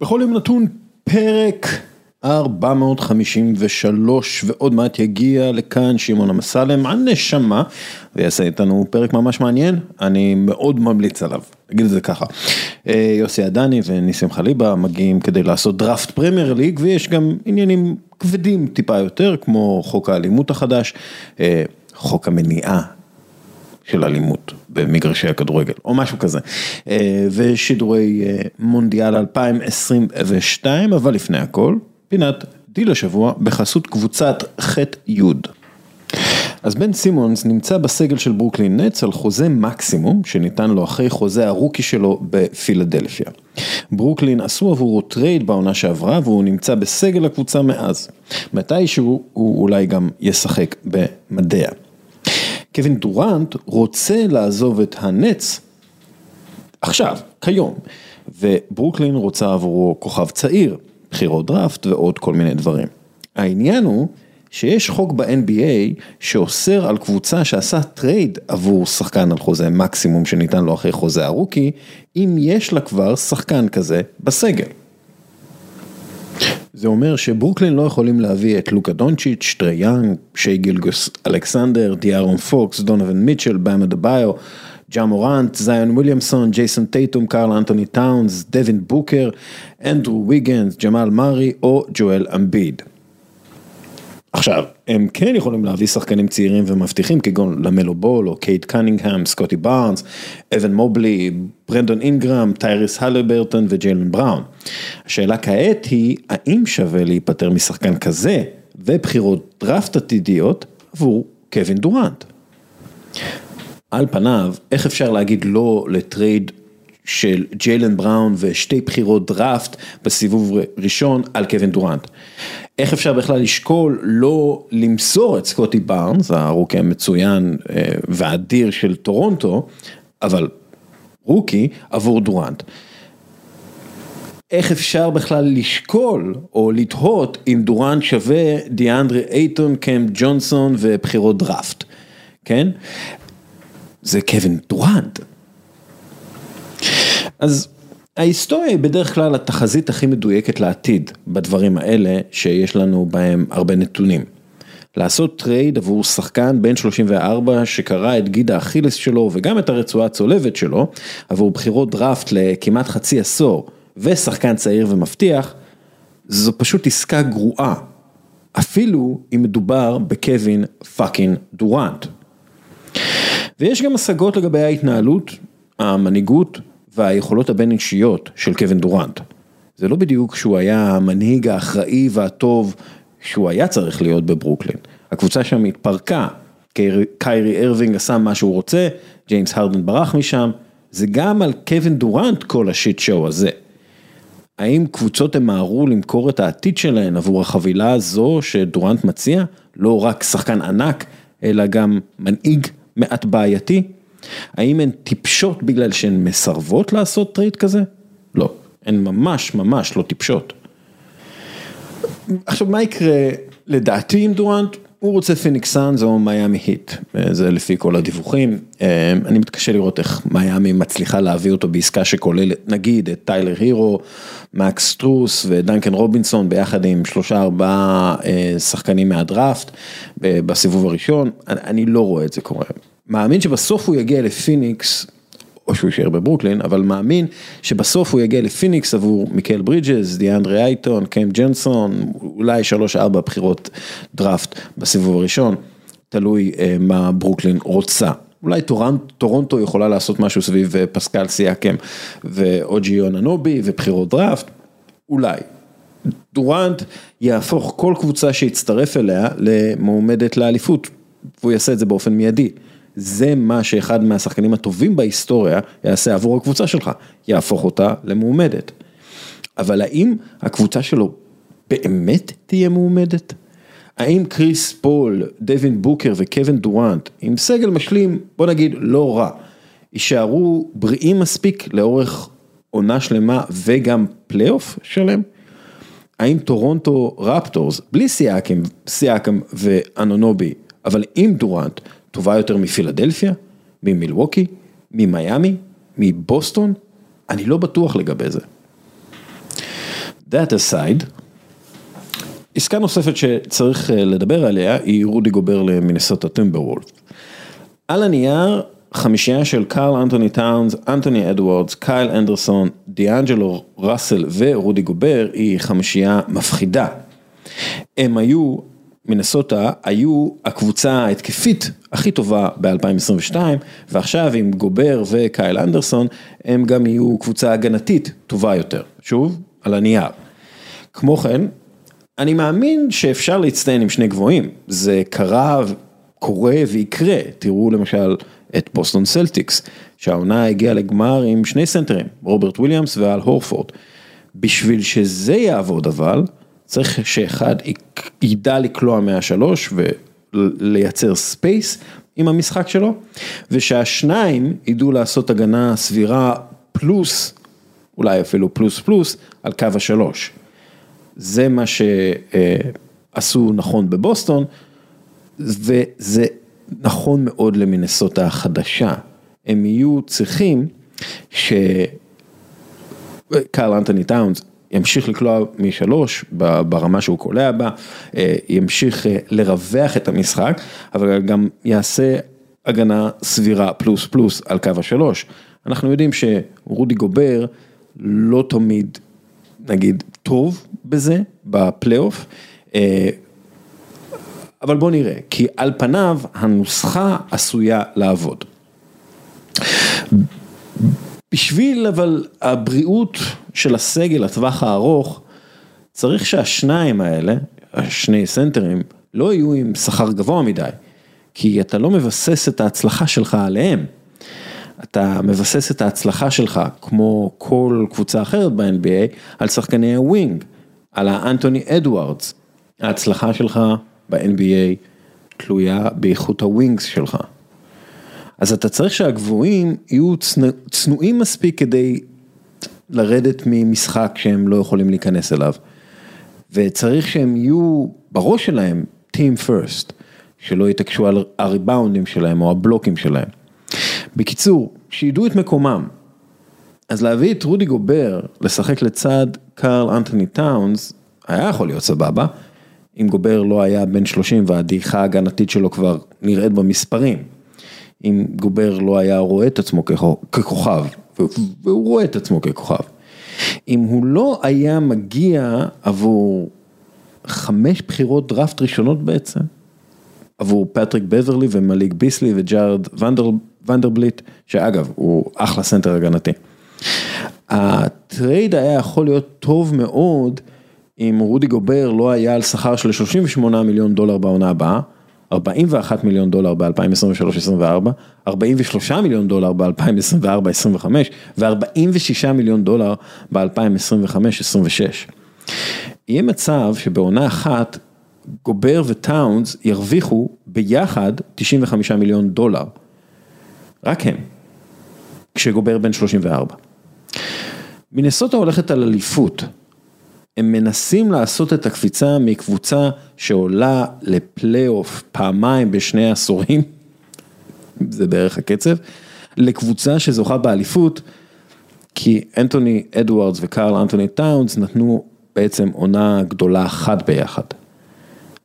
בכל יום נתון פרק 453 ועוד מעט יגיע לכאן שמעון אמסלם הנשמה ויעשה איתנו פרק ממש מעניין, אני מאוד ממליץ עליו, נגיד את זה ככה. אה, יוסי עדני וניסים חליבה מגיעים כדי לעשות דראפט פרמייר ליג ויש גם עניינים כבדים טיפה יותר כמו חוק האלימות החדש, אה, חוק המניעה של אלימות במגרשי הכדורגל או משהו כזה אה, ושידורי מונדיאל 2022 אבל לפני הכל פינת דיל השבוע בחסות קבוצת ח' י'. אז בן סימונס נמצא בסגל של ברוקלין נץ על חוזה מקסימום שניתן לו אחרי חוזה הרוקי שלו בפילדלפיה. ברוקלין עשו עבורו טרייד בעונה שעברה והוא נמצא בסגל הקבוצה מאז. מתישהו הוא אולי גם ישחק במדיה. קווין דורנט רוצה לעזוב את הנץ עכשיו, כיום, וברוקלין רוצה עבורו כוכב צעיר, בחירות דראפט ועוד כל מיני דברים. העניין הוא שיש חוק ב-NBA שאוסר על קבוצה שעשה טרייד עבור שחקן על חוזה מקסימום שניתן לו אחרי חוזה הרוקי, אם יש לה כבר שחקן כזה בסגל. זה אומר שברוקלין לא יכולים להביא את לוקה דונצ'יץ', טרי יאנג, שי גילג'ס אלכסנדר, דיארון פוקס, דונובין מיטשל, באם אדבאיו, ג'ה מורנט, זיון וויליאמסון, ג'ייסון טייטום, קארל אנטוני טאונס, דווין בוקר, אנדרו ויגנס, ג'מאל מארי או ג'ואל אמביד. עכשיו, הם כן יכולים להביא שחקנים צעירים ומבטיחים כגון למלו בול או קייד קנינגהם, סקוטי בארנס, אבן מובלי, ברנדון אינגרם, טייריס הלברטון וג'יילן בראון. השאלה כעת היא, האם שווה להיפטר משחקן כזה ובחירות דראפט עתידיות עבור קווין דורנט? על פניו, איך אפשר להגיד לא לטרייד של ג'יילן בראון ושתי בחירות דראפט בסיבוב ראשון על קווין דורנט. איך אפשר בכלל לשקול לא למסור את סקוטי בארנס, הרוקי המצוין אה, והאדיר של טורונטו, אבל רוקי עבור דורנט. איך אפשר בכלל לשקול או לתהות אם דורנט שווה דיאנדרי אייטון, קאם ג'ונסון ובחירות דראפט, כן? זה קווין דורנט. אז ההיסטוריה היא בדרך כלל התחזית הכי מדויקת לעתיד בדברים האלה שיש לנו בהם הרבה נתונים. לעשות טרייד עבור שחקן בן 34 שקרע את גיד האכילס שלו וגם את הרצועה הצולבת שלו עבור בחירות דראפט לכמעט חצי עשור ושחקן צעיר ומבטיח, זו פשוט עסקה גרועה. אפילו אם מדובר בקווין fucking דורנט. ויש גם השגות לגבי ההתנהלות, המנהיגות והיכולות הבין אישיות של קווין דורנט. זה לא בדיוק שהוא היה המנהיג האחראי והטוב שהוא היה צריך להיות בברוקלין. הקבוצה שם התפרקה, קיירי ארווינג עשה מה שהוא רוצה, ג'יימס הרדן ברח משם, זה גם על קווין דורנט כל ה shit show הזה. האם קבוצות ימהרו למכור את העתיד שלהן עבור החבילה הזו שדורנט מציע? לא רק שחקן ענק, אלא גם מנהיג מעט בעייתי? האם הן טיפשות בגלל שהן מסרבות לעשות טרייד כזה? לא, הן ממש ממש לא טיפשות. עכשיו מה יקרה לדעתי עם דורנט? הוא רוצה פיניקס סאנס או מיאמי היט, זה לפי כל הדיווחים, אני מתקשה לראות איך מיאמי מצליחה להביא אותו בעסקה שכוללת נגיד את טיילר הירו, מקס סטרוס ודנקן רובינסון ביחד עם שלושה ארבעה אה, שחקנים מהדראפט בסיבוב הראשון, אני לא רואה את זה קורה. מאמין שבסוף הוא יגיע לפיניקס, או שהוא יישאר בברוקלין, אבל מאמין שבסוף הוא יגיע לפיניקס עבור מיקל ברידג'ס, דיאנדרי אייטון, קאם ג'ונסון, אולי 3-4 בחירות דראפט בסיבוב הראשון, תלוי אה, מה ברוקלין רוצה. אולי טורנט, טורונטו יכולה לעשות משהו סביב אה, פסקל סיאקם ואו ג'י אנונובי ובחירות דראפט, אולי. דורנט יהפוך כל קבוצה שיצטרף אליה למועמדת לאליפות, והוא יעשה את זה באופן מיידי. זה מה שאחד מהשחקנים הטובים בהיסטוריה יעשה עבור הקבוצה שלך, יהפוך אותה למועמדת. אבל האם הקבוצה שלו באמת תהיה מועמדת? האם קריס פול, דווין בוקר וקווין דורנט, עם סגל משלים, בוא נגיד לא רע, יישארו בריאים מספיק לאורך עונה שלמה וגם פלייאוף שלם? האם טורונטו רפטורס, בלי סיאקם, סיאקם ואנונובי, אבל עם דורנט, טובה יותר מפילדלפיה, ממילווקי, ממיאמי, מבוסטון? אני לא בטוח לגבי זה. That aside, עסקה נוספת שצריך לדבר עליה היא רודי גובר למינסוטה טימברוולף. על הנייר חמישייה של קארל אנטוני טאונס, אנטוני אדוארדס, קייל אנדרסון, דיאנג'לו ראסל ורודי גובר היא חמישייה מפחידה. הם היו, מנסוטה היו הקבוצה ההתקפית הכי טובה ב-2022 ועכשיו עם גובר וקייל אנדרסון הם גם יהיו קבוצה הגנתית טובה יותר, שוב על הנייר. כמו כן, אני מאמין שאפשר להצטיין עם שני גבוהים, זה קרה, קורה ויקרה, תראו למשל את בוסטון סלטיקס, שהעונה הגיעה לגמר עם שני סנטרים, רוברט וויליאמס ואל הורפורד. בשביל שזה יעבוד אבל, צריך שאחד ידע לקלוע מהשלוש ולייצר space עם המשחק שלו, ושהשניים ידעו לעשות הגנה סבירה פלוס, אולי אפילו פלוס פלוס, על קו השלוש. זה מה שעשו נכון בבוסטון, וזה נכון מאוד למינסוטה החדשה. הם יהיו צריכים שקרל אנטוני טאונס ימשיך לקלוע משלוש ברמה שהוא קולע בה, ימשיך לרווח את המשחק, אבל גם יעשה הגנה סבירה פלוס פלוס על קו השלוש. אנחנו יודעים שרודי גובר לא תמיד, נגיד, טוב בזה בפלייאוף. אבל בוא נראה, כי על פניו הנוסחה עשויה לעבוד. בשביל אבל הבריאות של הסגל לטווח הארוך, צריך שהשניים האלה, השני סנטרים, לא יהיו עם שכר גבוה מדי, כי אתה לא מבסס את ההצלחה שלך עליהם. אתה מבסס את ההצלחה שלך, כמו כל קבוצה אחרת ב-NBA, על שחקני ה wing, על האנטוני אדוארדס. ההצלחה שלך ב-NBA תלויה באיכות הווינגס שלך. אז אתה צריך שהגבוהים יהיו צנועים מספיק כדי לרדת ממשחק שהם לא יכולים להיכנס אליו. וצריך שהם יהיו בראש שלהם Team First, שלא יתעקשו על הריבאונדים שלהם או הבלוקים שלהם. בקיצור, שידעו את מקומם. אז להביא את רודי גובר לשחק לצד קארל אנטוני טאונס, היה יכול להיות סבבה, אם גובר לא היה בן 30 והדעיכה ההגנתית שלו כבר נראית במספרים. אם גובר לא היה רואה את עצמו ככוכב, והוא רואה את עצמו ככוכב. אם הוא לא היה מגיע עבור חמש בחירות דראפט ראשונות בעצם, עבור פטריק בברלי ומליק ביסלי וג'ארד ונדר, ונדרבליט, שאגב, הוא אחלה סנטר הגנתי. ה trade היה יכול להיות טוב מאוד אם רודי גובר לא היה על שכר של 38 מיליון דולר בעונה הבאה, 41 מיליון דולר ב-2023-2024, 43 מיליון דולר ב-2024-2025 ו-46 מיליון דולר ב-2025-2026. יהיה מצב שבעונה אחת גובר וטאונס ירוויחו ביחד 95 מיליון דולר. רק הם. כשגובר בן 34. מינסוטה הולכת על אליפות. הם מנסים לעשות את הקפיצה מקבוצה שעולה לפלייאוף פעמיים בשני עשורים, זה בערך הקצב, לקבוצה שזוכה באליפות, כי אנטוני אדוארדס וקארל אנטוני טאונס נתנו בעצם עונה גדולה אחת ביחד.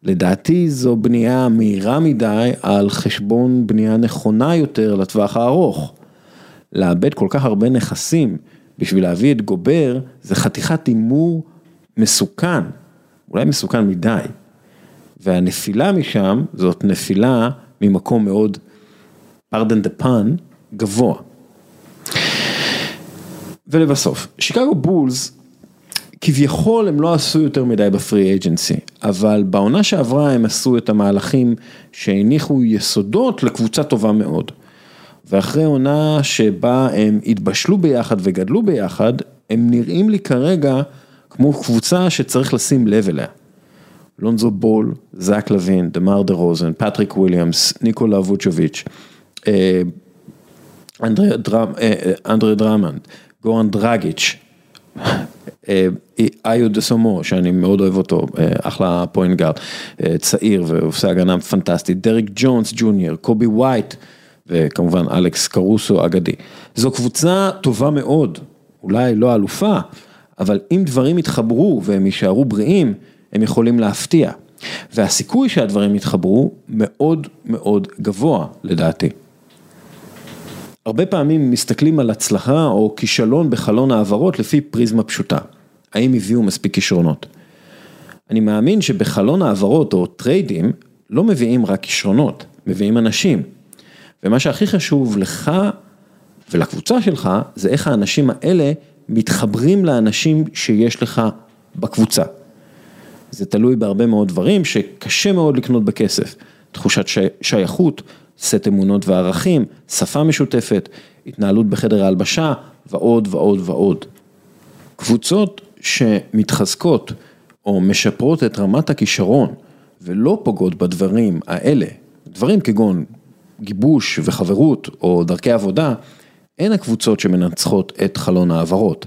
לדעתי זו בנייה מהירה מדי על חשבון בנייה נכונה יותר לטווח הארוך. לאבד כל כך הרבה נכסים בשביל להביא את גובר זה חתיכת הימור מסוכן, אולי מסוכן מדי. והנפילה משם זאת נפילה ממקום מאוד, pardon the pun, גבוה. ולבסוף, שיקגו בולס, כביכול הם לא עשו יותר מדי בפרי אג'נסי, אבל בעונה שעברה הם עשו את המהלכים שהניחו יסודות לקבוצה טובה מאוד. ואחרי עונה שבה הם התבשלו ביחד וגדלו ביחד, הם נראים לי כרגע כמו קבוצה שצריך לשים לב אליה. לונזו בול, זאק לוין, דמאר דה רוזן, פטריק וויליאמס, ניקולה ווצ'וביץ', אה, אנדרי אה, דראמונד, גורן דרגיץ', אה, איו דוסונמו, שאני מאוד אוהב אותו, אחלה point guard, צעיר ועושה הגנה פנטסטית, דריק ג'ונס ג'וניור, קובי ווייט, וכמובן אלכס קרוסו אגדי. זו קבוצה טובה מאוד, אולי לא אלופה, אבל אם דברים יתחברו והם יישארו בריאים, הם יכולים להפתיע. והסיכוי שהדברים יתחברו מאוד מאוד גבוה לדעתי. הרבה פעמים מסתכלים על הצלחה או כישלון בחלון העברות לפי פריזמה פשוטה. האם הביאו מספיק כישרונות? אני מאמין שבחלון העברות או טריידים לא מביאים רק כישרונות, מביאים אנשים. ומה שהכי חשוב לך ולקבוצה שלך זה איך האנשים האלה מתחברים לאנשים שיש לך בקבוצה. זה תלוי בהרבה מאוד דברים שקשה מאוד לקנות בכסף. תחושת שייכות, סט אמונות וערכים, שפה משותפת, התנהלות בחדר ההלבשה ועוד ועוד ועוד. קבוצות שמתחזקות או משפרות את רמת הכישרון ולא פוגעות בדברים האלה, דברים כגון גיבוש וחברות או דרכי עבודה, הן הקבוצות שמנצחות את חלון העברות.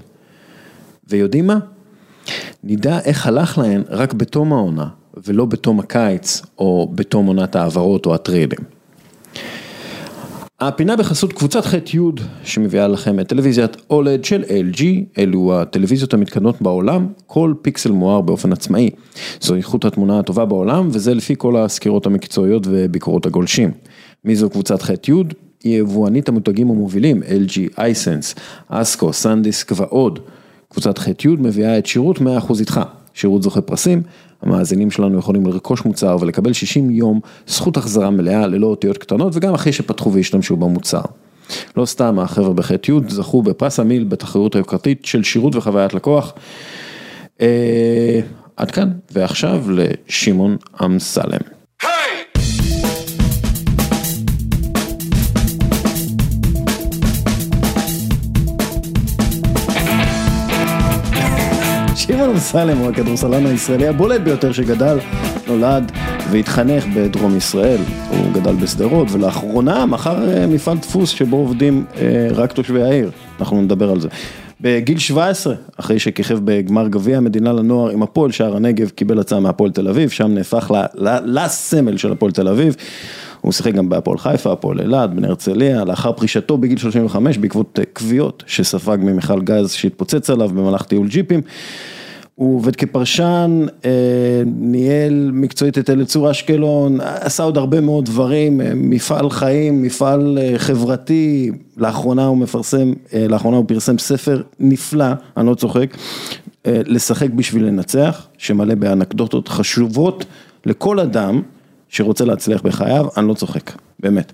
ויודעים מה? נדע איך הלך להן רק בתום העונה ולא בתום הקיץ או בתום עונת העברות או הטריידים. הפינה בחסות קבוצת ח'-י' שמביאה לכם את טלוויזיית אולד של LG, אלו הטלוויזיות המתקדמות בעולם, כל פיקסל מואר באופן עצמאי. זו איכות התמונה הטובה בעולם וזה לפי כל הסקירות המקצועיות וביקורות הגולשים. מי זו קבוצת ח'-י'? יבואנית המותגים המובילים, LG, אייסנס, אסקו, סנדיסק ועוד. קבוצת ח'-י' מביאה את שירות 100% איתך, שירות זוכה פרסים, המאזינים שלנו יכולים לרכוש מוצר ולקבל 60 יום זכות החזרה מלאה ללא אותיות קטנות וגם אחרי שפתחו והשתמשו במוצר. לא סתם החבר'ה בח'-י' זכו בפרס המיל בתחרות היוקרתית של שירות וחוויית לקוח. אה, עד כאן, ועכשיו לשמעון אמסלם. אמסלם הוא הכדורסלן הישראלי הבולט ביותר שגדל, נולד והתחנך בדרום ישראל, הוא גדל בשדרות ולאחרונה מכר אה, מפעל דפוס שבו עובדים אה, רק תושבי העיר, אנחנו נדבר על זה. בגיל 17, אחרי שכיכב בגמר גביע המדינה לנוער עם הפועל שער הנגב, קיבל הצעה מהפועל תל אביב, שם נהפך לסמל של הפועל תל אביב. הוא שיחק גם בהפועל חיפה, הפועל אילת, בני הרצליה, לאחר פרישתו בגיל 35 בעקבות כוויות אה, שספג ממכל גז שהתפוצץ עליו במהלך טיול ג'יפים. הוא עובד כפרשן, אה, ניהל מקצועית את אליצור אשקלון, עשה עוד הרבה מאוד דברים, אה, מפעל חיים, מפעל חברתי, לאחרונה הוא מפרסם, לאחרונה הוא פרסם ספר נפלא, אני לא צוחק, לשחק בשביל לנצח, שמלא באנקדוטות חשובות לכל אדם. שרוצה להצליח בחייו, אני לא צוחק, באמת.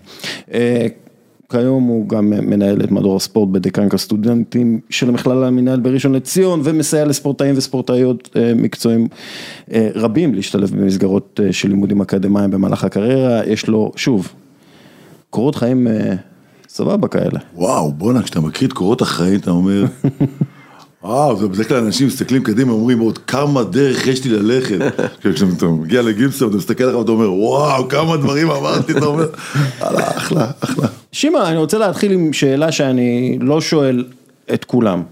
אה, כיום הוא גם מנהל את מדור הספורט בדיקנק הסטודנטים של המכללה המנהל בראשון לציון ומסייע לספורטאים וספורטאיות אה, מקצועיים אה, רבים להשתלב במסגרות של לימודים אקדמיים במהלך הקריירה, יש לו, שוב, קורות חיים סבבה כאלה. וואו, בואנה, כשאתה מכיר את קורות החיים אתה אומר... וואו, זה בדרך כלל אנשים מסתכלים קדימה, אומרים עוד כמה דרך יש לי ללכת. כשאתה מגיע לגימסון, אתה מסתכל עליך ואתה אומר, וואו, כמה דברים אמרתי, אתה אומר, יאללה, אחלה, אחלה. שמעון, אני רוצה להתחיל עם שאלה שאני לא שואל את כולם,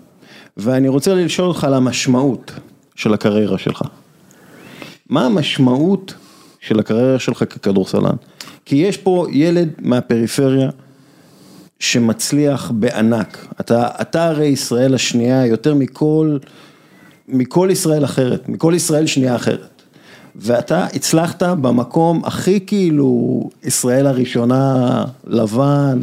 ואני רוצה לשאול אותך על המשמעות של הקריירה שלך. מה המשמעות של הקריירה שלך ככדורסלן? כי יש פה ילד מהפריפריה, שמצליח בענק, אתה, אתה הרי ישראל השנייה יותר מכל, מכל ישראל אחרת, מכל ישראל שנייה אחרת. ואתה הצלחת במקום הכי כאילו ישראל הראשונה, לבן.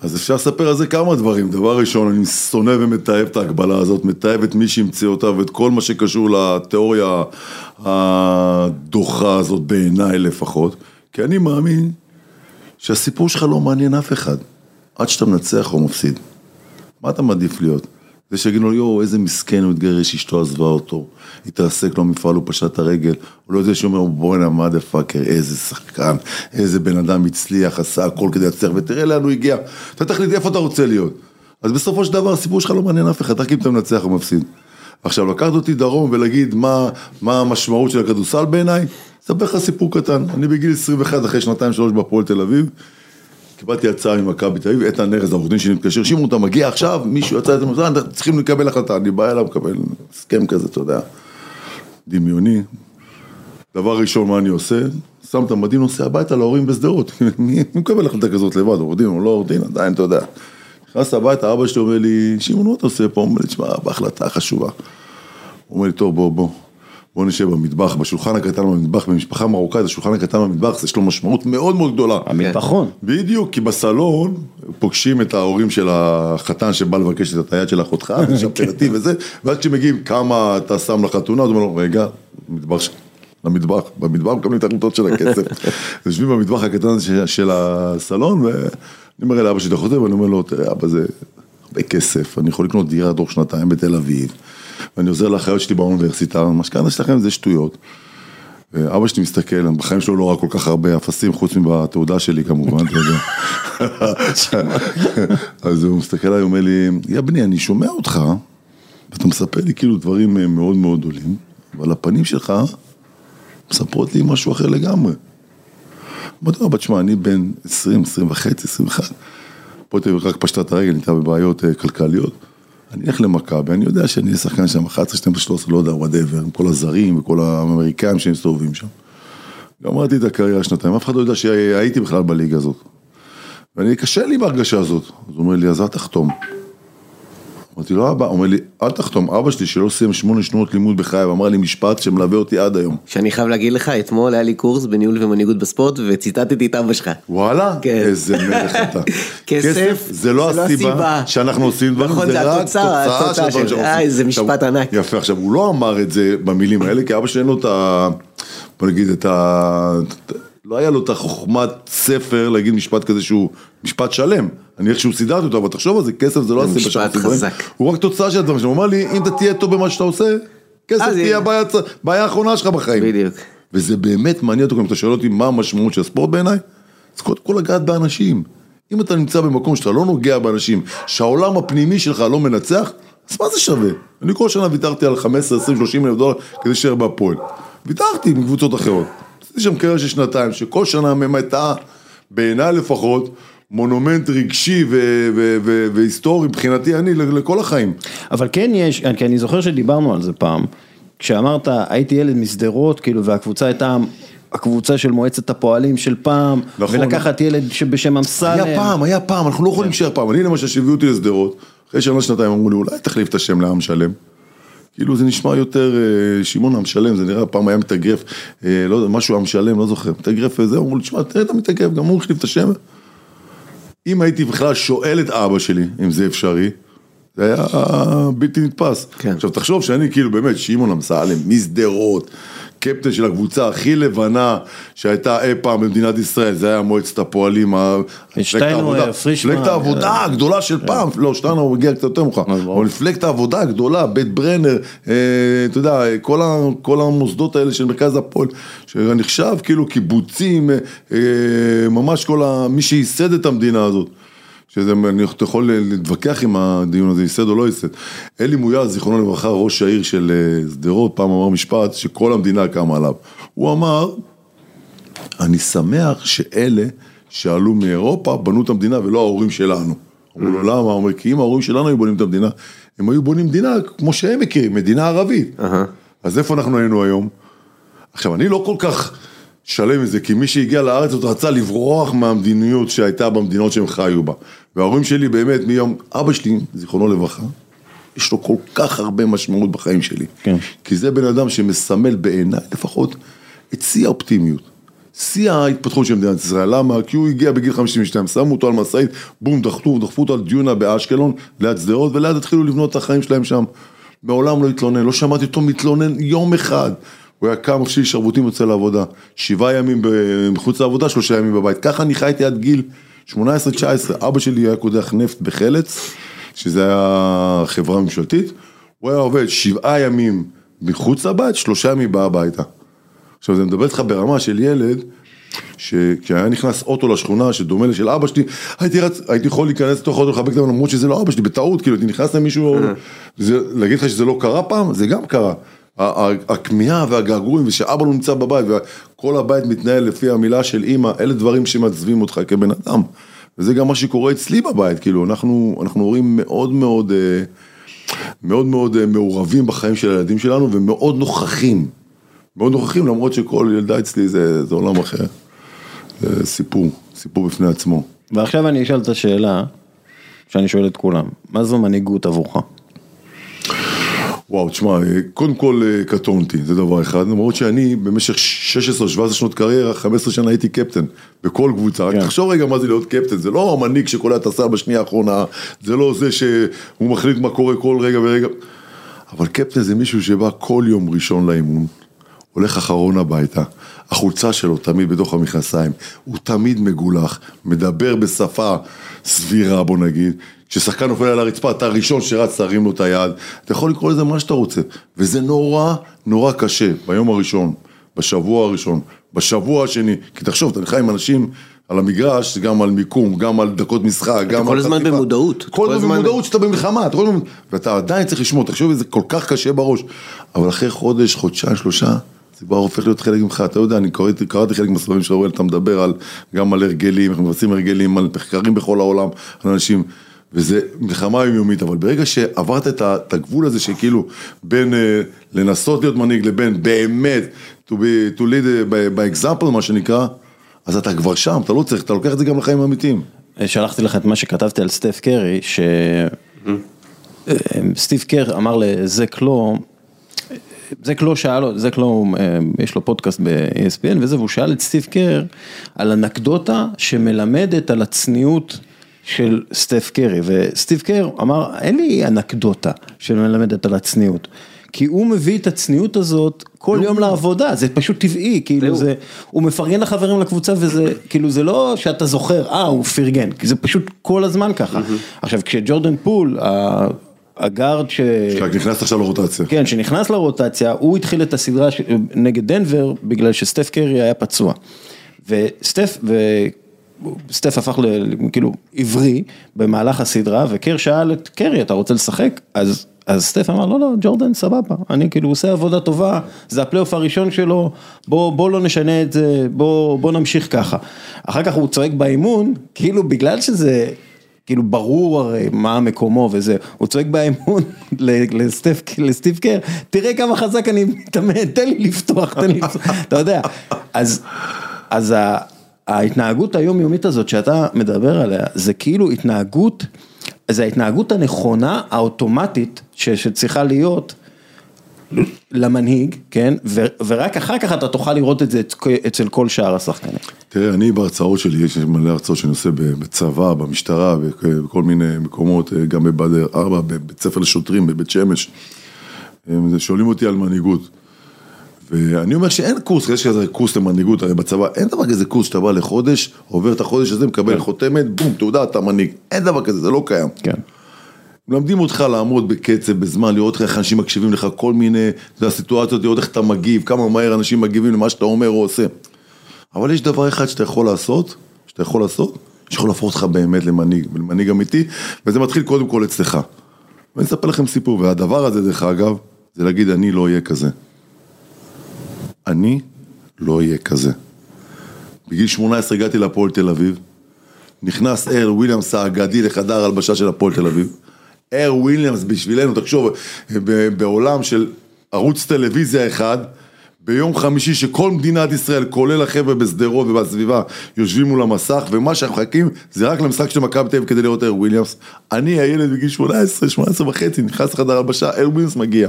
אז אפשר לספר על זה כמה דברים, דבר ראשון אני שונא ומתעב את ההגבלה הזאת, מתעב את מי שהמציא אותה ואת כל מה שקשור לתיאוריה הדוחה הזאת בעיניי לפחות, כי אני מאמין שהסיפור שלך לא מעניין אף אחד. עד שאתה מנצח או מפסיד. מה אתה מעדיף להיות? זה שיגידו לו, יואו, איזה מסכן, הוא התגרש, אשתו עזבה אותו, התרסק לו מפעל, הוא פשט את הרגל, הוא לא זה שאומר, בואנה, מה דה פאקר, איזה שחקן, איזה בן אדם הצליח, עשה הכל כדי להצליח, ותראה לאן הוא הגיע, אתה תחליט איפה אתה רוצה להיות. אז בסופו של דבר, הסיפור שלך לא מעניין אף אחד, רק אם אתה מנצח או מפסיד. עכשיו, לקחת אותי דרום ולהגיד מה, מה המשמעות של הכדורסל בעיניי, אספר לך סיפור קטן. אני בגיל 21, אחרי שנתיים שלוש בהפועל תל אביב, קיבלתי הצעה ממכבי תל אביב, איתן ארז, העורך דין שלי מתקשר, שמעון אתה מגיע עכשיו, מישהו יצא את המזרן, צריכים לקבל החלטה, אני בא אליו, מקבל הסכם כזה, אתה יודע, דמיוני. דבר ראשון, מה אני עושה? שם את המדים, נוסע הביתה להורים בשדרות. מי מקבל החלטה כזאת לבד, עורך דין או לא עורך דין, עדיין, אתה יודע. נכנס הביתה, אבא שלי אומר לי, שמעון, מה אתה עושה פה? אומר לי, תשמע, בהחלטה חשובה. אומר לי, טוב, בוא, בוא, בוא נשב במטבח, בשולחן הקטן במטבח, במשפחה מרוקאית, השולחן הקטן במטבח, יש לו משמעות מאוד מאוד גדולה. המטבחון. בדיוק, כי בסלון פוגשים את ההורים של החתן שבא לבקש את היד של אחותך, יש אפלטיב וזה, ואז כשמגיעים כמה אתה שם לחתונה, אז הוא אומר לו, רגע, מטבח ש- למטבח, במטבח מקבלים את ההחלטות של הכסף. יושבים במטבח הקטן של- של הסלון, ואני אומר לאבא שלי, אתה חוזר, ואני אומר לו, תראה, אבא, זה הרבה כסף, אני יכול לקנות דירה תוך שנתיים בתל אביב, ואני עוזר לאחיות שלי באוניברסיטה, המשכנתה שלכם זה שטויות. ואבא שלי מסתכל, בחיים שלו לא ראה כל כך הרבה אפסים, חוץ מבתעודה שלי כמובן, אתה יודע. אז הוא מסתכל עליי, אומר לי, יא בני, אני שומע אותך, ואתה מספר לי כאילו דברים אה, מאוד מאוד גדולים, אבל הפנים שלך מספרות לי משהו אחר לגמרי. אמרתי לו, אבל תשמע, אני בן 20, 20 וחצי, 21, פה תהיה רק פשטה את הרגל, נהייתה בבעיות אה, כלכליות. אני אלך למכבי, אני יודע שאני אהיה שחקן שם 11, 12, 13, לא יודע, וואטאבר, עם כל הזרים וכל האמריקאים שמסתובבים שם. גמרתי את הקריירה שנתיים, אף אחד לא יודע שהייתי בכלל בליגה הזאת. ואני, קשה לי בהרגשה הזאת. אז הוא אומר לי, אז אל תחתום. אמרתי לו, אבא, אומר לי, אל תחתום, אבא שלי שלא סיים שמונה שנות לימוד בחייו, אמר לי משפט שמלווה אותי עד היום. שאני חייב להגיד לך, אתמול היה לי קורס בניהול ומנהיגות בספורט, וציטטתי את אבא שלך. וואלה? כן. איזה מלך אתה. כסף זה לא הסיבה שאנחנו עושים דברים, נכון, זה רק תוצאה של דברים שאנחנו אה, עושים. איזה עכשיו, משפט ענק. יפה, עכשיו הוא לא אמר את זה במילים האלה, כי אבא שאין לו את ה... בוא נגיד את ה... לא היה לו את החוכמת ספר להגיד משפט כזה שהוא משפט שלם. אני איכשהו סידרתי אותו, אבל תחשוב על זה, כסף זה לא זה הסיבה שאנחנו. חזק. הוא רק תוצאה של הדברים שלו. הוא אמר לי, אם אתה תהיה טוב במה שאתה עושה, כסף אז תהיה. הבעיה האחרונה שלך בחיים. בדיוק. וזה באמת מעניין אותי, אם אתה שואל אותי מה המשמעות של ספורט בעיניי, אז קודם כל לגעת באנשים. אם אתה נמצא במקום שאתה לא נוגע באנשים, שהעולם הפנימי שלך לא מנצח, אז מה זה שווה? אני כל שנה ויתרתי על 15, 20, 30 אלף דולר כדי להישאר בהפועל. ויתרתי מקבוצות אחרות. עשיתי שם קריירה של שנתיים, שכל שנה מהם הייתה, בעיניי לפחות, מונומנט רגשי ו- ו- ו- והיסטורי מבחינתי אני לכל החיים. אבל כן יש, כי אני זוכר שדיברנו על זה פעם, כשאמרת הייתי ילד משדרות, כאילו, והקבוצה הייתה הקבוצה של מועצת הפועלים של פעם, נכון. ולקחת ילד שבשם אמסלם. היה פעם, היה פעם, אנחנו לא יכולים להישאר פעם. אני למשל, שהביאו אותי לשדרות, אחרי שנה שנתיים אמרו לי, אולי תחליף את השם לעם שלם. כאילו זה נשמע יותר אה, שמעון עם שלם, זה נראה, פעם היה מתאגרף, אה, לא יודע, משהו עם שלם, לא זוכר, מתאגרף וזה, אמרו לי, תשמע, תראה את המתאגרף, גם הוא החליף את השם. אם הייתי בכלל שואל את אבא שלי, אם זה אפשרי, זה היה בלתי נתפס. כן. עכשיו תחשוב שאני כאילו באמת שמעון אמסלם, משדרות, קפטן של הקבוצה הכי לבנה שהייתה אי פעם במדינת ישראל, זה היה מועצת הפועלים, מפלגת העבודה- מפלגת העבודה אה, הגדולה של פעם, לא, שטיינר מגיע קצת יותר מאוחר, ברור. אבל מפלגת העבודה הגדולה, בית ברנר, אה, אתה יודע, כל המוסדות האלה של מרכז הפועל, שנחשב כאילו קיבוצים, אה, אה, ממש כל. מי שייסד את המדינה הזאת. שזה, אני יכול להתווכח עם הדיון הזה, ייסד או לא ייסד. אלי מויאל, זיכרונו לברכה, ראש העיר של אה, שדרות, פעם אמר משפט שכל המדינה קמה עליו. הוא אמר, אני שמח שאלה שעלו מאירופה בנו את המדינה ולא ההורים שלנו. אמרו לו למה? הוא אומר, כי אם ההורים שלנו היו בונים את המדינה, הם היו בונים מדינה כמו שהם מכירים, מדינה ערבית. אז איפה אנחנו היינו היום? עכשיו, אני לא כל כך שלם עם זה, כי מי שהגיע לארץ עוד רצה לברוח מהמדיניות שהייתה במדינות שהם חיו בה. וההורים שלי באמת, מיום, אבא שלי, זיכרונו לברכה, יש לו כל כך הרבה משמעות בחיים שלי. כן. כי זה בן אדם שמסמל בעיניי לפחות את שיא האופטימיות. שיא ההתפתחות של מדינת ישראל, למה? כי הוא הגיע בגיל 52, שמו אותו על משאית, בום, דחפו, דחפו אותו על דיונה באשקלון, ליד שדרות, ולאט התחילו לבנות את החיים שלהם שם. מעולם לא התלונן, לא שמעתי אותו מתלונן יום אחד. הוא היה קם, מפשיל שרבוטים, יוצא לעבודה. שבעה ימים מחוץ לעבודה, שלושה ימים בבית. ככה אני חייתי עד גיל 18-19. אבא שלי היה קודח נפט בחלץ, שזה היה חברה ממשלתית. הוא היה עובד שבעה ימים מחוץ לבית, שלושה ימים בא הביתה. עכשיו, זה מדבר איתך ברמה של ילד, שכשהיה נכנס אוטו לשכונה שדומה לשל אבא שלי, הייתי, רצ... הייתי יכול להיכנס לתוך האוטו לחבק אותם למרות שזה לא אבא שלי, בטעות, כאילו, הייתי נכנס למישהו, זה, להגיד לך שזה לא קרה פעם? זה גם קרה. הכמיהה והגעגועים ושאבא לא נמצא בבית וכל הבית מתנהל לפי המילה של אימא, אלה דברים שמעצבים אותך כבן אדם. וזה גם מה שקורה אצלי בבית, כאילו, אנחנו, אנחנו הורים מאוד מאוד, אה, מאוד מאוד אה, מעורבים בחיים של הילדים שלנו ומאוד נוכחים. מאוד נוכחים, למרות שכל ילדה אצלי זה, זה עולם אחר. זה סיפור, סיפור בפני עצמו. ועכשיו אני אשאל את השאלה שאני שואל את כולם, מה זו מנהיגות עבורך? וואו, תשמע, קודם כל אה, קטונתי, זה דבר אחד, למרות שאני במשך 16-17 שנות קריירה, 15 שנה הייתי קפטן בכל קבוצה, רק כן. תחשוב רגע מה זה להיות קפטן, זה לא המנהיג שקולע את הסל בשנייה האחרונה, זה לא זה שהוא מחליט מה קורה כל רגע ורגע, אבל קפטן זה מישהו שבא כל יום ראשון לאימון, הולך אחרון הביתה, החולצה שלו תמיד בתוך המכנסיים, הוא תמיד מגולח, מדבר בשפה סבירה בוא נגיד, כששחקן נופל על הרצפה אתה הראשון שרץ תרים לו את היד, אתה יכול לקרוא לזה מה שאתה רוצה, וזה נורא נורא קשה ביום הראשון, בשבוע הראשון, בשבוע השני, כי תחשוב, אתה נלחם עם אנשים על המגרש, גם על מיקום, גם על דקות משחק, גם כל על הזמן חטיפה. במודעות. כל כל הזמן הזמן- במודעות שאתה במלחמה, אתה כל הזמן, ואתה עדיין צריך לשמור, תחשוב, זה כל כך קשה בראש, אבל אחרי חודש, חודשיים, שלושה, זה כבר הופך להיות חלק ממך, אתה יודע, אני קראתי, קראתי חלק מהספרים של אוראל, אתה מדבר על, גם על הרגלים, איך מבצעים הרגלים, על מחקרים בכל העולם, על אנשים, וזה מלחמה יומיומית, אבל ברגע שעברת את הגבול הזה שכאילו בין אה, לנסות להיות מנהיג לבין באמת, to, be, to lead אה, by, by example מה שנקרא, אז אתה כבר שם, אתה לא צריך, אתה לוקח את זה גם לחיים האמיתיים. שלחתי לך את מה שכתבתי על סטף קרי, שסטיב קר אמר לזק לא, זק לא שאל, זק לא, אה, יש לו פודקאסט ב-ESPN וזה, והוא שאל את סטיב קר על אנקדוטה שמלמדת על הצניעות של סטף קרי, וסטיב קר אמר, אין לי אנקדוטה שמלמדת על הצניעות. כי הוא מביא את הצניעות הזאת כל יום לעבודה, זה פשוט טבעי, כאילו זה, הוא מפרגן לחברים לקבוצה וזה, כאילו זה לא שאתה זוכר, אה הוא פרגן, כי זה פשוט כל הזמן ככה. עכשיו כשג'ורדן פול, הגארד ש... רק נכנסת עכשיו לרוטציה. כן, שנכנס לרוטציה, הוא התחיל את הסדרה ש- נגד דנבר בגלל שסטף קרי היה פצוע. וסטף, וסטף הפך ל... כאילו עברי במהלך הסדרה, וקר שאל את קרי, אתה רוצה לשחק? אז... אז סטף אמר, לא, לא, ג'ורדן, סבבה, אני כאילו עושה עבודה טובה, זה הפלייאוף הראשון שלו, בוא, בוא לא נשנה את זה, בוא, בוא נמשיך ככה. אחר כך הוא צועק באימון, כאילו בגלל שזה כאילו ברור הרי מה מקומו וזה, הוא צועק באמון לסטיב קר, תראה כמה חזק אני מתאמן, תן לי לפתוח, תן לי לפתוח, אתה יודע, אז, אז ההתנהגות היומיומית הזאת שאתה מדבר עליה, זה כאילו התנהגות, זה ההתנהגות הנכונה, האוטומטית, ש- שצריכה להיות למנהיג, כן, ורק אחר כך אתה תוכל לראות את זה אצל כל שאר השחקנים. תראה, אני בהרצאות שלי, יש מלא הרצאות שאני עושה בצבא, במשטרה, בכ- בכל מיני מקומות, אה, גם בבאדר 4, בבית ספר לשוטרים, בבית שמש. שואלים אותי על מנהיגות. ואני אומר שאין קורס, יש כזה קורס למנהיגות, הרי בצבא, אין דבר כזה קורס שאתה בא לחודש, עובר את החודש הזה, מקבל חותמת, בום, תעודה, אתה מנהיג. אין דבר כזה, זה לא קיים. כן. מלמדים אותך לעמוד בקצב, בזמן, לראות איך אנשים מקשיבים לך, כל מיני סיטואציות, לראות איך אתה מגיב, כמה מהר אנשים מגיבים למה שאתה אומר או עושה. אבל יש דבר אחד שאתה יכול לעשות, שאתה יכול לעשות, שיכול להפוך אותך באמת למנהיג, למנהיג אמיתי, וזה מתחיל קודם כל אצלך. ואני אספר לכם סיפור, והדבר הזה דרך אגב, זה להגיד אני לא אהיה כזה. אני לא אהיה כזה. בגיל 18 הגעתי להפועל תל אביב, נכנס אר וויליאמס האגדי לחדר הלבשה של הפועל תל אביב. אר וויליאמס בשבילנו, תחשוב, בעולם של ערוץ טלוויזיה אחד, ביום חמישי שכל מדינת ישראל, כולל החבר'ה בשדרות ובסביבה, יושבים מול המסך, ומה שאנחנו מחכים זה רק למשחק של מכבי תל אביב כדי לראות אר וויליאמס. אני הילד בגיל 18, 18 וחצי, נכנס לחדר הלבשה, אר וויליאמס מגיע.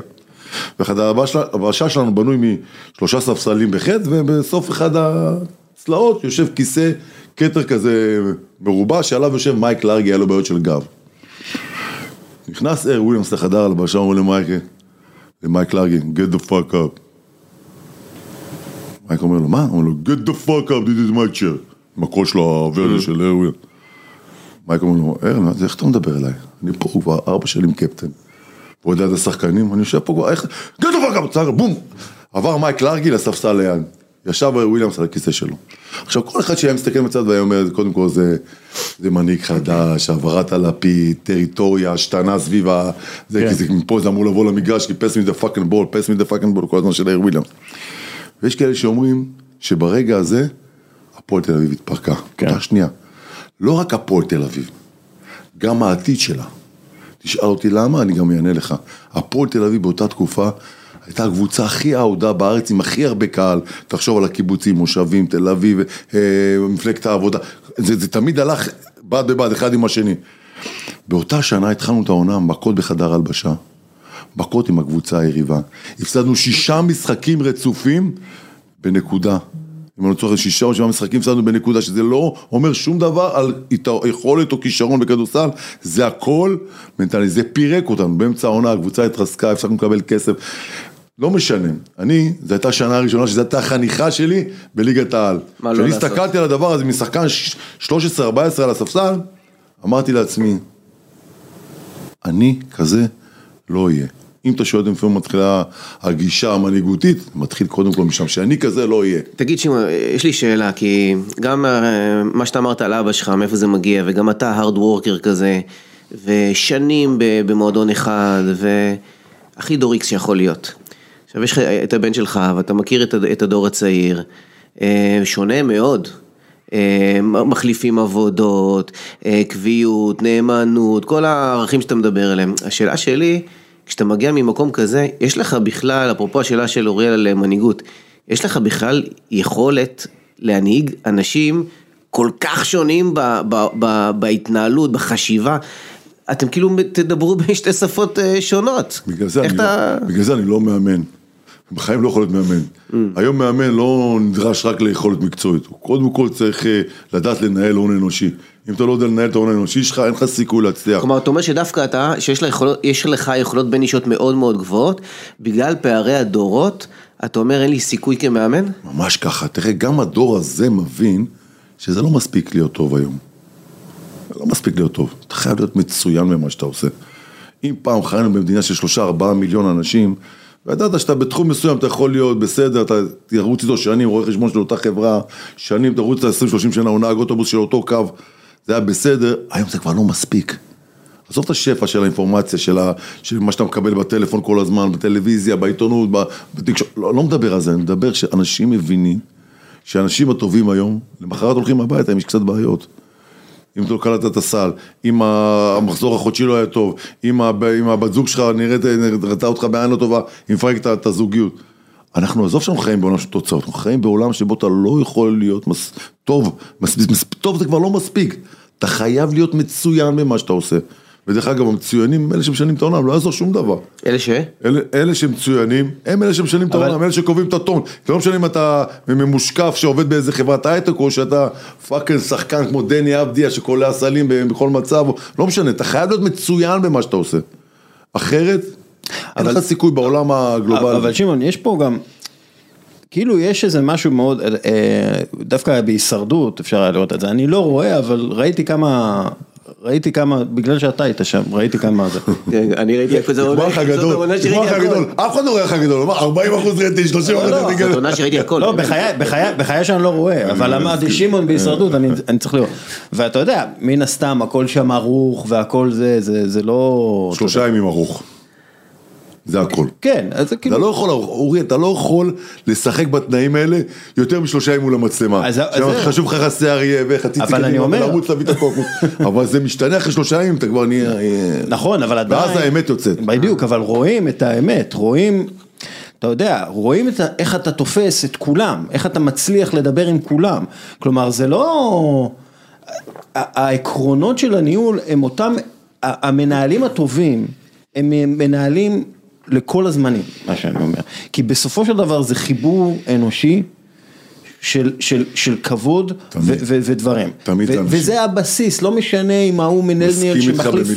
וחדר הלבשה שלנו בנוי משלושה ספסלים בחי"ת, ובסוף אחד הצלעות יושב כיסא כתר כזה מרובע, שעליו יושב מייק לארגי, היה לו בעיות של גב. נכנס אר וויליאמס לחדר הלבשה, אומר למייק, למייק לארגי, get the fuck up. מייק אומר לו, מה? הוא אומר לו, get the fuck up, this is my chair. עם הקול שלו הוורדה של אר וויליאמס. מייק אומר לו, אר, איך אתה מדבר אליי? אני פה כבר ארבע שנים קפטן. ועוד ליד השחקנים, אני יושב פה כבר, איך... get the fuck up, צ'ר, בום! עבר מייק לארגי לספסל ליד. ישב וויליאמס על הכיסא שלו. עכשיו כל אחד שהיה מסתכל מצד והיה אומר, קודם כל זה, זה מנהיג חדש, העברת הלפיד, טריטוריה, השתנה סביב ה... זה, כן. כי זה, מפה זה אמור לבוא למגרש, כי pass me the fucking ball, pass me the fucking ball, כל הזמן של איר וויליאמס. ויש כאלה שאומרים שברגע הזה, הפועל תל אביב התפרקה. כן. כן. שנייה. לא רק הפועל תל אביב, גם העתיד שלה. תשאל אותי למה, אני גם אענה לך. הפועל תל אביב באותה תקופה הייתה הקבוצה הכי אהודה בארץ עם הכי הרבה קהל. תחשוב על הקיבוצים, מושבים, תל אביב, אה, מפלגת העבודה. זה, זה תמיד הלך בד בבד, אחד עם השני. באותה שנה התחלנו את העונה, מכות בחדר הלבשה. מכות עם הקבוצה היריבה. הפסדנו שישה משחקים רצופים בנקודה. אם אני צורך שישה או שבעה משחקים הפסדנו בנקודה, שזה לא אומר שום דבר על יכולת או כישרון בכדורסל, זה הכל מנטלי, זה פירק אותנו, באמצע העונה הקבוצה התרסקה, הפסקנו לקבל כסף. לא משנה, אני, זו הייתה השנה הראשונה שזו הייתה החניכה שלי בליגת העל. מה לא כשאני לעשות? הסתכלתי על הדבר הזה משחקן 13-14 על הספסל, אמרתי לעצמי, אני כזה לא אהיה. אם אתה שואל לפעמים מתחילה הגישה המנהיגותית, מתחיל קודם כל משם, שאני כזה לא אהיה. תגיד שמעון, יש לי שאלה, כי גם אה, מה שאתה אמרת על אבא שלך, מאיפה זה מגיע, וגם אתה הארד וורקר כזה, ושנים במועדון אחד, והכי דוריקס שיכול להיות. עכשיו יש לך את הבן שלך, ואתה מכיר את, הד- את הדור הצעיר, אה, שונה מאוד. אה, מחליפים עבודות, אה, קביעות, נאמנות, כל הערכים שאתה מדבר עליהם. השאלה שלי, כשאתה מגיע ממקום כזה, יש לך בכלל, אפרופו השאלה של אוריאל על מנהיגות, יש לך בכלל יכולת להנהיג אנשים כל כך שונים ב, ב, ב, בהתנהלות, בחשיבה, אתם כאילו תדברו בשתי שפות שונות. בגלל זה, אני, אתה... לא, בגלל זה אני לא מאמן. בחיים לא יכול להיות מאמן. היום מאמן לא נדרש רק ליכולת מקצועית, הוא קודם כל צריך אה, לדעת לנהל הון אנושי. אם אתה לא יודע לנהל את ההון האנושי שלך, אין לך סיכוי להצליח. כלומר, אתה אומר שדווקא אתה, שיש לך, יכולות, יש לך יכולות בין אישות מאוד מאוד גבוהות, בגלל פערי הדורות, אתה אומר אין לי סיכוי כמאמן? ממש ככה, תראה, גם הדור הזה מבין שזה לא מספיק להיות טוב היום. זה לא מספיק להיות טוב, אתה חייב להיות מצוין במה שאתה עושה. אם פעם חיינו במדינה של שלושה ארבעה מיליון אנשים, וידעת שאתה בתחום מסוים אתה יכול להיות בסדר, אתה תרוץ איתו שנים, רואה חשבון של אותה חברה, שנים תרוץ איתה 20-30 שנה, הוא נהג אוטובוס של אותו קו, זה היה בסדר, היום זה כבר לא מספיק. עזוב את השפע של האינפורמציה, של, ה, של מה שאתה מקבל בטלפון כל הזמן, בטלוויזיה, בעיתונות, בתקשורת, לא, לא מדבר על זה, אני מדבר שאנשים מבינים שהאנשים הטובים היום, למחרת הולכים הביתה, אם יש קצת בעיות. אם אתה לא קלטת את הסל, אם המחזור החודשי לא היה טוב, אם, הב- אם הבת זוג שלך נראית, ראתה אותך בעין לא טובה, היא מפרקת את הזוגיות. אנחנו, עזוב שאנחנו חיים בעולם של תוצאות, אנחנו חיים בעולם שבו אתה לא יכול להיות מס, טוב, מס, מס, טוב זה כבר לא מספיק, אתה חייב להיות מצוין במה שאתה עושה. ודרך אגב, המצוינים הם אלה שמשנים את העולם, לא יעזור שום דבר. אלה ש? אלה, אלה שמצוינים, הם אלה שמשנים את אבל- העולם, אלה שקובעים את הטון. לא משנה אם אתה ממושקף שעובד באיזה חברת הייטק, או שאתה fucking שחקן כמו דני אבדיה שקולע סלים בכל מצב, לא משנה, אתה חייב להיות מצוין במה שאתה עושה. אחרת, אין אבל- לך סיכוי בעולם הגלובלי. אבל שמעון, יש פה גם, כאילו יש איזה משהו מאוד, אה, דווקא בהישרדות אפשר היה לראות את זה, אני לא רואה, אבל ראיתי כמה, ראיתי כמה, בגלל שאתה היית שם, ראיתי כמה זה. אני ראיתי נגמר לך עונה- זאת גדול, העונה נגמר שראיתי לך הכל. גדול, אף אחד לא רואה לך גדול, הוא אמר 40 אחוז רייטינג, 30 אחוז לא, רייטינג. זאת עונה שראיתי הכל. לא, בחיי, שאני לא רואה, אבל אמרתי שמעון בהישרדות, אני אני צריך לראות. ואתה יודע, מן הסתם הכל שם ערוך והכל זה, זה זה לא... שלושה ימים ארוך. זה הכל. כן, אז זה אתה כאילו... לא יכול, אורי, אתה לא יכול לשחק בתנאים האלה יותר משלושה ימים מול המצלמה. אז- זה- חשוב לך חסי אריה וחצי אבל אני אומר- לרוץ להביא את הקוקוס. אבל זה משתנה אחרי שלושה ימים, אתה כבר נהיה... אה, נכון, אבל עדיין... ואז האמת יוצאת. בדיוק, אבל רואים את האמת, רואים, אתה יודע, רואים את ה, איך אתה תופס את כולם, איך אתה מצליח לדבר עם כולם. כלומר, זה לא... העקרונות של הניהול הם אותם, המנהלים הטובים, הם מנהלים לכל הזמנים, מה שאני אומר. כי בסופו של דבר זה חיבור אנושי. של, של, של כבוד תמיד. ו, ו, ודברים. תמיד ו, אנשים. וזה הבסיס, לא משנה אם ההוא איתך שמחליף.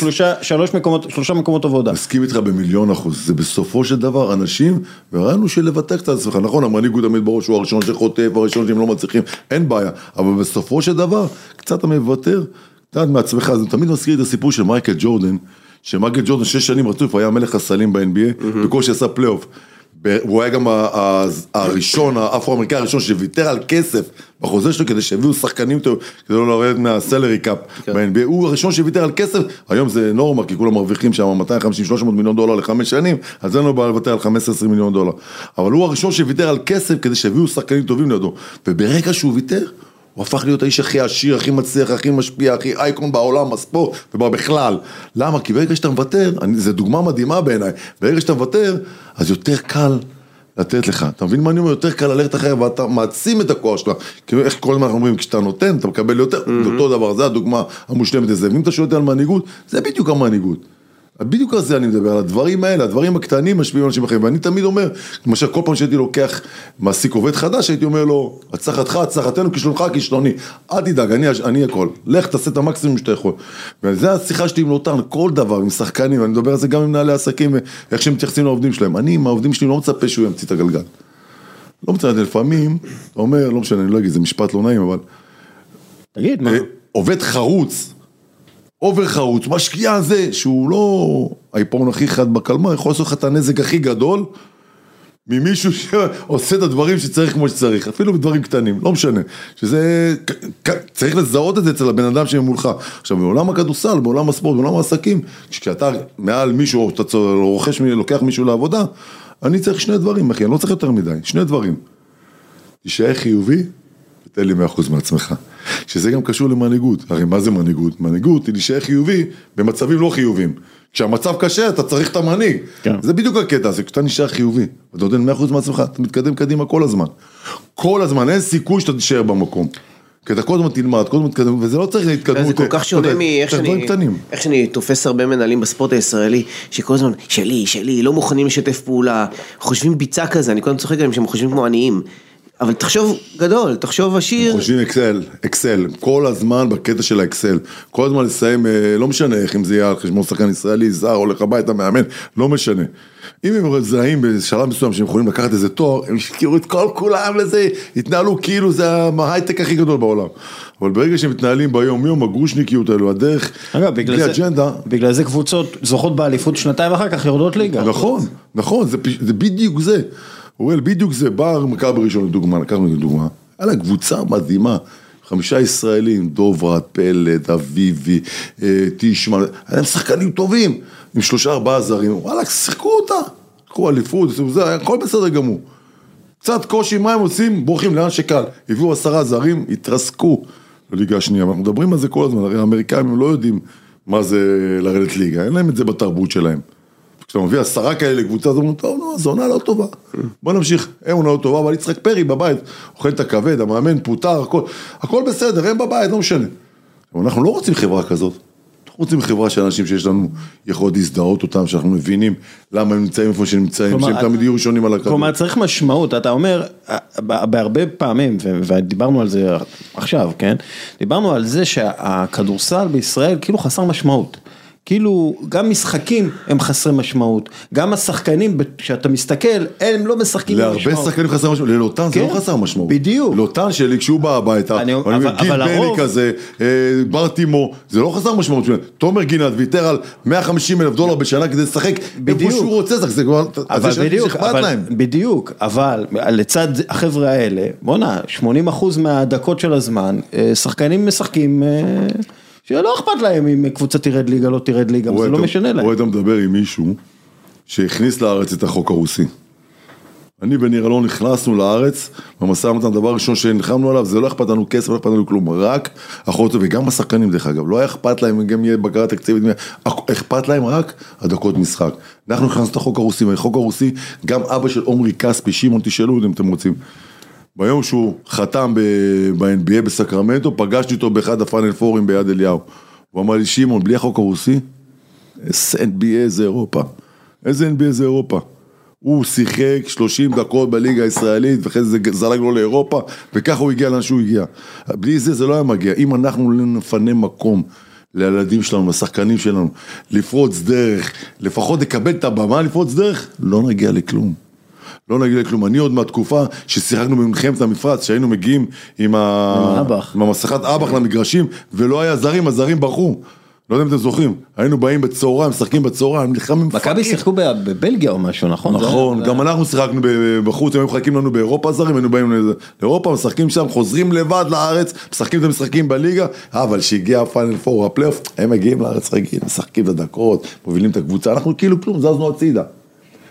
שלושה, שלוש מקומות, שלושה מקומות עבודה. מסכים איתך במיליון אחוז, זה בסופו של דבר אנשים, וראינו שלבטל קצת עצמך, נכון, המנהיג הוא תמיד בראש, הוא הראשון שחוטף, הראשון שהם לא מצליחים, אין בעיה, אבל בסופו של דבר, קצת אתה מוותר, קצת מעצמך, זה תמיד מזכיר את הסיפור של מייקל ג'ורדן, שמייקל ג'ורדן שש שנים רצוף היה מלך הסלים ב-NBA, בקושי עשה פלייאוף. הוא היה גם הראשון, האפרו-אמריקאי הראשון שוויתר על כסף בחוזה שלו כדי שיביאו שחקנים טוב, כדי לא לרדת מה salary cap ב-NBA, הוא הראשון שוויתר על כסף, היום זה נורמה, כי כולם מרוויחים שם 250-300 מיליון דולר לחמש שנים, אז אין לו בעיה לוותר על 15-20 מיליון דולר. אבל הוא הראשון שוויתר על כסף כדי שיביאו שחקנים טובים לידו, וברגע שהוא ויתר, הוא הפך להיות האיש הכי עשיר, הכי מצליח, הכי משפיע, הכי אייקון בעולם, בספורט ובכלל. למה? כי ברגע שאתה מוותר, זו דוגמה מדהימה בעיניי, ברגע שאתה מוותר, אז יותר קל לתת לך. אתה מבין מה אני אומר? יותר קל ללכת אחר ואתה מעצים את הכוח שלך. כאילו איך כל הזמן אנחנו אומרים, כשאתה נותן, אתה מקבל יותר, זה אותו דבר, זה הדוגמה המושלמת לזה. ואם אתה שואל על מנהיגות, זה בדיוק המנהיגות. בדיוק על זה אני מדבר, על הדברים האלה, הדברים הקטנים משפיעים על אנשים אחרים, ואני תמיד אומר, למשל כל פעם שהייתי לוקח מעסיק עובד חדש, הייתי אומר לו, הצלחתך, הצלחתנו, כישלונך, כישלוני, אל תדאג, אני, אני הכל, לך תעשה את המקסימום שאתה יכול. וזו השיחה שלי עם לוטן, כל דבר, עם שחקנים, אני מדבר על זה גם עם מנהלי עסקים, איך שהם מתייחסים לעובדים שלהם, אני עם העובדים שלי לא מצפה שהוא ימציא את הגלגל. לא מצפה, לפעמים, אתה אומר, לא משנה, אני לא אגיד, זה משפט לא נעים, אבל... תגיד, מה? אה, עובד חרוץ, אובר חרוץ, משקיע זה, שהוא לא העיפרון הכי חד בקלמר, יכול לעשות לך את הנזק הכי גדול ממישהו שעושה את הדברים שצריך כמו שצריך, אפילו בדברים קטנים, לא משנה, שזה, צריך לזהות את זה אצל הבן אדם שמולך. עכשיו בעולם הכדורסל, בעולם הספורט, בעולם העסקים, כשאתה מעל מישהו, אתה רוכש, לוקח מישהו לעבודה, אני צריך שני דברים אחי, אני לא צריך יותר מדי, שני דברים. תישאר חיובי תן לי 100% מעצמך. שזה גם קשור למנהיגות, הרי מה זה מנהיגות? מנהיגות היא להישאר חיובי במצבים לא חיוביים. כשהמצב קשה אתה צריך את המנהיג, כן. זה בדיוק הקטע הזה, כשאתה נשאר חיובי, אתה נותן 100% מעצמך, אתה מתקדם קדימה כל הזמן. כל הזמן, אין סיכוי שאתה תישאר במקום. כי אתה כל הזמן תלמד, כל הזמן תתקדם, וזה לא צריך להתקדמות. זה כל כך שונה מאיך שאני, איך שאני תופס הרבה מנהלים בספורט הישראלי, שכל הזמן, שלי, שלי, לא מוכנים לשתף פעולה, חושבים ביצה כזה, אני קודם צוחק עליהם שהם חושבים כמו עניים. אבל תחשוב גדול, תחשוב עשיר. חושבים אקסל, אקסל, כל הזמן בקטע של האקסל, כל הזמן לסיים, אה, לא משנה איך אם זה יהיה על חשבון שחקן ישראלי, זר, הולך הביתה, מאמן, לא משנה. אם הם מזהים בשלב מסוים שהם יכולים לקחת איזה תואר, הם ישכירו את כל כולם לזה, יתנהלו כאילו זה ההייטק הכי גדול בעולם. אבל ברגע שהם מתנהלים ביום יום, הגרושניקיות האלו, הדרך, אגב, בגלל זה, אג'נדה. בגלל זה קבוצות זוכות באליפות שנתיים אחר כך יורדות ליגה. נכון, נכון, זה, זה בדיוק זה. אוראל, בדיוק זה, בא מכבי ראשון לדוגמה, לקחנו לדוגמה, היה לה קבוצה מדהימה, חמישה ישראלים, דוברת, פלד, אביבי, אה, טישמן, היה להם שחקנים טובים, עם שלושה ארבעה זרים, וואלה, שיחקו אותה, קחו אליפות, זה, הכל בסדר גמור. קצת קושי, מה הם עושים? בורחים לאן שקל. הביאו עשרה זרים, התרסקו לליגה השנייה, אנחנו מדברים על זה כל הזמן, הרי האמריקאים לא יודעים מה זה לרדת ליגה, אין להם את זה בתרבות שלהם. כשאתה מביא עשרה כאלה לקבוצה, אז אומרים, טוב, נו, זו עונה לא טובה. בוא נמשיך, אין עונה לא טובה, אבל יצחק פרי בבית, אוכל את הכבד, המאמן פוטר, הכל, הכל בסדר, הם בבית, לא משנה. אבל אנחנו לא רוצים חברה כזאת. אנחנו רוצים חברה של אנשים שיש לנו יכולת להזדהות אותם, שאנחנו מבינים למה הם נמצאים איפה שהם נמצאים, שהם תמיד יהיו ראשונים על הכדור. כלומר, צריך משמעות, אתה אומר, בהרבה פעמים, ודיברנו על זה עכשיו, כן? דיברנו על זה שהכדורסל בישראל כאילו חסר משמעות. כאילו גם משחקים הם חסרי משמעות, גם השחקנים שאתה מסתכל הם לא משחקים במשמעות. להרבה שחקנים חסרי משמעות, ללוטן זה לא כן, חסר משמעות. בדיוק. לוטן שלי כשהוא בא הביתה, אני אומר גיל בני כזה, אה, בר טימו, זה לא חסר משמעות. תומר גינת ויתר על 150 אלף דולר בשנה כדי לשחק איפה שהוא רוצה, זה כבר, אבל בדיוק, בדיוק, אבל לצד החבר'ה האלה, בואנה, 80 אחוז מהדקות של הזמן, אה, שחקנים משחקים אה, שלא אכפת להם אם קבוצה תרד ליגה, לא תרד ליגה, זה לא משנה להם. רואה אתה מדבר עם מישהו שהכניס לארץ את החוק הרוסי. אני וניר אלון נכנסנו לארץ, במשא ומתן, דבר ראשון שנלחמנו עליו, זה לא אכפת לנו כסף, לא אכפת לנו כלום, רק החוק, וגם השחקנים דרך אגב, לא היה אכפת להם, גם יהיה בקרה תקציבית, אכפת להם רק הדקות משחק. אנחנו נכנסנו את החוק הרוסי, והחוק הרוסי, גם אבא של עומרי כספי, שמעון, תשאלו אם אתם רוצים. ביום שהוא חתם ב-NBA בסקרמנטו, פגשתי אותו באחד הפאנל פורים ביד אליהו. הוא אמר לי, שמעון, בלי החוק הרוסי, איזה NBA זה אירופה. איזה NBA זה אירופה. הוא שיחק 30 דקות בליגה הישראלית, ואחרי זה זלג לו לאירופה, וככה הוא הגיע לאן שהוא הגיע. בלי זה, זה לא היה מגיע. אם אנחנו לא נפנה מקום לילדים שלנו, לשחקנים שלנו, לפרוץ דרך, לפחות לקבל את הבמה לפרוץ דרך, לא נגיע לכלום. לא נגיד לכלום, אני עוד מהתקופה ששיחקנו במלחמת המפרץ, שהיינו מגיעים עם, ה... עם המסכת אב"ח למגרשים, ולא היה זרים, הזרים ברחו. לא יודע אם אתם זוכרים, היינו באים בצהריים, משחקים בצהריים, נלחמים מכבי שיחקו בבלגיה או משהו, נכון? נכון, גם אנחנו שיחקנו בחוץ, הם היו מחכים לנו באירופה זרים, היינו באים לאירופה, משחקים שם, חוזרים לבד לארץ, משחקים את המשחקים בליגה, אבל כשהגיע הפיינל פור, הפלייאוף, הם מגיעים לארץ רגיל, משחקים את הדקות, מובילים את הקבוצה, אנחנו כאילו כלום, זזנו הצידה.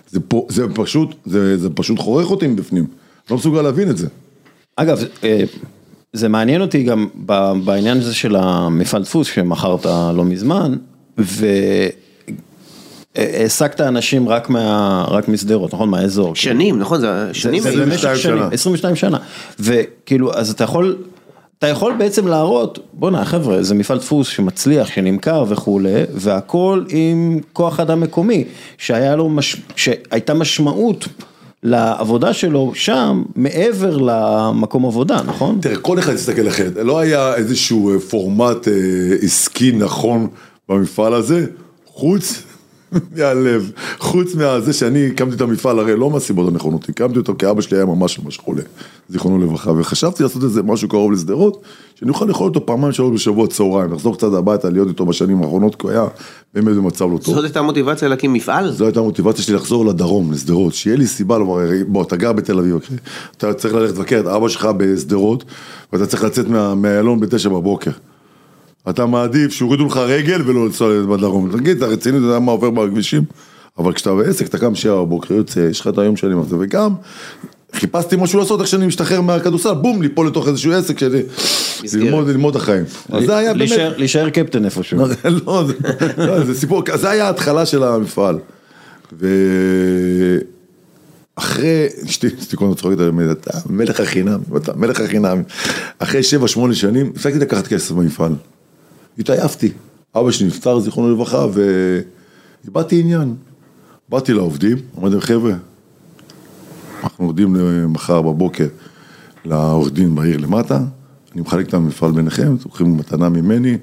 זה, פה, זה פשוט, זה, זה פשוט חורך אותי מבפנים, לא מסוגל להבין את זה. אגב, אה, זה מעניין אותי גם בעניין הזה של המפעל דפוס שמכרת לא מזמן, והעסקת אנשים רק מה, רק משדרות, נכון? מהאזור. שנים, כאילו. נכון? זה שנים. זה, זה במשך שנים, 22 שנה. וכאילו, אז אתה יכול... אתה יכול בעצם להראות, בואנה חבר'ה, זה מפעל דפוס שמצליח, שנמכר וכולי, והכל עם כוח אדם מקומי, שהיה לו, מש... שהייתה משמעות לעבודה שלו שם, מעבר למקום עבודה, נכון? תראה, כל אחד יסתכל אחרת, לא היה איזשהו אה, פורמט אה, עסקי נכון במפעל הזה, חוץ מהלב, חוץ מהזה שאני הקמתי את המפעל, הרי לא מהסיבות הנכונות, הקמתי אותו כי אבא שלי היה ממש ממש חולה, זיכרונו לברכה, וחשבתי לעשות איזה משהו קרוב לשדרות, שאני אוכל לאכול אותו פעמיים שלוש בשבוע צהריים, לחזור קצת הביתה, להיות איתו בשנים האחרונות, כי הוא היה באמת במצב לא טוב. זאת הייתה מוטיבציה להקים מפעל? זו הייתה המוטיבציה שלי לחזור לדרום, לשדרות, שיהיה לי סיבה לומר, בוא, אתה גר בתל אביב? אתה צריך ללכת לבקר את אבא שלך בשדרות, ואתה צריך לצאת מה- מהאיילון בתשע בבוקר. אתה מעדיף שיורידו לך רגל ולא לנסוע בדרום. תגיד, אתה רציני, אתה יודע מה עובר בכבישים? אבל כשאתה בעסק, אתה קם שבע בבוקר, יוצא, יש לך את היום שלי, זה, וגם חיפשתי משהו לעשות איך שאני משתחרר מהכדורסל, בום, ליפול לתוך איזשהו עסק שלי. ללמוד, ללמוד החיים. אז זה היה באמת... להישאר- קפטן איפשהו. לא, זה- לא, זה סיפור, זה היה ההתחלה של המפעל. ואחרי, אשתי, אשתי קודם צוחקת עליהם, אתה מלך החינם, אתה מלך החינם. אחרי שבע, שמונה שנים, הפסקתי לקחת כסף במפעל. התעייפתי. אבא שלי נפטר, זיכרונו לברכה, ואיבדתי עניין. באתי לעובדים, אמרתי להם, חבר'ה, אנחנו עובדים מחר בבוקר לעורך דין בעיר למטה, אני מחלק את המפעל ביניכם, לוקחים מתנה ממני,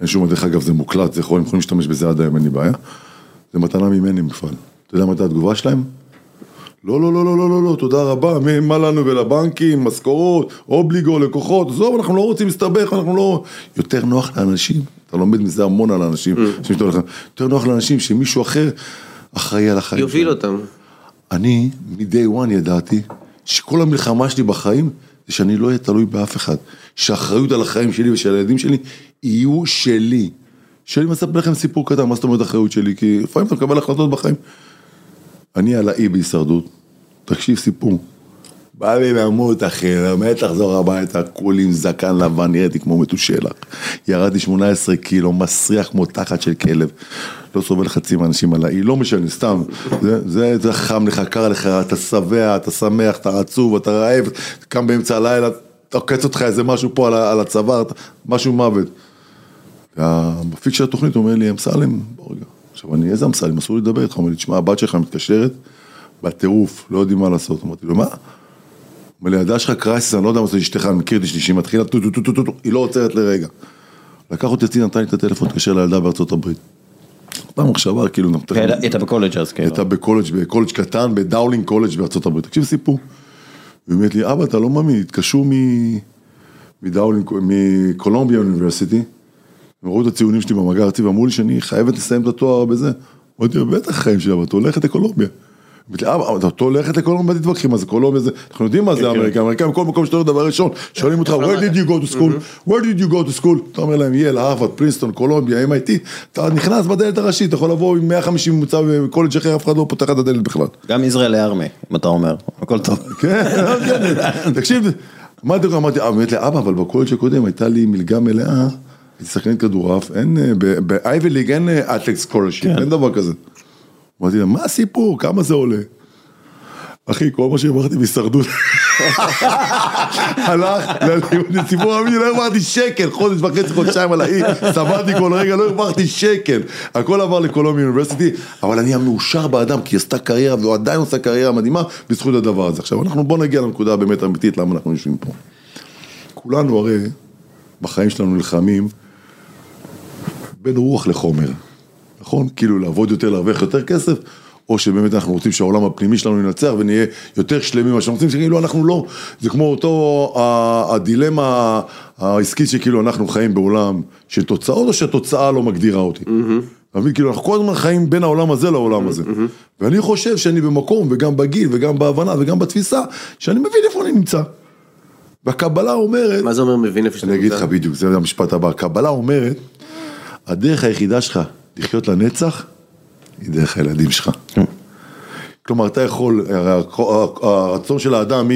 אין שום, דרך אגב זה מוקלט, זה יכול, הם יכולים להשתמש בזה עד היום, אין לי בעיה. זה מתנה ממני מפעל. אתה יודע מה הייתה התגובה שלהם? לא, לא, לא, לא, לא, לא, לא, תודה רבה, מה לנו ולבנקים, משכורות, אובליגו, לקוחות, עזוב, אנחנו לא רוצים להסתבך, אנחנו לא... יותר נוח לאנשים, אתה לומד מזה המון על שאתה הולך- יותר נוח לאנשים שמישהו אחר אחראי על החיים יוביל. אותם. אני מ-day one ידעתי שכל המלחמה שלי בחיים זה שאני לא אהיה תלוי באף אחד. שהאחריות על החיים שלי ושל הילדים שלי יהיו שלי. שאני מספר לכם סיפור קטן, מה זאת אומרת אחריות שלי? כי לפעמים אתה מקבל החלטות בחיים. אני על האי בהישרדות, תקשיב סיפור. בא לי למות אחי, באמת לחזור הביתה, כולי עם זקן לבן, נראיתי כמו מתושלח. ירדתי 18 קילו, מסריח כמו תחת של כלב. לא סובל חצי מהאנשים על האי, לא משנה, סתם. זה, זה, זה חם לך, קר לך, אתה שבע, אתה שמח, אתה עצוב, אתה רעב, קם באמצע הלילה, עוקץ אותך איזה משהו פה על, על הצוואר, משהו מוות. והמפיק של התוכנית אומר לי, אמסלם, בוא רגע. עכשיו אני, איזה אמסלם, אסור לדבר איתך, הוא אומר לי, תשמע, הבת שלך מתקשרת, בטירוף, לא יודעים מה לעשות. אמרתי לו, מה? אומר לי, הילדה שלך crisis, אני לא יודע מה זה אשתך, אני מכיר את אשתי, שהיא מתחילה טו טו טו טו טו, היא לא עוצרת לרגע. לקח אותי נתן לי את הטלפון, התקשר לילדה בארצות הברית. פעם מחשבה, כאילו, נתן- הייתה בקולג' אז כאילו. הייתה בקולג', בקולג' קטן, ב Dowling College בארצות הברית. תקשיב סיפור. והיא אומרת לי, אבא, אתה לא מאמין, התקשרו מדאולינג, מקולומביה אוניברסיטי, הם ראו את הציונים שלי במגע הארצי ואמרו לי שאני חייבת לסיים את התואר בזה. אמרתי לו, בטח חיים שלי, אבל את הולכת לקולומביה. אמרתי לי, אבא, את הולכת לקולומביה, מה תתווכחים, מה זה קולומביה זה, אנחנו יודעים מה זה אמריקה, אמריקה בכל מקום שאתה הולך דבר ראשון, שואלים אותך, where did you go to school, where did you go to school, אתה אומר להם, יל, הרווארד, פרינסטון, קולומביה, MIT, אתה נכנס בדלת הראשית, אתה יכול לבוא עם 150 ממוצע בקולג' אחר, אף אחד לא פותח את הדלת בכלל. גם ישראל לארמי, אם אתה אומר, הכל טוב. כן, כן, תקשיב, אמרתי לו, אמרתי, אמרתי אבא, אבל בקולג' הקודם הייתה לי מלגה מלאה, שחקן כדורעף, אין, אה, ב Ivy League אין athletics scholarship, אין דבר כזה. אמרתי לה, מה הסיפור, כמה זה עולה? אחי, כל מה שהרווחתי בהישרדות, הלך ללימוד ציבור אמיתי, לא הרווחתי שקל, חודש וחצי, חודשיים על האי, סבלתי כל רגע, לא הרווחתי שקל. הכל עבר ל Columbia University, אבל אני המאושר באדם, כי היא עשתה קריירה, והוא עדיין עושה קריירה מדהימה, בזכות הדבר הזה. עכשיו, אנחנו בוא נגיע לנקודה הבאמת אמיתית, למה אנחנו יושבים פה. כולנו הרי, בחיים שלנו נלחמים בין רוח לחומר, נכון? כאילו לעבוד יותר, להרוויח יותר כסף, או שבאמת אנחנו רוצים שהעולם הפנימי שלנו ינצח ונהיה יותר שלמים ממה שאנחנו רוצים, שכאילו אנחנו לא, זה כמו אותו הדילמה העסקית שכאילו אנחנו חיים בעולם של תוצאות או שהתוצאה לא מגדירה אותי. אתה מבין? כאילו אנחנו כל הזמן חיים בין העולם הזה לעולם הזה. ואני חושב שאני במקום וגם בגיל וגם בהבנה וגם בתפיסה, שאני מבין איפה אני נמצא. והקבלה אומרת, מה זה אומר מבין איפה שאתה אני אגיד נמצא? לך בדיוק, זה המשפט הבא. הקבלה אומרת, הדרך היחידה שלך לחיות לנצח, היא דרך הילדים שלך. כלומר, אתה יכול, הרצון של האדם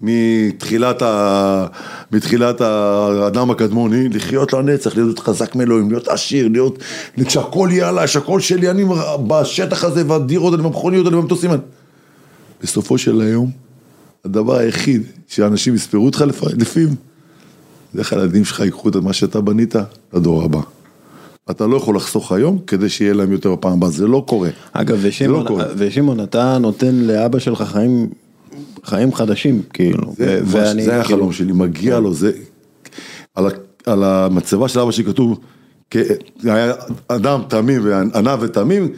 מתחילת, ה, מתחילת האדם הקדמוני, לחיות לנצח, להיות חזק מאלוהים, להיות עשיר, להיות, שהכל יהיה עליי, שהכל שלי, אני בשטח הזה, והדירות האלה, והמכוניות האלה, והמטוסים האלה. בסופו של היום, הדבר היחיד שאנשים יספרו אותך לפ- לפיו, זה איך הילדים שלך ייקחו את מה שאתה בנית לדור הבא. אתה לא יכול לחסוך היום כדי שיהיה להם יותר בפעם הבאה, זה לא קורה. אגב, ושמעון, לא. ושמעון, אתה נותן לאבא שלך חיים, חיים חדשים, כאילו. זה, ו- ואני, זה היה כאילו, החלום שלי, מגיע לו, זה... על, ה, על המצבה של אבא שלי כתוב, היה אדם תמים וענה ותמים,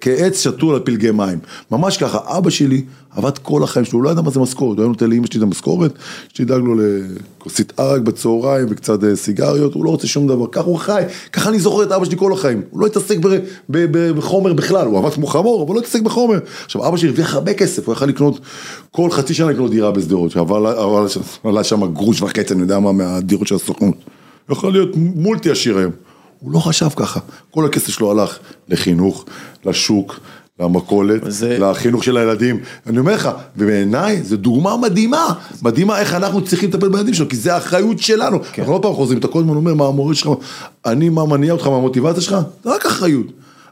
כעץ שתול על פלגי מים. ממש ככה, אבא שלי עבד כל החיים שלו, הוא לא ידע מה זה משכורת, הוא היה נותן לאמא שלי את המשכורת, שתדאג לו לכוסית ערק בצהריים וקצת אה, סיגריות, הוא לא רוצה שום דבר, ככה הוא חי, ככה אני זוכר את אבא שלי כל החיים, הוא לא התעסק ב- ב- ב- בחומר בכלל, הוא עבד כמו חמור, אבל לא התעסק בחומר. עכשיו אבא שלי הרוויח הרבה כסף, הוא יכל לקנות, כל חצי שנה לקנות דירה בשדרות, אבל עלה שם גרוש וחצי, אני יודע מה, מהדירות של הסוכנות. יכול להיות מולטי עשיר היום. הוא לא חשב ככה, כל הכסף שלו הלך לחינוך, לשוק, למכולת, זה- לחינוך של הילדים. אני אומר לך, ובעיניי זו דוגמה מדהימה, מדהימה איך אנחנו צריכים לטפל בילדים שלנו, כי זה האחריות שלנו. אנחנו לא פעם חוזרים, אתה כל הזמן אומר מה המורה שלך, אני, מה מניע אותך, מה המוטיבציה שלך, זה רק אחריות.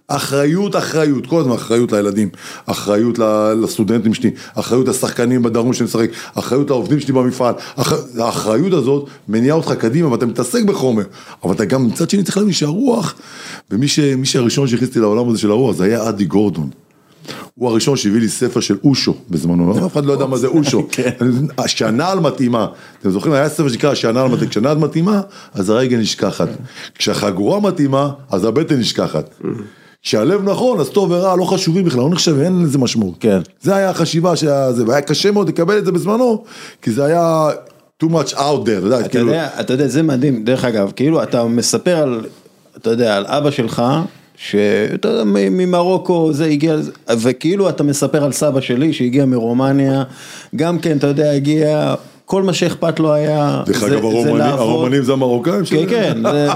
אחריות, אחריות, כל הזמן אחריות לילדים, אחריות לסטודנטים שלי, אחריות לשחקנים בדרום שאני משחק, אחריות לעובדים שלי במפעל, אח... האחריות הזאת מניעה אותך קדימה ואתה מתעסק בחומר, אבל אתה גם מצד שני צריך להבין שהרוח, ומי ש... שהראשון שהכניסתי לעולם הזה של הרוח זה היה אדי גורדון. הוא הראשון שהביא לי ספר של אושו בזמנו, אף אחד לא יודע מה זה אושו. שהנעל מתאימה, אתם זוכרים, היה ספר שנקרא שהנעל מתאימה, כשהנעל מתאימה, אז הרגל נשכחת. כשהחגורה מתאימה, אז הבטן נשכחת. כשהלב נכון, אז טוב ורע לא חשובים בכלל, לא נחשב, אין לזה משמעות. כן. זה היה החשיבה, שזה, והיה קשה מאוד לקבל את זה בזמנו, כי זה היה too much out there, אתה כאילו, יודע, אתה יודע, זה מדהים, דרך אגב, כאילו אתה מספר על, אתה יודע, על אבא שלך, שאתה יודע, ממרוקו זה הגיע, וכאילו אתה מספר על סבא שלי שהגיע מרומניה, גם כן, אתה יודע, הגיע, כל מה שאכפת לו היה, דרך זה- אגב, זה הרומנים- לעבוד. הרומנים זה המרוקאים כן, שלהם? כן, זה...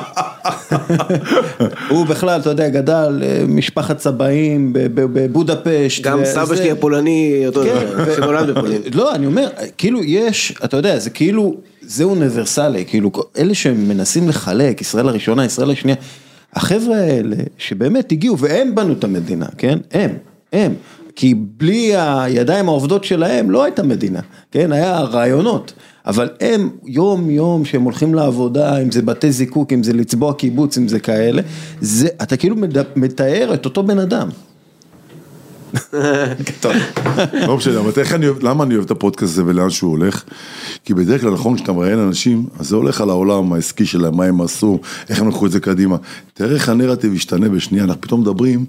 הוא בכלל, אתה יודע, גדל, אה, משפחת צבעים ב- ב- בבודפשט. גם סבא שלי הפולני, אותו כן, דבר, שנולד בפולין. לא, אני אומר, כאילו יש, אתה יודע, זה כאילו, זה אוניברסלי, כאילו, אלה שמנסים לחלק, ישראל הראשונה, ישראל השנייה, החבר'ה האלה שבאמת הגיעו, והם בנו את המדינה, כן? הם, הם. כי בלי הידיים העובדות שלהם לא הייתה מדינה, כן? היה רעיונות. אבל הם יום יום שהם הולכים לעבודה, אם זה בתי זיקוק, אם זה לצבוע קיבוץ, אם זה כאלה, זה, אתה כאילו מתאר את אותו בן אדם. לא משנה, אבל איך אני אוהב, למה אני אוהב את הפודקאסט הזה ולאן שהוא הולך? כי בדרך כלל, נכון, כשאתה מראיין אנשים, אז זה הולך על העולם העסקי שלהם, מה הם עשו, איך הם לקחו את זה קדימה. תראה איך הנרטיב השתנה בשנייה, אנחנו פתאום מדברים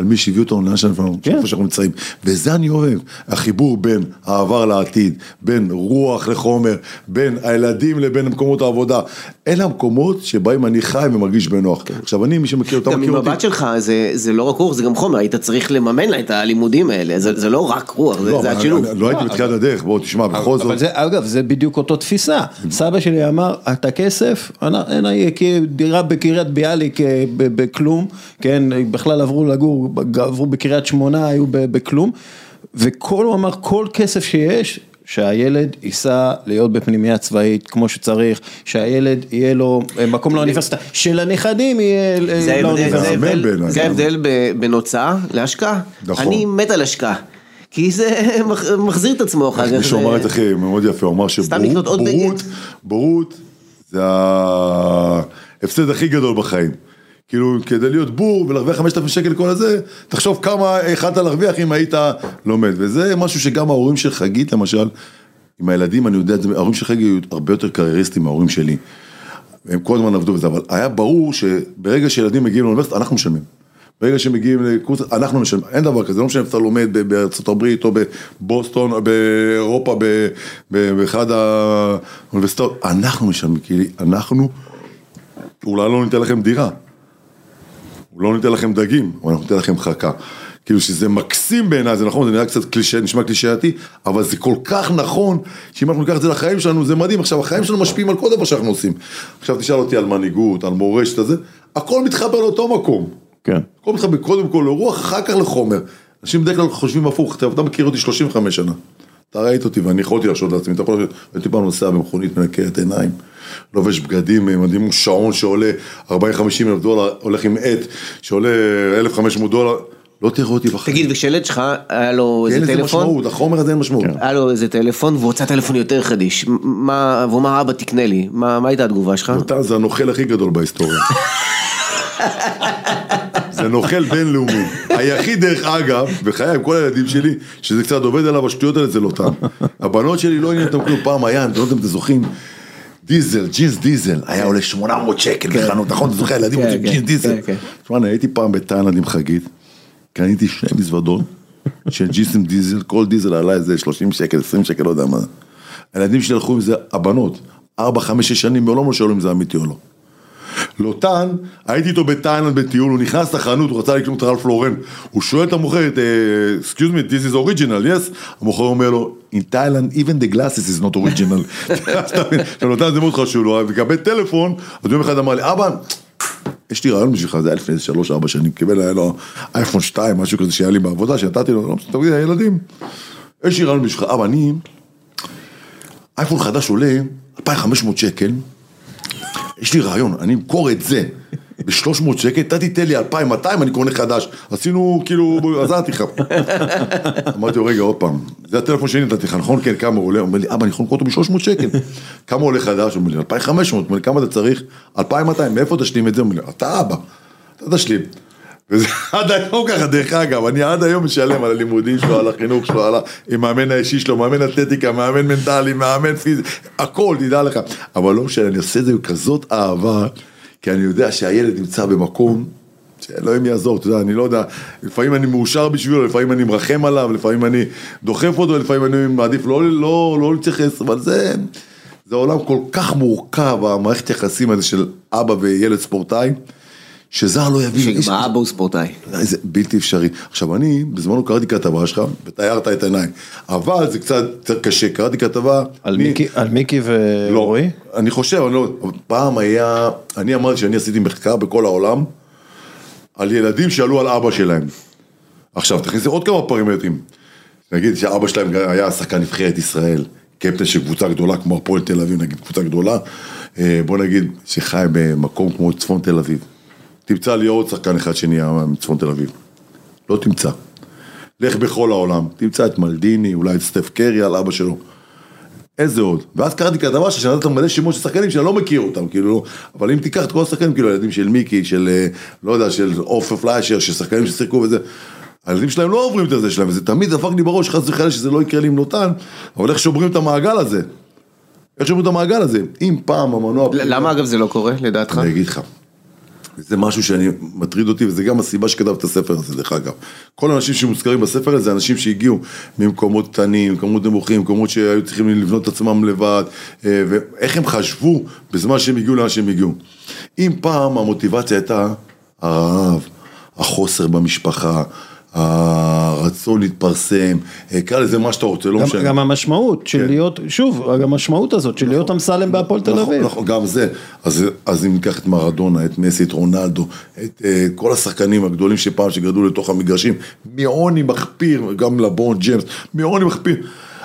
על מי שהביא אותנו לאן שאנחנו כן. איפה שאנחנו נמצאים. וזה אני אוהב, החיבור בין העבר לעתיד, בין רוח לחומר, בין הילדים לבין מקומות העבודה. אלה המקומות שבהם אני חי ומרגיש בנוח. עכשיו אני, מי שמכיר אותם, גם מכיר אותי. ממבט שלך זה, זה לא רק רוח, זה גם חומר, היית צריך לממן לה את הלימודים האלה, זה, זה לא רק רוח, זה, לא, זה אבל השילוב. אני- לא הייתי בתחילת הדרך, בוא תשמע, בכל זאת. אבל זה, אגב, זה בדיוק אותו תפיסה. סבא שלי אמר, את הכסף, אין דירה בקריית ביאליק אה, בכלום, כן, בכלל עברו לגור, עברו בקריית שמונה, היו ב- בכלום, וכל, הוא אמר, כל כסף שיש, שהילד ייסע להיות בפנימייה צבאית כמו שצריך, שהילד יהיה לו אה, מקום לאוניברסיטה, שלנכדים יהיה אה, לאוניברסיטה. זה ההבדל בין הוצאה להשקעה. נכון. אני מת על השקעה, כי זה מח- מחזיר את עצמו אחר כך. מישהו אמר את זה הכי מאוד יפה, הוא אמר שבורות. בורות זה ההפסד הכי גדול בחיים. כאילו, כדי להיות בור ולהרוויח 5,000 שקל כל הזה, תחשוב כמה יכלת להרוויח אם היית לומד. וזה משהו שגם ההורים של חגית, למשל, עם הילדים, אני יודע את זה, ההורים של חגית היו הרבה יותר קרייריסטים מההורים שלי. הם כל הזמן עבדו בזה, אבל היה ברור שברגע שילדים מגיעים לאוניברסיטה, אנחנו משלמים. ברגע שמגיעים לקורס, אנחנו משלמים, אין דבר כזה, לא משנה אם אתה לומד בארצות הברית או בבוסטון, או באירופה, באחד האוניברסיטאות, אנחנו משלמים, כי אנחנו, אולי לא ניתן לכם דירה, לא ניתן לכם דגים, אבל אנחנו ניתן לכם חכה. כאילו שזה מקסים בעיניי, זה נכון, זה נראה קצת קלישה, נשמע קלישאתי, אבל זה כל כך נכון, שאם אנחנו ניקח את זה לחיים שלנו, זה מדהים. עכשיו, החיים שלנו משפיעים על כל דבר שאנחנו עושים. עכשיו תשאל אותי על מנהיגות, על מורשת הזה, הכל מתחבר לאותו מקום. כן. הכל מתחבר קודם כל לרוח, אחר כך לחומר. אנשים בדרך כלל חושבים הפוך, אתה מכיר אותי 35 שנה. אתה ראית אותי ואני יכולתי להרשות לעצמי, אתה יכול להרשות, הייתי פעם נוסע במכונית מנקרת עיניים, לובש בגדים, מדהים, שעון שעולה 40-50 אלף דולר, הולך עם עט שעולה 1,500 דולר, לא תראה אותי בחיים. תגיד, וכשילד שלך היה לו אין איזה לזה טלפון, משמעות, החומר הזה אין משמעות. היה לו איזה טלפון והוא הוצא טלפון יותר חדיש, מה, והוא אמר אבא תקנה לי, מה מה הייתה התגובה שלך? אתה זה הנוכל הכי גדול בהיסטוריה. זה נוכל בינלאומי. היחיד דרך אגב, בחיי עם כל הילדים שלי, שזה קצת עובד עליו השטויות האלה זה לוטן. הבנות שלי לא עניין אותם כלום, פעם היה, אני לא יודע אם אתם זוכרים, דיזל, ג'ינס דיזל, היה עולה 800 שקל בחנות, נכון? אתה זוכר, ילדים כן, רוצים כן, ג'ינס דיזל. כן, כן. תשמע, אני הייתי פעם בתאילנד עם חגית, קניתי שני מזוודות של ג'ינסים דיזל, כל דיזל עלה איזה 30 שקל, 20 שקל, לא יודע מה. הילדים שלי הלכו עם זה, הבנות, 4, 5, 6 שנים, מעולם לא שאלו אם זה אמיתי או לא. לוטן, הייתי איתו בתאילנד בטיול, הוא נכנס לחנות, הוא רצה לקנות רלף לורן, הוא שואל את המוכרת, "Uh, excuse me, this is original, yes? המוכר אומר לו, in Thailand even the glasses is not original. לוטן זה מאוד חשוב לו, מקבל טלפון, אז יום אחד אמר לי, אבא, יש לי רעיון בשבילך, זה היה לפני איזה 3-4 שנים, קיבל היה לו אייפון 2, משהו כזה שהיה לי בעבודה, שנתתי לו, לא תגיד, הילדים, יש לי רעיון בשבילך, אבא, אני, אייפון חדש עולה 2,500 שקל, יש לי רעיון, אני אמכור את זה ב-300 שקל, אתה תיתן לי 2,200, אני קונה חדש. עשינו, כאילו, עזרתי לך. אמרתי לו, רגע, עוד פעם, זה הטלפון שלי נתתי לך, נכון? כן, כמה הוא עולה? הוא אומר לי, אבא, אני יכול למכור אותו ב-300 שקל. כמה עולה חדש? הוא אומר לי, 2,500. הוא אומר לי, כמה אתה צריך? 2,200. מאיפה תשלים את זה? הוא אומר לי, אתה אבא, אתה תשלים. וזה עד היום ככה, דרך אגב, אני עד היום משלם על הלימודים שלו, על החינוך שלו, על המאמן האישי שלו, מאמן אתלטיקה, מאמן מנטלי, מאמן פיזי, הכל, תדע לך. אבל לא משנה, אני עושה את זה עם כזאת אהבה, כי אני יודע שהילד נמצא במקום, שאלוהים יעזור, אתה יודע, אני לא יודע, לפעמים אני מאושר בשבילו, לפעמים אני מרחם עליו, לפעמים אני דוחף אותו, לפעמים אני מעדיף לא, לא, לא להתייחס, אבל זה, זה עולם כל כך מורכב, המערכת יחסים הזה של אבא וילד ספורטאי. שזר לא יבין. שגם האבא הוא ספורטאי. זה בלתי אפשרי. עכשיו אני, בזמנו קראתי כתבה שלך, ותיירת את עיניי, אבל זה קצת יותר קשה, קראתי כתבה. על אני- מיקי- על מיקי לא, ורועי? אני חושב, אני לא, פעם היה, אני אמרתי שאני עשיתי מחקר בכל העולם, על ילדים שעלו על אבא שלהם. עכשיו, תכניסי עוד כמה פרמטרים. נגיד שאבא שלהם היה שחקן נבחרת ישראל, קפטן של קבוצה גדולה כמו הפועל תל אביב, נגיד קבוצה גדולה, אה, בוא נגיד שחי במקום כמו צפון תל אביב. תמצא לי עוד שחקן אחד שנהיה מצפון תל אביב. לא תמצא. לך בכל העולם, תמצא את מלדיני, אולי את סטף קרי על אבא שלו. איזה עוד? ואז קראתי כתבה שנתת מלא שמות של שחקנים שאני לא מכיר אותם, כאילו, אבל אם תיקח את כל השחקנים, כאילו, הילדים של מיקי, של, אה, לא יודע, של עופר פליישר, של שחקנים ששיחקו וזה, הילדים שלהם לא עוברים את זה שלהם, וזה תמיד דפק לי בראש, חס וחלילה שזה לא יקרה לי עם לוטן, אבל איך שוברים את המעגל הזה? איך שוברים את המעגל הזה? אם פעם המנוע... למה אגב זה לא קורה, לדעתך? אני אגיד לך. זה משהו שאני מטריד אותי וזה גם הסיבה שכתב את הספר הזה דרך אגב. כל האנשים שמוזכרים בספר הזה זה אנשים שהגיעו ממקומות קטנים, ממקומות נמוכים, ממקומות שהיו צריכים לבנות את עצמם לבד אה, ואיך הם חשבו בזמן שהם הגיעו לאן שהם הגיעו. אם פעם המוטיבציה הייתה הרעב, החוסר במשפחה, הרצון להתפרסם, אה, קרא לזה מה שאתה רוצה, לא גם- משנה. גם המשמעות של להיות, שוב, המשמעות הזאת של להיות אמסלם בהפועל תל נכון, אביב. נכון, גם זה. אז, אז אם ניקח את מרדונה, את מסי, את רונלדו, את אה, כל השחקנים הגדולים שפעם שגדלו לתוך המגרשים, מעוני מחפיר, גם לברון ג'יימס, מעוני מחפיר.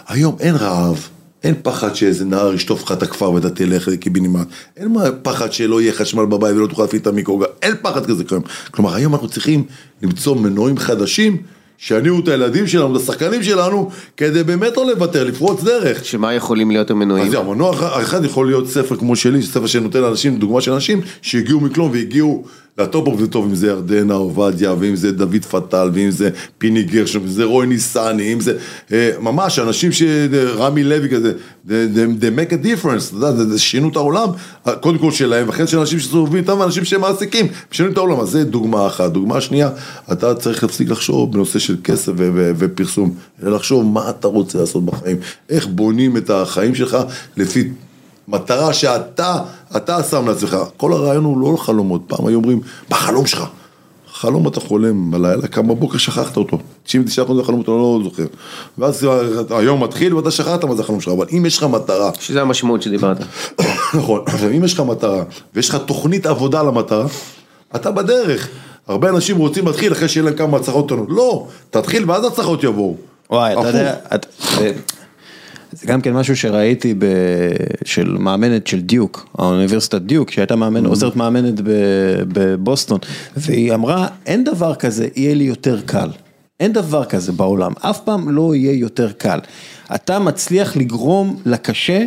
היום אין רעב. אין פחד שאיזה נער ישטוף לך את הכפר ואתה תלך קיבינימט, אין מה- פחד שלא יהיה חשמל בבית ולא תוכל להפעיל את המיקרוגל, אין פחד כזה כיום. כלומר היום אנחנו צריכים למצוא מנועים חדשים שיניעו את הילדים שלנו, את השחקנים שלנו, כדי באמת לא לוותר, לפרוץ דרך. שמה יכולים להיות המנועים? אז זהו, המנוע האחד יכול להיות ספר כמו שלי, ספר שנותן לאנשים, דוגמה של אנשים שהגיעו מכלום והגיעו אוף זה טוב, אם זה ירדנה עובדיה, ואם זה דוד פטל, ואם זה פיני גרשון, ואם זה רוי ניסני, אם זה אה, ממש אנשים ש... רמי לוי כזה, they, make a difference, אתה יודע, זה- שינו את העולם, קודם כל שלהם, ואחרי של אנשים שסובבים איתם, ואנשים שהם מעסיקים, שינו את העולם, אז זה דוגמה אחת. דוגמה שנייה, אתה צריך להפסיק לחשוב בנושא של כסף ופרסום, אלא לחשוב מה אתה רוצה לעשות בחיים, איך בונים את החיים שלך לפי מטרה שאתה, אתה שם לעצמך. כל הרעיון הוא לא חלומות, פעם היו אומרים, מה החלום שלך? חלום אתה חולם בלילה, קם בבוקר שכחת אותו. 99% מהחלום אתה לא זוכר. ואז היום מתחיל ואתה שכחת מה זה החלום שלך, אבל אם יש לך מטרה, שזה המשמעות שדיברת. נכון, אם יש לך מטרה, ויש לך תוכנית עבודה למטרה, אתה בדרך. הרבה אנשים רוצים להתחיל אחרי שיהיה להם כמה הצלחות קטנות. לא, תתחיל ואז הצלחות יבואו. וואי, אתה. יודע, זה- גם כן משהו שראיתי ב... של מאמנת של דיוק, האוניברסיטת דיוק, שהייתה מאמנת, עוזרת מאמנת ב... בבוסטון, והיא אמרה, אין דבר כזה, יהיה לי יותר קל. אין דבר כזה בעולם, אף פעם לא יהיה יותר קל. אתה מצליח לגרום לקשה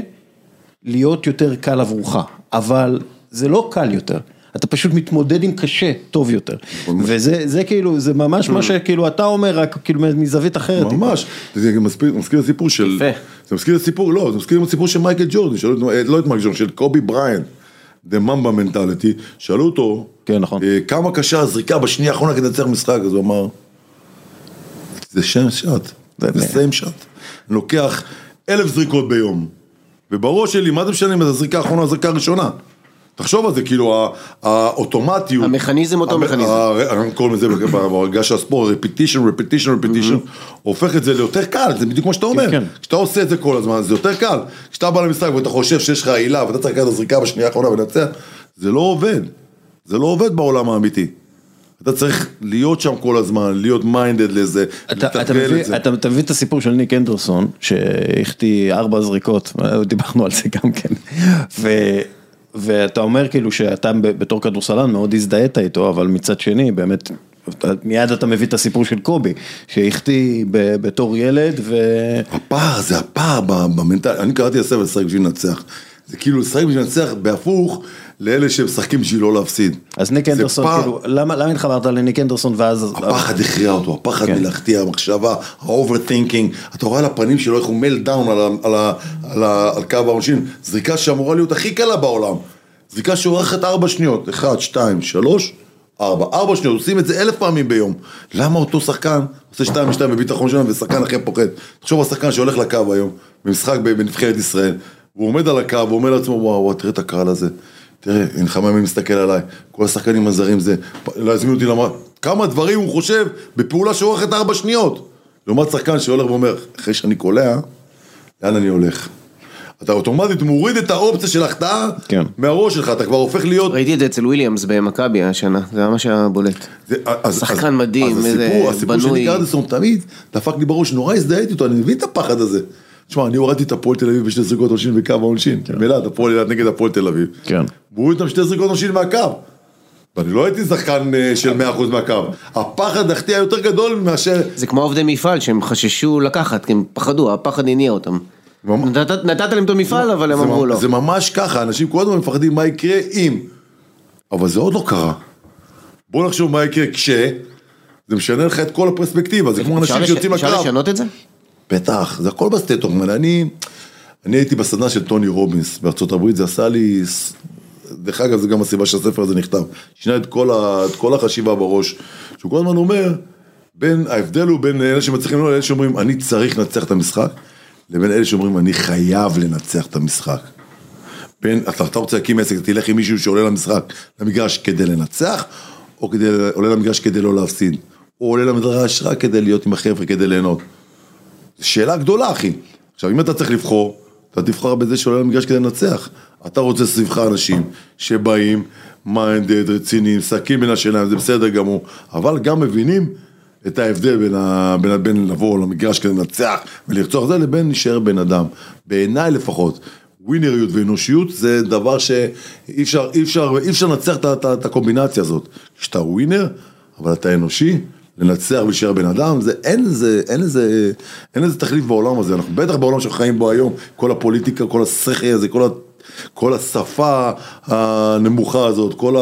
להיות יותר קל עבורך, אבל זה לא קל יותר. אתה פשוט מתמודד עם קשה טוב יותר, וזה זה כאילו, זה ממש מה שכאילו אתה אומר, רק כאילו מזווית אחרת. ממש, זה גם מזכיר לסיפור של. זה מזכיר לסיפור, לא, זה מזכיר לסיפור של מייקל ג'ורדן, אה, לא את מייקל ג'ורדן, של קובי בריין, The Mamba Mentality, שאלו אותו, כן, נכון. אה, כמה קשה הזריקה בשנייה האחרונה כדי לנצח משחק, אז הוא אמר, זה שם שאט, זה סיים אני לוקח אלף זריקות ביום, ובראש שלי, מה זה משנה אם זו הזריקה האחרונה או הזריקה הראשונה? תחשוב על זה, כאילו האוטומטיות. המכניזם אותו מכניזם. אנחנו קוראים לזה בהרגש של הספורט, repetition, repetition, repetition, הופך את זה ליותר קל, זה בדיוק מה שאתה אומר. כן. כשאתה עושה את זה כל הזמן, זה יותר קל. כשאתה בא למשחק ואתה חושב שיש לך עילה ואתה צריך לקחת את הזריקה בשנייה האחרונה ולנצח, זה לא עובד. זה לא עובד בעולם האמיתי. אתה צריך להיות שם כל הזמן, להיות מיינדד לזה, לתרגל את זה. אתה, מביא את הסיפור של ניק אנדרסון, שהחטיא ארבע זריקות, דיברנו על זה גם כן, ואתה אומר כאילו שאתה בתור כדורסלן מאוד הזדהית איתו, אבל מצד שני באמת, מיד אתה מביא את הסיפור של קובי, שהחטיא בתור ילד, ו... הפער, זה הפער ב mental, אני קראתי לספר לשחק בשביל לנצח. זה כאילו לשחק בשביל לנצח בהפוך לאלה שמשחקים בשביל לא להפסיד. אז ניק אנדרסון, פער. כאילו, למה, למה התחברת לניק אנדרסון ואז... הפחד הכריע אותו, הפחד כן. מלהחטיא, המחשבה, ה overthinking, אתה רואה על הפנים שלו איך הוא melt down על, על, על, על קו העונשין, זריקה שאמורה להיות הכי קלה בעולם, זריקה שאורכת ארבע שניות, אחד, שתיים, שלוש, ארבע, ארבע שניות, עושים את זה אלף פעמים ביום, למה אותו שחקן עושה שתיים ושתיים בביטחון שלנו ושחקן אחר פוחד, תחשוב על שחקן שהולך לקו היום, במשחק בנבחרת ישראל, והוא עומד על הקו ואומר לעצמו וואו, וואו, תראה את הקהל הזה, תראה, אין לך מה מי מסתכל עליי, כל השחקנים הזרים זה, להזמין אותי למראה, כמה דברים הוא חושב בפעולה שאורכת ארבע שניות. לעומת שחקן שהולך ואומר, אחרי שאני קולע, לאן אני הולך? אתה אוטומטית מוריד את האופציה של החטאה כן. מהראש שלך, אתה כבר הופך להיות... ראיתי את זה אצל וויליאמס במכבי השנה, זה ממש היה בולט. זה- אז- שחקן אז- מדהים, אז איזה הסיפור, הסיפור של בנוי. ניק ארדסון תמיד דפק לי בראש, נורא הזדהיתי איתו, אני מבין את הפחד הזה. תשמע, אני הורדתי את הפועל תל אביב בשתי זריקות עונשין בקו העונשין, באלעד, הפועל אילת נגד הפועל תל אביב. כן. והוא הוריד אותם שתי זריקות עונשין מהקו. ואני לא הייתי שחקן אה, של 100% מהקו. הפחד להחטיא היה יותר גדול מאשר... זה כמו עובדי מפעל שהם חששו לקחת, כי הם פחדו, הפחד הניע אותם. נתת נתת להם את המפעל, אבל הם אמרו לא. זה ממש ככה, אנשים כל הזמן מפחדים מה יקרה אם. אבל זה עוד לא קרה. בוא נחשוב מה יקרה כש... זה משנה לך את כל הפרספקטיבה, זה כמו אפשר אנשים שיוצאים אפשר לקרב. לשנות את זה? בטח, זה הכל ב state of mind. אני, אני הייתי בסדנה של טוני רובינס בארצות הברית, זה עשה לי, דרך אגב, זה גם הסיבה שהספר הזה נכתב. שינה את כל, ה, את כל החשיבה בראש. שהוא כל הזמן אומר, בין, ההבדל הוא בין אלה שמצליחים לא לאלה שאומרים, אני צריך לנצח את המשחק, לבין אלה שאומרים, אני חייב לנצח את המשחק. בין, אתה, אתה רוצה להקים עסק, תלך עם מישהו שעולה למשחק, למגרש כדי לנצח, או כדי, עולה למגרש כדי לא להפסיד, או עולה למגרש רק כדי להיות עם החבר'ה, כדי ליהנות. שאלה גדולה, אחי. עכשיו, אם אתה צריך לבחור, אתה תבחר בזה שעולה למגרש כדי לנצח. אתה רוצה סביבך אנשים שבאים, מיינדד, רציניים, שקים בין השיניים, זה בסדר גמור, אבל גם מבינים את ההבדל בין, ה... בין, בין לבוא למגרש כדי לנצח ולרצוח זה, לבין להישאר בן אדם. בעיניי לפחות. ווינריות ואנושיות זה דבר שאי אפשר, אי אפשר, אי אפשר לנצח ה- ה- את הקומבינציה הזאת. כשאתה ווינר, אבל אתה אנושי, לנצח ולהישאר בן אדם, זה, אין לזה, אין לזה, אין לזה תחליף בעולם הזה, אנחנו בטח בעולם שאנחנו חיים בו היום, כל הפוליטיקה, כל השכל הזה, כל, ה, כל השפה הנמוכה הזאת, כל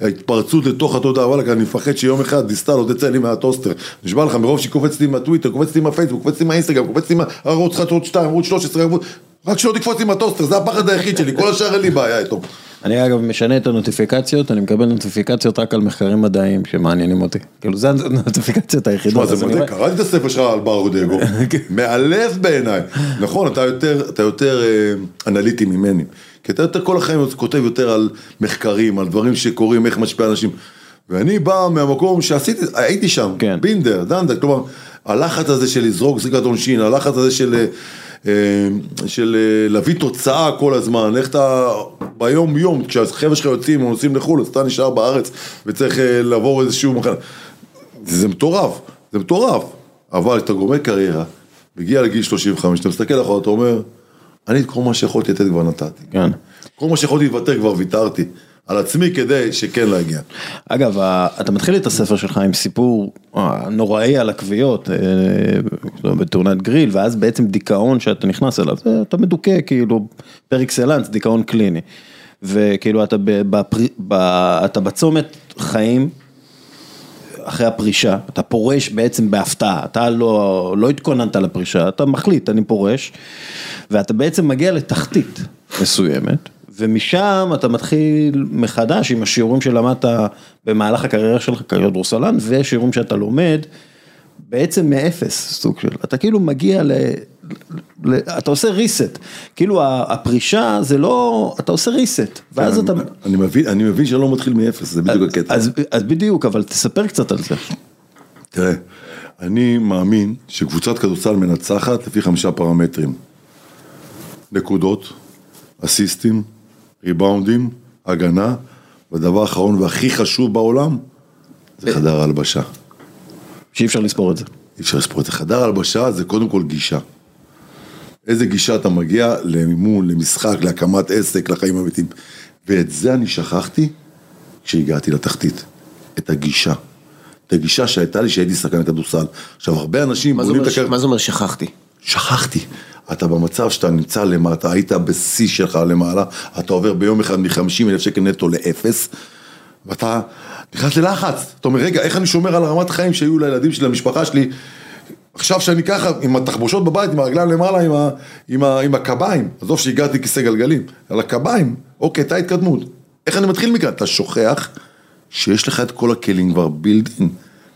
ההתפרצות לתוך התודעה, וואלה, אני מפחד שיום אחד דיסטל עוד תצא לי מהטוסטר, נשבע לך, מרוב שהיא קופצת לי מהטוויטר, קופצת לי מהפייסבוק, קופצת לי מהאינסטגרם, קופצת לי מהערוץ 1, ערוץ 2, ערוץ 13, ערוץ... רק שלא תקפוץ לי מהטוסטר, זה הפחד היחיד שלי, כל השאר אין לי בעיה איתו. אני אגב משנה את הנוטיפיקציות, אני מקבל נוטיפיקציות רק על מחקרים מדעיים שמעניינים אותי. כאילו זה הנוטיפיקציות היחידות. תשמע, זה מדהים, קראתי את הספר שלך על בר דגו, מאלף בעיניי. נכון, אתה יותר, אתה יותר אה, אנליטי ממני. כי אתה יותר כל החיים כותב יותר על מחקרים, על דברים שקורים, איך משפיע אנשים. ואני בא מהמקום שעשיתי, הייתי שם, כן. בינדר, דנדה, כלומר, הלחץ הזה של לזרוק זריקת עונשין, הלחץ הזה של... אה, של אה, להביא תוצאה כל הזמן, איך אתה ביום יום, כשהחבר'ה שלך יוצאים או נוסעים לחו"ל, אז אתה נשאר בארץ וצריך אה, לעבור איזשהו מחנה. זה מטורף, זה מטורף, אבל כשאתה גומר קריירה, מגיע לגיל 35, אתה מסתכל אחורה, אתה אומר, אני את כל מה שיכולתי לתת כבר נתתי. כן. כל מה שיכולתי לוותר כבר ויתרתי. על עצמי כדי שכן להגיע. אגב, אתה מתחיל את הספר שלך עם סיפור אה, נוראי על הכוויות אה, בתאונת גריל, ואז בעצם דיכאון שאתה נכנס אליו, אתה מדוכא כאילו פר אקסלנס, דיכאון קליני. וכאילו אתה, בפר, ב, אתה בצומת חיים אחרי הפרישה, אתה פורש בעצם בהפתעה, אתה לא, לא התכוננת לפרישה, אתה מחליט, אני פורש, ואתה בעצם מגיע לתחתית מסוימת, ומשם אתה מתחיל מחדש עם השיעורים שלמדת במהלך הקריירה שלך ככדורסלן, ושיעורים שאתה לומד, בעצם מאפס סוג של, אתה כאילו מגיע ל... ל... אתה עושה reset, כאילו הפרישה זה לא, אתה עושה reset, ואז אתה... אני מבין, אני מבין שאני לא מתחיל מאפס, זה בדיוק הקטע. אז, אז בדיוק, אבל תספר קצת על זה. תראה, אני מאמין שקבוצת כדורסל מנצחת לפי חמישה פרמטרים. נקודות, אסיסטים, ריבאונדים, הגנה, והדבר האחרון והכי חשוב בעולם, זה חדר ההלבשה. שאי אפשר לספור את זה. אי אפשר לספור את זה. חדר הלבשה זה קודם כל גישה. איזה גישה אתה מגיע לאימון, למשחק, להקמת עסק, לחיים האמיתיים. ואת זה אני שכחתי כשהגעתי לתחתית. את הגישה. את הגישה שהייתה לי כשהייתי שחקן כדורסל. עכשיו, הרבה אנשים מה זה בונים אומר את ש- הקר... מה זה אומר שכחתי? שכחתי. אתה במצב שאתה נמצא למטה, היית בשיא שלך למעלה, אתה עובר ביום אחד מ-50 אלף שקל נטו לאפס, ואתה נכנס ללחץ. אתה אומר, רגע, איך אני שומר על הרמת חיים שהיו לילדים שלי, למשפחה שלי? עכשיו שאני ככה, עם התחבושות בבית, עם הרגליים למעלה, עם, ה, עם, ה, עם הקביים, עזוב שהגעתי כיסא גלגלים, על הקביים, אוקיי, הייתה התקדמות. איך אני מתחיל מכאן? אתה שוכח שיש לך את כל הכלים כבר בילדין.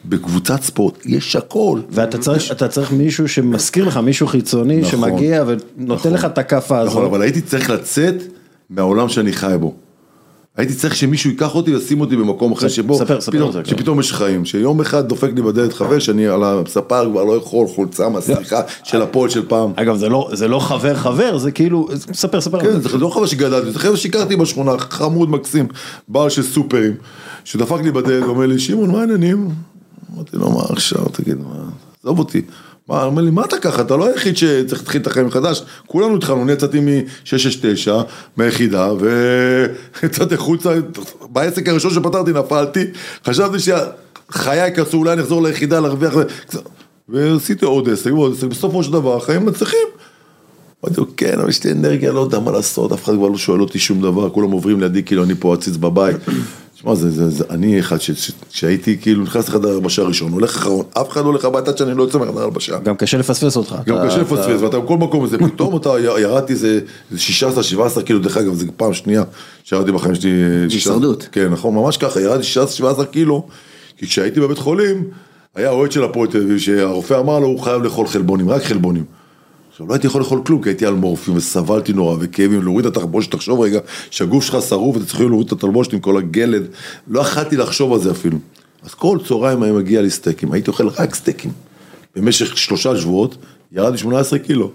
בקבוצת ספורט יש הכל. ואתה צריך, אתה צריך מישהו שמזכיר לך, מישהו חיצוני נכון. שמגיע ונותן לך את הכאפה נכון, הזאת. אבל הייתי צריך לצאת מהעולם שאני חי בו. הייתי צריך שמישהו ייקח אותי וישים אותי במקום אחר שבו, ספר, ספר פתאום, כן. שפתאום יש חיים, שיום אחד דופק לי בדלת חבר שאני על הספה כבר לא יכול חולצה מהסליחה של הפועל של פעם. אגב, זה לא, זה לא חבר חבר, זה כאילו, ספר, ספר. כן, זה. זה לא חבר שגדלתי, זה חבר שהכרתי בשכונה, חמוד מקסים, בעל של סופרים, שדפק לי בדלת ואומר לי, שמעון, מה העניינים? אמרתי לו, מה עכשיו, תגיד, מה, עזוב אותי. מה, אומר לי, מה אתה ככה, אתה לא היחיד שצריך להתחיל את החיים מחדש, כולנו התחלנו, אני יצאתי מ-669, מהיחידה, ויצאתי החוצה, בעסק הראשון שפתרתי נפלתי, חשבתי שחיי קרסו, אולי אני אחזור ליחידה להרוויח, ועשיתי עוד עסק ועוד עסק, בסופו של דבר החיים מצליחים. אמרתי לו, כן, אבל יש לי אנרגיה, לא יודע מה לעשות, אף אחד כבר לא שואל אותי שום דבר, כולם עוברים לידי כאילו אני פה עציץ בבית. תשמע, זה, זה, זה, אני אחד שהייתי כאילו נכנס לחדר הלבשה ראשון, הולך אחרון, אף אחד לא הולך הביתה עד שאני לא יוצא מחדר הלבשה. גם קשה לפספס אותך. גם אתה- קשה אתה- לפספס, ואתה בכל מקום הזה, פתאום אתה ירדתי איזה 16-17 קילו, דרך אגב, זו פעם שנייה שירדתי בחיים שלי. 16 הישרדות. כן, נכון, ממש ככה, ירדתי 16-17 קילו, כי כשהייתי בבית חולים, היה אוהד של הפועל תל אביב, שהרופא אמר לו, הוא חייב לאכול חלבונים, רק חלבונים. עכשיו, לא הייתי יכול לאכול כלום, כי הייתי על מורפיום וסבלתי נורא וכאבים, להוריד את התחבושת, תחשוב רגע, שהגוף שלך שרוף ואתה צריך להוריד את התלבושת עם כל הגלד, לא יכלתי לחשוב על זה אפילו. אז כל צהריים היה מגיע לי סטייקים, הייתי אוכל רק סטייקים. במשך שלושה שבועות, ירדתי 18 קילו.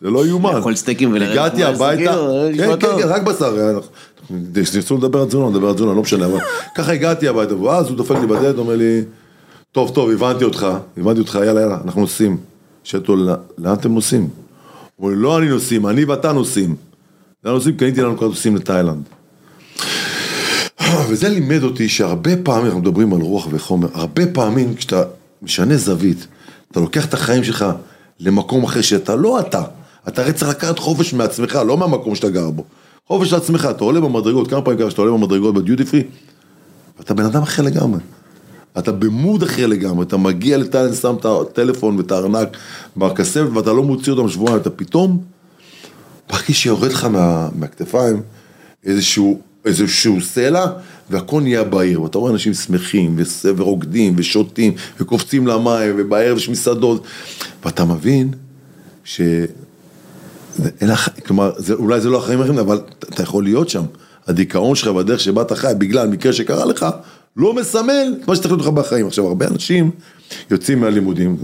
זה לא יאומן. לאכול סטייקים ולרדת הגעתי 18 הביתה, נשמע כן, כן. כן, רק בשר, ניסו לדבר על תזונה, נדבר על תזונה, לא משנה, אבל ככה הגעתי הביתה, ואז הוא דופק לי בדלת, אומר לי, טוב, טוב, הבנתי אותך, הבנתי אותך, יאללה, יאללה, אנחנו נוסעים. שאלתי אותו, "לא- לאן אתם נוסעים? הוא אומר, לא אני נוסעים, אני ואתה נוסעים. לאן נוסעים? קניתי לנו כרטיסים לתאילנד. וזה לימד אותי שהרבה פעמים, אנחנו מדברים על רוח וחומר, הרבה פעמים כשאתה משנה זווית, אתה לוקח את החיים שלך למקום אחר שאתה לא אתה, אתה הרי צריך לקחת חופש מעצמך, לא מהמקום שאתה גר בו. חופש לעצמך, אתה עולה במדרגות, כמה פעמים קרה שאתה עולה במדרגות בדיוטי פרי, ואתה בן אדם אחר לגמרי. אתה במוד אחר לגמרי, אתה מגיע לתאילנד, שם את הטלפון ואת הארנק בכספת ואתה לא מוציא אותם שבועיים, אתה פתאום מרגיש שיורד לך מה, מהכתפיים איזשהו, איזשהו סלע והכל נהיה בעיר, ואתה רואה אנשים שמחים ורוקדים ושותים וקופצים למים ובערב יש מסעדות ואתה מבין ש... אין לך, כלומר, זה, אולי זה לא החיים האחרים, אבל אתה יכול להיות שם. הדיכאון שלך והדרך שבה אתה חי, בגלל מקרה שקרה לך, לא מסמל את מה שצריך להיות לך בחיים. עכשיו, הרבה אנשים יוצאים מהלימודים,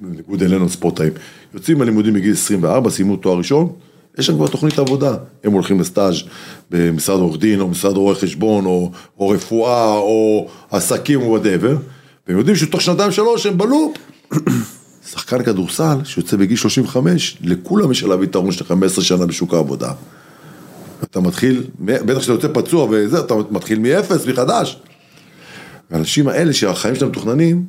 בניגוד אלינו ספורטאים, יוצאים מהלימודים בגיל 24, סיימו תואר ראשון, יש שם כבר תוכנית עבודה. הם הולכים לסטאז' במשרד עורך דין, או משרד רואי חשבון, או, או רפואה, או עסקים, או whatever, והם יודעים שתוך שנתיים שלוש הם בלופ. שחקן כדורסל שיוצא בגיל 35, לכולם יש עליו יתרון של 15 שנה בשוק העבודה. אתה מתחיל, בטח כשאתה יוצא פצוע וזה, אתה מתחיל מאפס, מחדש. האנשים האלה שהחיים שלהם מתוכננים,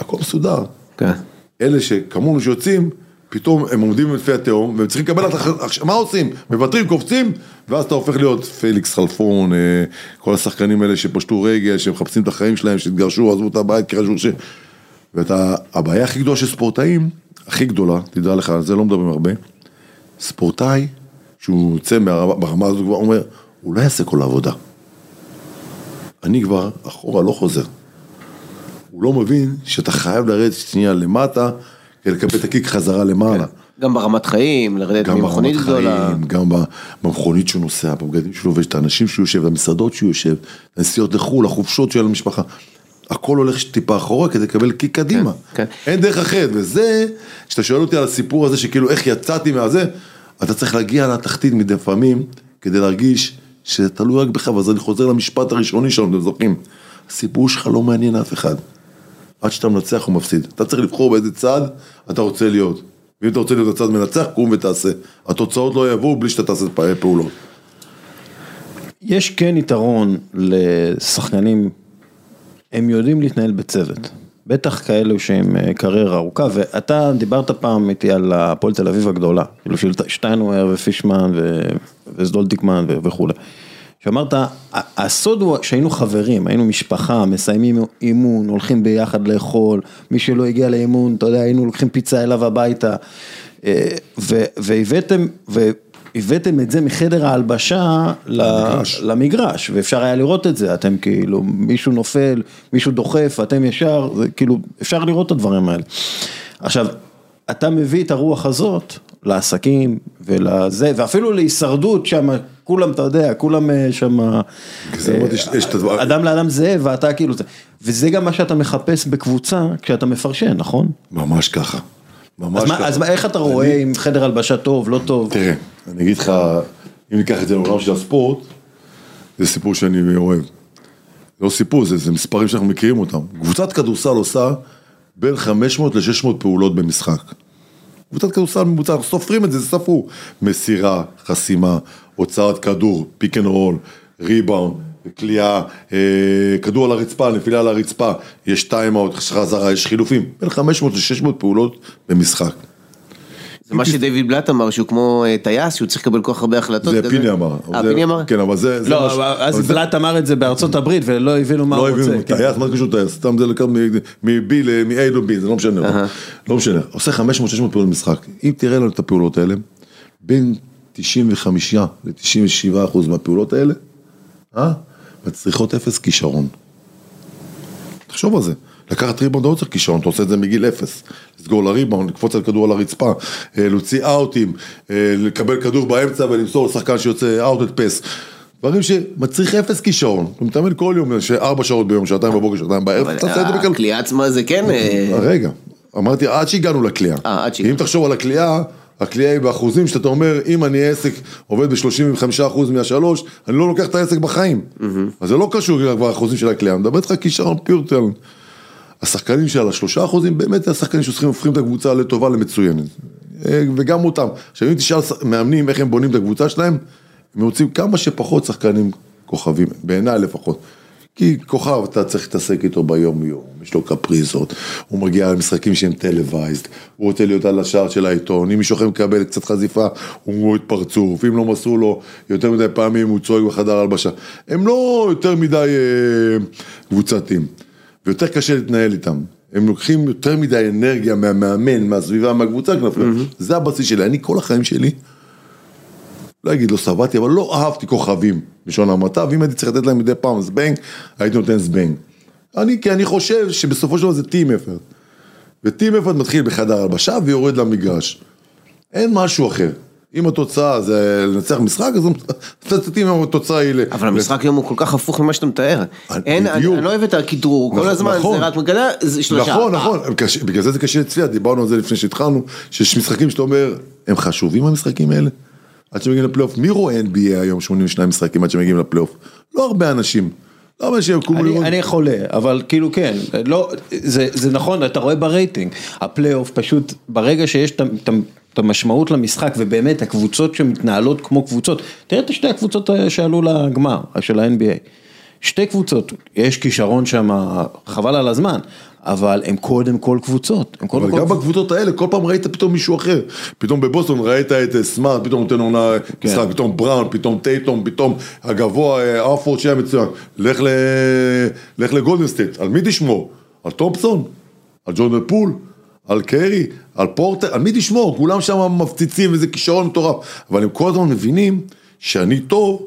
הכל מסודר. כן. אלה שכמונו שיוצאים, פתאום הם עומדים לפי התהום, והם צריכים לקבל, עכשיו, מה עושים? מוותרים, קופצים, ואז אתה הופך להיות פליקס חלפון, אה, כל השחקנים האלה שפשטו רגל, שמחפשים את החיים שלהם, שהתגרשו, עזבו את הבית, חשבו ש... ואתה, הבעיה הכי גדולה של ספורטאים, הכי גדולה, תדע לך, על זה לא מדברים הרבה, ספורטאי, שהוא יוצא ברמה הזאת, הוא אומר, הוא לא יעשה כל העבודה. אני כבר אחורה לא חוזר. הוא לא מבין שאתה חייב לרדת שנייה למטה, כדי לקבל את הקיק חזרה למעלה. כן. גם ברמת חיים, לרדת ממכונית גדולה. גם במכונית שהוא נוסע, בבגדים שהוא לובש, את האנשים שהוא יושב, במסעדות שהוא יושב, הנסיעות לחו"ל, החופשות של המשפחה. הכל הולך טיפה אחורה כדי לקבל קיק קדימה. כן, כן. אין דרך אחרת, וזה, כשאתה שואל אותי על הסיפור הזה שכאילו איך יצאתי מהזה, אתה צריך להגיע לתחתית מדי פעמים כדי להרגיש שזה תלוי רק בך, ואז אני חוזר למשפט הראשוני שלנו, אתם זוכרים? הסיפור שלך לא מעניין אף אחד. עד שאתה מנצח או מפסיד. אתה צריך לבחור באיזה צד אתה רוצה להיות. ואם אתה רוצה להיות הצד מנצח, קום ותעשה. התוצאות לא יבואו בלי שאתה תעשה פעולות. יש כן יתרון לשחקנים, הם יודעים להתנהל בצוות. בטח כאלו שהם אה, קריירה ארוכה, ואתה דיברת פעם איתי על הפועל תל אביב הגדולה, כאילו של שטיינוור ופישמן וסדולדיקמן וכולי. שאמרת, הסוד הוא שהיינו חברים, היינו משפחה, מסיימים אימון, הולכים ביחד לאכול, מי שלא הגיע לאימון, אתה יודע, היינו לוקחים פיצה אליו הביתה, אה, והבאתם, והבאתם את זה מחדר ההלבשה למגרש. למגרש, ואפשר היה לראות את זה, אתם כאילו, מישהו נופל, מישהו דוחף, אתם ישר, זה כאילו, אפשר לראות את הדברים האלה. עכשיו, אתה מביא את הרוח הזאת לעסקים ולזה, ואפילו להישרדות שם, כולם, אתה יודע, כולם אה, שם, אה, אדם לאדם זאב, ואתה כאילו, וזה גם מה שאתה מחפש בקבוצה כשאתה מפרשן, נכון? ממש ככה. ממש אז ככה. אז איך אתה רואה אם חדר הלבשה טוב, לא טוב? תראה, אני אגיד לך, אם ניקח את זה לעולם של הספורט, זה סיפור שאני אוהב. זה לא סיפור, זה, זה מספרים שאנחנו מכירים אותם. קבוצת כדורסל עושה בין 500 ל-600 פעולות במשחק. קבוצת כדורסל ממוצע, אנחנו סופרים את זה, זה ספרו. מסירה, חסימה, הוצאת כדור, pick and roll, ריבאונד, קליעה, אה, כדור על הרצפה, נפילה על הרצפה, יש טיימאוט, חזרה, יש חילופים, בין 500 ל-600 פעולות במשחק. זה מה שדייוויד בלאט אמר, שהוא כמו אה, טייס, שהוא צריך לקבל כל כך הרבה החלטות. זה פיני אמר. אה, פיני אמר? כן, אבל זה... לא, אז בלאט אמר את זה בארצות הברית ולא הבינו מה הוא רוצה. לא הבינו, טייס, מה זה קשור טייס? סתם זה לקחת מ-B ל-A ל-B, זה לא משנה. לא משנה. עושה 500-600 פעולות במשחק. אם תראה לנו את הפעולות האלה, בין 95 ל-97 אחוז מהפעולות האלה, אה? מצריכות אפס כישרון. תחשוב על זה. לקחת ריבאונד לא צריך כישרון, אתה עושה את זה מגיל אפס. לסגור לריבאונד, לקפוץ על כדור על הרצפה, אה, להוציא אאוטים, אה, לקבל כדור באמצע ולמסור לשחקן שיוצא אאוטד פס. דברים שמצריך אפס כישרון, אתה מתאמן כל יום, ארבע שעות ביום, שעתיים בבוקר, שעתיים בערב, אתה עושה את זה בקלות. הקליעה עצמה זה כן... רגע, אמרתי עד שהגענו. אה, שהגענו. אם תחשוב על הקליעה... הקליעה היא באחוזים שאתה אומר, אם אני עסק עובד ב-35% מהשלוש, אני לא לוקח את העסק בחיים. אז זה לא קשור כבר לאחוזים של הקליעה, אני מדבר איתך כישרון פיור טלנט. השחקנים של השלושה אחוזים, באמת השחקנים שהופכים את הקבוצה לטובה למצוינת. וגם אותם. עכשיו אם תשאל מאמנים איך הם בונים את הקבוצה שלהם, הם רוצים כמה שפחות שחקנים כוכבים, בעיניי לפחות. כי כוכב אתה צריך להתעסק איתו ביום יום, יש לו קפריזות, הוא מגיע למשחקים שהם טלווייזד, הוא רוצה להיות על השער של העיתון, אם מישהו אחר מקבל קצת חזיפה, הוא רואה פרצוף, אם לא מסרו לו יותר מדי פעמים הוא צועק בחדר הלבשה. הם לא יותר מדי אה, קבוצתיים, ויותר קשה להתנהל איתם. הם לוקחים יותר מדי אנרגיה מהמאמן, מהסביבה, מהקבוצה, mm-hmm. זה הבסיס שלי, אני כל החיים שלי. לא אגיד לא שבעתי, אבל לא אהבתי כוכבים, בלשון המעטה, ואם הייתי צריך לתת להם מדי פעם זבנג, הייתי נותן זבנג. אני, כי אני חושב שבסופו של דבר זה טים אפרט. וטים אפרט מתחיל בחדר הלבשה ויורד למגרש. אין משהו אחר. אם התוצאה זה לנצח משחק, אז אם התוצאה היא... אבל המשחק היום הוא כל כך הפוך ממה שאתה מתאר. אין, אני לא אוהב את הכדרור, כל נכון, הזמן זה נכון. רק מגלה, זה שלושה. נכון, נכון, בגלל זה זה קשה לצפייה, דיברנו על זה לפני שהתחלנו, שיש משחקים שאתה אומר, הם חשובים המשחקים האלה? עד שמגיעים לפלייאוף, מי רואה NBA היום 82 משחקים עד שמגיעים לפלייאוף? לא הרבה אנשים. למה שהם יקומו אני, לראות? אני חולה, אבל כאילו כן, לא, זה, זה נכון, אתה רואה ברייטינג, הפלייאוף פשוט, ברגע שיש את המשמעות למשחק, ובאמת הקבוצות שמתנהלות כמו קבוצות, תראה את שתי הקבוצות אה, שעלו לגמר של ה-NBA, שתי קבוצות, יש כישרון שם, חבל על הזמן, אבל הם קודם כל קבוצות, הם קודם אבל כל גם בקבוצות האלה, כל פעם ראית פתאום מישהו אחר. פתאום בבוסטון ראית את אה, סמארט, פתאום נותן עונה כן. משחק, פתאום בראון, פתאום טייטום, פתאום הגבוה, אה, ארפורד שהיה מצוין. לך ל- לך לגולדן סטייט, על מי תשמור? על תומפסון? על ג'ורדן פול? על קרי? על פורטר? על מי תשמור? כולם שם מפציצים וזה כישרון מטורף. אבל הם כל הזמן מבינים שאני טוב,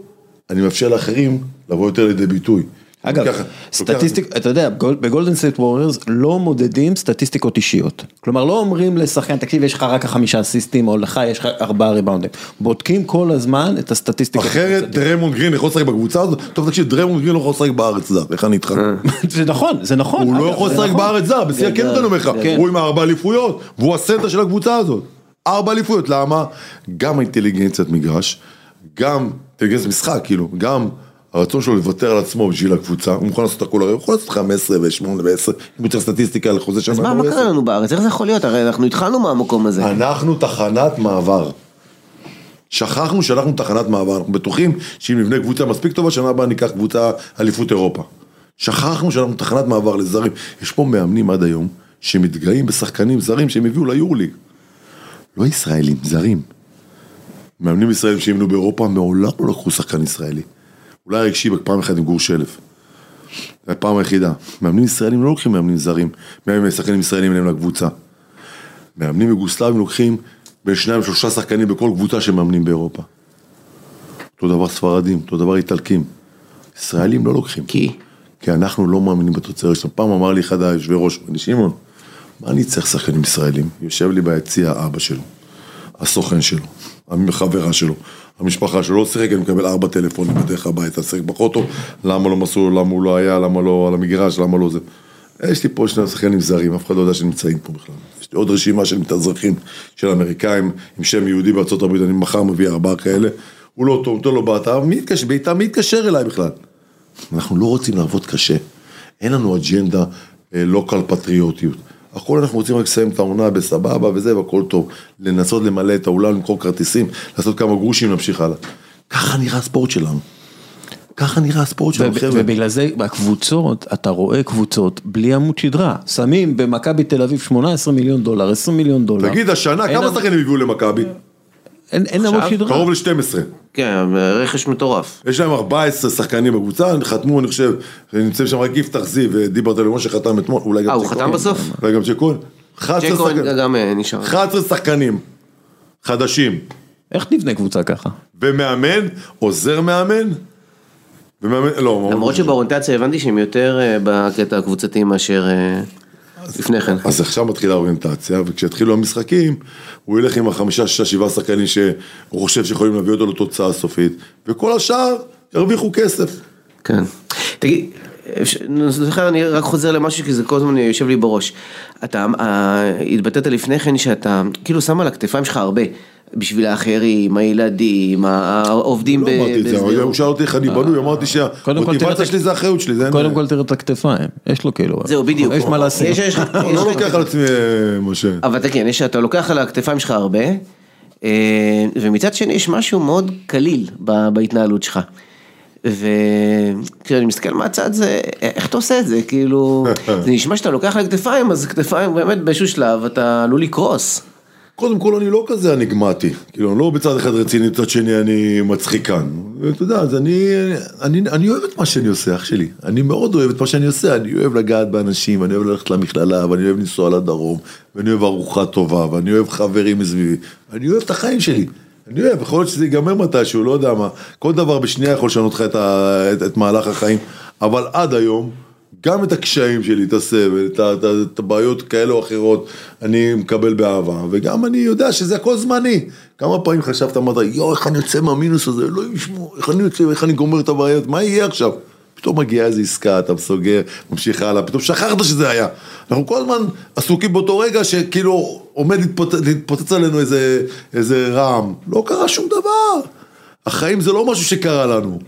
אני מאפשר לאחרים לבוא יותר לידי ביטוי. אגב, לוקח- סטטיסטיק, אתה יודע, גול- בגולדן סטייט ווריירס לא מודדים סטטיסטיקות אישיות. כלומר, לא אומרים לשחקן, תקשיב, יש לך רק חמישה אסיסטים, או לך יש לך ארבעה ריבאונדים. בודקים כל הזמן את הסטטיסטיקות. אחרת דרמונד גרין יכול לשחק בקבוצה הזאת, טוב תקשיב דרמונד גרין לא יכול לשחק בארץ זר, איך אני איתך? זה נכון, זה נכון. הוא לא יכול לשחק נכון. בארץ זר, בשיא אני אומר לך, כן. הוא עם ארבע אליפויות, והוא הסנטר של הקבוצה הזאת. ארבע אליפויות, למה? גם האינטליגנציית מגרש, גם אינטליגנציית משחק, כאילו, גם הרצון שלו לוותר על עצמו בשביל הקבוצה, הוא מוכן לעשות הכל, הרי הוא יכול לעשות 15 ו-8 ו-10, אם הוא צריך סטטיסטיקה לחוזה שם. אז מה, מה קרה לנו בארץ? איך זה יכול להיות? הרי אנחנו התחלנו מהמקום הזה. אנחנו תחנת מעבר. שכחנו שאנחנו תחנת מעבר, אנחנו בטוחים שאם נבנה קבוצה מספיק טובה, שנה הבאה ניקח קבוצה אליפות אירופה. שכחנו שאנחנו תחנת מעבר לזרים. יש פה מאמנים עד היום שמתגאים בשחקנים זרים שהם הביאו ליורליג. לא ישראלים, זרים. מאמנים ישראלים שאימנו באירופה מעולם לא לקחו שחקן ישראלי. אולי רגשי פעם אחת עם גור שלף. זו הפעם היחידה. מאמנים ישראלים לא לוקחים מאמנים זרים, מאמנים שחקנים ישראלים אליהם לקבוצה. מאמנים יוגוסלבים לוקחים בין שניים לשלושה שחקנים בכל קבוצה שמאמנים באירופה. אותו דבר ספרדים, אותו דבר איטלקים. ישראלים לא לוקחים. כי? כי אנחנו לא מאמינים בתוצרת שלנו. פעם אמר לי אחד היושבי ראש, אני שמעון, מה אני צריך שחקנים ישראלים? יושב לי ביציע אבא שלו, הסוכן שלו, החברה שלו, המשפחה שלו, לא שיחק, אני מקבל ארבע טלפונים בדרך הביתה, שיחק בחוטו, למה לא מסרו לו, למה הוא לא היה, למה לא על המגרש, למה לא זה. יש לי פה שני שחקנים זרים, אף אחד לא יודע שנמצאים פה בכלל. יש לי עוד רשימה של מתאזרחים של אמריקאים עם שם יהודי הברית, אני מחר מביא ארבעה כאלה. הוא לא טוב, נותן לו באתר, מי יתקשר, בעיטה, מי יתקשר אליי בכלל? אנחנו לא רוצים לעבוד קשה. אין לנו אג'נדה אה, לוקל פטריוטיות. הכל אנחנו רוצים רק לסיים את העונה בסבבה וזה והכל טוב. לנסות למלא את האולם, למכור כרטיסים, לעשות כמה גרושים, להמשיך הלאה. ככה נראה הספורט שלנו. ככה נראה הספורט שלנו, חבר'ה. ובגלל זה בקבוצות, אתה רואה קבוצות בלי עמוד שדרה. שמים במכבי תל אביב 18 מיליון דולר, 20 מיליון דולר. תגיד, השנה, כמה שחקנים הביאו למכבי? אין אין עמוד שדרה. קרוב ל-12. כן, רכש מטורף. יש להם 14 שחקנים בקבוצה, חתמו, אני חושב, נמצאים שם רק יפתח זיו ודיברת אלמון שחתם אתמול, אולי גם אה, הוא חתם. בסוף? אולי גם צ'ק כהן. 11 צ'ק כהן שחקנים. גם אה, נשאר. 11 שחקנים חדשים, איך נבנה קבוצה ככה? ומאמן, עוזר מאמן, ומאמן, לא, למרות שבאוריינטציה הבנתי שהם יותר אה, בקטע הקבוצתי מאשר אה, לפני כן. אז עכשיו מתחילה האוריינטציה, וכשיתחילו המשחקים, הוא ילך עם החמישה, שישה, שבעה שחקנים שהוא חושב שיכולים להביא אותו לתוצאה הסופית, וכל השאר ירוויחו כסף. כן. תגיד, סליחה, אני רק חוזר למשהו כי זה כל הזמן יושב לי בראש. אתה אה, התבטאת לפני כן שאתה כאילו שם על הכתפיים שלך הרבה. בשביל האחרים, הילדים, העובדים לא אמרתי את זה. הוא שאל אותי איך אני בנוי, אמרתי שהמוטיבציה שלי זה האחריות שלי, זה אין... קודם כל תראה את הכתפיים, יש לו כאילו, זהו, בדיוק. יש מה לעשות. יש- יש- אני יש- לא לוקח על עצמי, אה, משה. אבל אתה כן, יש, אתה לוקח על הכתפיים שלך הרבה, אה, ומצד שני יש משהו מאוד קליל ב- בהתנהלות שלך. וכשאני מסתכל מהצד זה, איך אתה עושה את זה? כאילו, זה נשמע שאתה לוקח על הכתפיים, אז כתפיים באמת באיזשהו שלב אתה עלול לקרוס. קודם כל אני לא כזה אניגמטי, כאילו אני לא בצד אחד רציני, בצד שני אני מצחיקן, ואתה יודע, אז אני, אני, אני אוהב את מה שאני עושה, אח שלי, אני מאוד אוהב את מה שאני עושה, אני אוהב לגעת באנשים, אני אוהב ללכת למכללה, ואני אוהב לנסוע לדרום, ואני אוהב ארוחה טובה, ואני אוהב חברים מסביבי, אני אוהב את החיים שלי, אני אוהב, יכול להיות שזה ייגמר מתישהו, לא יודע מה, כל דבר בשנייה יכול לשנות לך את, ה, את, את מהלך החיים, אבל עד היום, גם את הקשיים שלי, את הסבל, את, את, את הבעיות כאלה או אחרות, אני מקבל באהבה, וגם אני יודע שזה הכל זמני. כמה פעמים חשבת, אמרת, יואו, איך אני יוצא מהמינוס הזה, לא ישמעו, איך אני יוצא, איך אני גומר את הבעיות, מה יהיה עכשיו? פתאום מגיעה איזו עסקה, אתה סוגר, ממשיך הלאה, פתאום שכחת שזה היה. אנחנו כל הזמן עסוקים באותו רגע שכאילו עומד להתפוצץ, להתפוצץ עלינו איזה, איזה רעם. לא קרה שום דבר. החיים זה לא משהו שקרה לנו.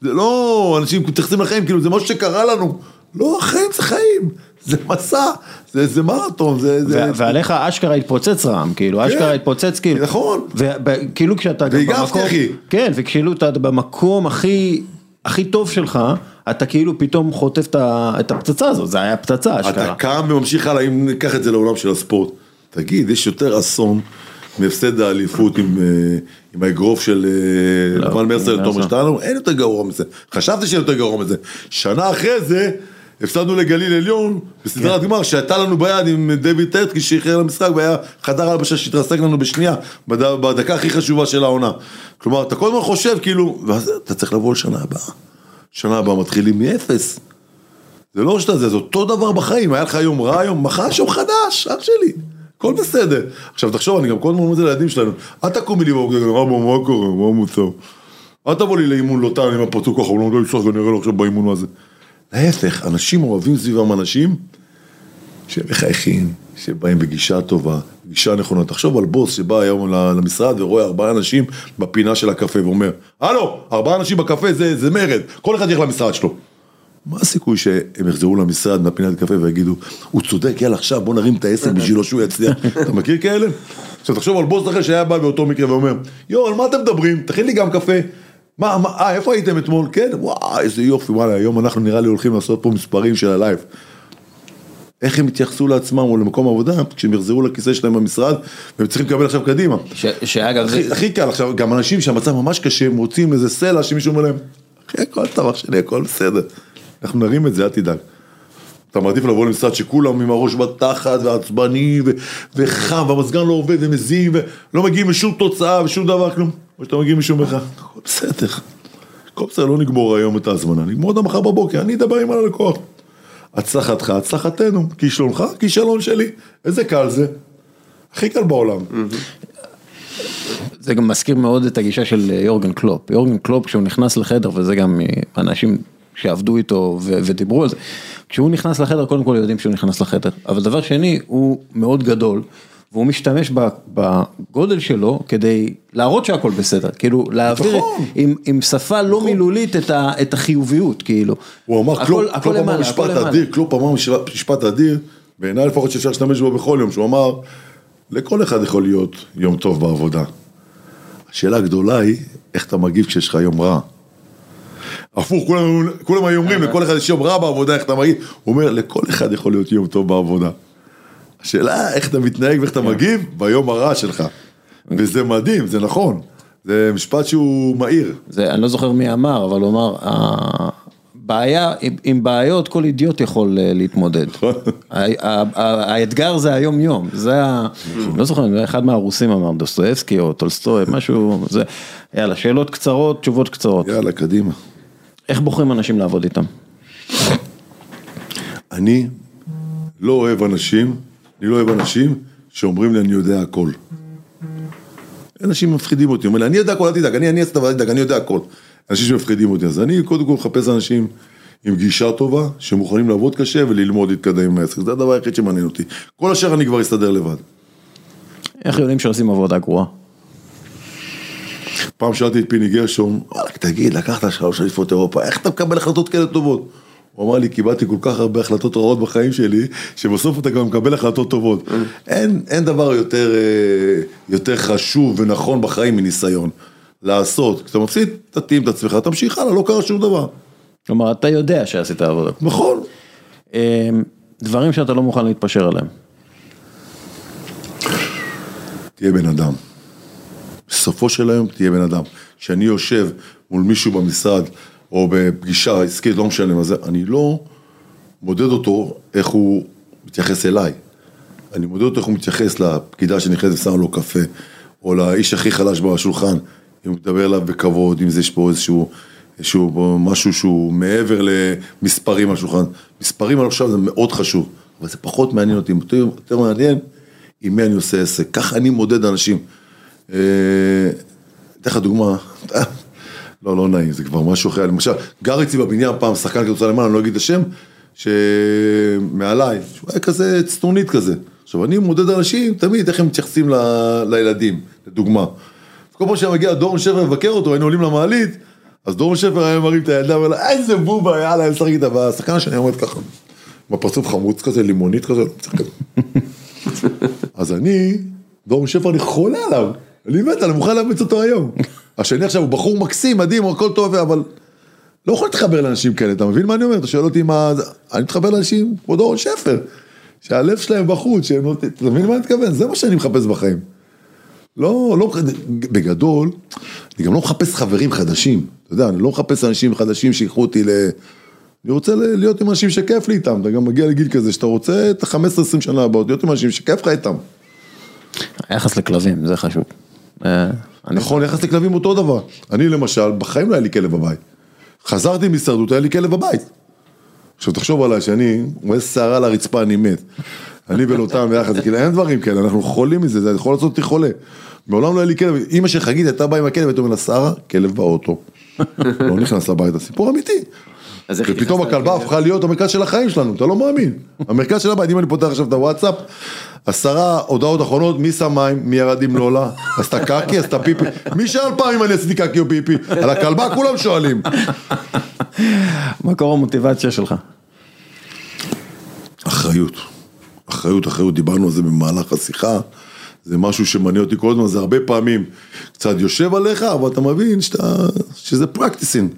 זה לא, אנשים מתייחסים לחיים, כאילו זה משהו שקרה לנו. לא, החיים זה חיים, זה מסע, זה, זה מרתון, זה... זה... ועליך אשכרה התפוצץ רעם, כאילו, אשכרה התפוצץ, כאילו. נכון. וכאילו כשאתה והגבתי, אחי. כן, וכאילו אתה במקום הכי, הכי טוב שלך, אתה כאילו פתאום חוטף את הפצצה הזאת, זה היה פצצה אתה אשכרה. קם וממשיך הלאה, אם ניקח את זה לעולם של הספורט. תגיד, יש יותר אסון מהפסד האליפות עם, אה, עם האגרוף של אה, לבן לא לתומר עשה. שטרנו? אין יותר גרוע מזה. חשבתי שיהיה יותר גרוע מזה. שנה אחרי זה, הפסדנו לגליל עליון בסדרת כן. גמר שהייתה לנו ביד עם דויד טרטקי שאיחר למשחק והיה חדר הלבשה שהתרסק לנו בשנייה בד- בדקה הכי חשובה של העונה. כלומר, אתה כל הזמן חושב כאילו, ואז אתה צריך לבוא לשנה הבאה. שנה הבאה מתחילים מאפס. זה לא שאתה זה, זה אותו דבר בחיים, היה לך יום רע היום, מחר יש יום חדש, אח שלי, הכל בסדר. עכשיו תחשוב, אני גם כל הזמן אומר את זה לילדים שלנו, אל תקומי לי בבוקר, רבו, מה קורה, מה מוצר? אל תבוא לי לאימון לא טעם עם הפצוע ככה, הוא לא יודע לשחק, אני אראה לו עכשיו באימון מה זה. להפך, אנשים אוהבים סביבם אנשים שהם מחייכים, שבאים בגישה טובה, גישה נכונה. תחשוב על בוס שבא היום למשרד ורואה ארבעה אנשים בפינה של הקפה ואומר, הלו, ארבעה אנשים בקפה זה, זה מרד, כל אחד ילך למשרד שלו. מה הסיכוי שהם יחזרו למשרד מהפינת קפה ויגידו, הוא צודק, יאללה עכשיו בוא נרים את העסק בשבילו שהוא יצליח. אתה מכיר כאלה? עכשיו תחשוב על בוס אחר שהיה בא באותו מקרה ואומר, יואו, על מה אתם מדברים? תכין לי גם קפה. מה, מה, אה, איפה הייתם אתמול? כן, וואי, איזה יופי, וואלה, היום אנחנו נראה לי הולכים לעשות פה מספרים של ה live. איך הם יתייחסו לעצמם או למקום עבודה כשהם יחזרו לכיסא שלהם במשרד והם צריכים לקבל עכשיו קדימה. ש- שאגב, הכי, הכי קל עכשיו, גם אנשים שהמצב ממש קשה, מוצאים איזה סלע שמישהו אומר להם, אחי, הכל טוב אח שלי, הכל בסדר. אנחנו נרים את זה, אל תדאג. אתה מעדיף לבוא למשרד שכולם עם הראש בתחת ועצבני ו- וחם והמזגן לא עובד ומזיעים ולא מגיעים לשום תוצאה ושום דבר כלום. או שאתה מגיע מישהו אומר לך, הכל בסדר. הכל בסדר, לא נגמור היום את ההזמנה, נגמור אותה מחר בבוקר, אני אדבר עם הלקוח. הצלחתך, הצלחתנו, כישלונך, כישלון שלי. איזה קל זה. הכי קל בעולם. זה גם מזכיר מאוד את הגישה של אה, יורגן קלופ. יורגן קלופ כשהוא נכנס לחדר, וזה גם אה, אנשים שעבדו איתו ו- ודיברו על זה, כשהוא נכנס לחדר, קודם כל יודעים שהוא נכנס לחדר. אבל דבר שני, הוא מאוד גדול, והוא משתמש בגודל שלו כדי להראות שהכל בסדר, כאילו להעביר נכון. עם, עם שפה לא מילולית את, ה, את החיוביות, כאילו. הוא אמר, קלופ, אמר משפט. אדיר, קלופ אמר משפט- משפט אדיר, בעיניי לפחות שאפשר להשתמש בו בכל יום, שהוא אמר, לכל אחד יכול להיות יום טוב בעבודה. השאלה הגדולה היא, איך אתה מגיב כשיש לך יום רע. הפוך, כולם, כולם היו אומרים, לכל אחד יש יום רע בעבודה, איך אתה מגיב? הוא אומר, לכל אחד יכול להיות יום טוב בעבודה. השאלה איך אתה מתנהג ואיך אתה מגיב ביום הרע שלך. וזה מדהים, זה נכון. זה משפט שהוא מהיר. זה, אני לא זוכר מי אמר, אבל הוא אמר, הבעיה, עם, עם בעיות כל אידיוט יכול אה, להתמודד. ה- האתגר זה היום יום, זה ה... לא זוכר, אחד מהרוסים אמר, דוסטויבסקי או טולסטוי, משהו, זה, יאללה, שאלות קצרות, תשובות קצרות. יאללה, קדימה. איך בוחרים אנשים לעבוד איתם? אני לא אוהב אנשים, אני לא אוהב אנשים שאומרים לי אני יודע הכל. אנשים מפחידים אותי, אומר לי אני יודע הכל, אל תדאג, אני אני אעשה דבר, אל תדאג, אני יודע הכל. אנשים שמפחידים אותי, אז אני קודם כל מחפש אנשים עם גישה טובה, שמוכנים לעבוד קשה וללמוד להתקדם עם העסק, זה הדבר היחיד שמעניין אותי. כל השאר אני כבר אסתדר לבד. איך יודעים שעושים עבודה גרועה? פעם שאלתי את פיני גרשון, וואלכ תגיד, לקחת שלוש אליפות אירופה, איך אתה מקבל החלטות כאלה טובות? הוא אמר לי, קיבלתי כל כך הרבה החלטות רעות בחיים שלי, שבסוף אתה גם מקבל החלטות טובות. אין, אין דבר יותר, אה, יותר חשוב ונכון בחיים מניסיון. לעשות, כשאתה מפסיד, תתאים את עצמך, תמשיך הלאה, לא קרה שום דבר. כלומר, אתה יודע שעשית עבודה. נכון. אה, דברים שאתה לא מוכן להתפשר עליהם. תהיה בן אדם. בסופו של היום תהיה בן אדם. כשאני יושב מול מישהו במשרד, או בפגישה עסקית, לא משנה מה זה, אני לא מודד אותו איך הוא מתייחס אליי. אני מודד אותו איך הוא מתייחס לפקידה שנכנסת ושמה לו קפה, או לאיש הכי חלש בשולחן, אם הוא מדבר אליו בכבוד, אם יש פה איזשהו, איזשהו משהו שהוא מעבר למספרים על השולחן. מספרים על עכשיו זה מאוד חשוב, אבל זה פחות מעניין אותי, יותר, יותר מעניין עם מי אני עושה עסק. ככה אני מודד אנשים. אה, אתן לך דוגמה, לא, לא נעים, זה כבר משהו אחר. למשל, גר אצלי בבניין פעם, שחקן כדורסל למעלה, אני לא אגיד את השם, שמעליי, שהוא היה כזה צנונית כזה. עכשיו, אני מודד אנשים, תמיד, איך הם מתייחסים ל- לילדים, לדוגמה. כל פעם שהיה מגיע דורון שפר לבקר אותו, היינו עולים למעלית, אז דורון שפר היה מרים את הילדה ואומר לה, איזה בובה, יאללה, אני משחק איתה, והשחקן השני עומד ככה, עם הפרצוף חמוץ כזה, לימונית כזה, לא משחק. אז אני, דורון שפר, אני חולה עליו, אני מת, אני מוכן לאמץ אותו היום. השני עכשיו הוא בחור מקסים, מדהים, הכל טוב, אבל לא יכול להתחבר לאנשים כאלה, אתה מבין מה אני אומר? אתה שואל אותי מה... אני מתחבר לאנשים כמו דורון שפר, שהלב שלהם בחוץ, שהם לא... אתה מבין מה אני מתכוון? זה מה שאני מחפש בחיים. לא, לא, בגדול, אני גם לא מחפש חברים חדשים, אתה יודע, אני לא מחפש אנשים חדשים שיקחו אותי ל... אני רוצה להיות עם אנשים שכיף לי איתם, אתה גם מגיע לגיל כזה שאתה רוצה את ה-15-20 שנה הבאות, להיות עם אנשים שכיף לך איתם. היחס לכלבים, זה חשוב. נכון, יחס לכלבים אותו דבר. אני למשל, בחיים לא היה לי כלב בבית. חזרתי מהישרדות, היה לי כלב בבית. עכשיו תחשוב עליי שאני, רואה שערה על הרצפה, אני מת. אני ולותם ביחד, כאילו אין דברים כאלה, אנחנו חולים מזה, זה יכול לעשות אותי חולה. מעולם לא היה לי כלב, אמא של חגית הייתה באה עם הכלב, הייתה אומרת לה, שרה, כלב באוטו. לא נכנס לבית, הסיפור אמיתי. ופתאום הכלבה הפכה להיות המרכז של החיים שלנו, אתה לא מאמין. המרכז של הבית, אם אני פותח עכשיו את הוואטסאפ, עשרה הודעות אחרונות, מי שם מים, מי ירד עם לולה, עשתה קקי, עשתה פיפי, מי שאל פעם אם אני עשיתי קקי או פיפי, על הכלבה כולם שואלים. מקור המוטיבציה שלך. אחריות, אחריות, אחריות, דיברנו על זה במהלך השיחה, זה משהו שמניע אותי כל הזמן, זה הרבה פעמים קצת יושב עליך, אבל אתה מבין שאתה, שזה practicing,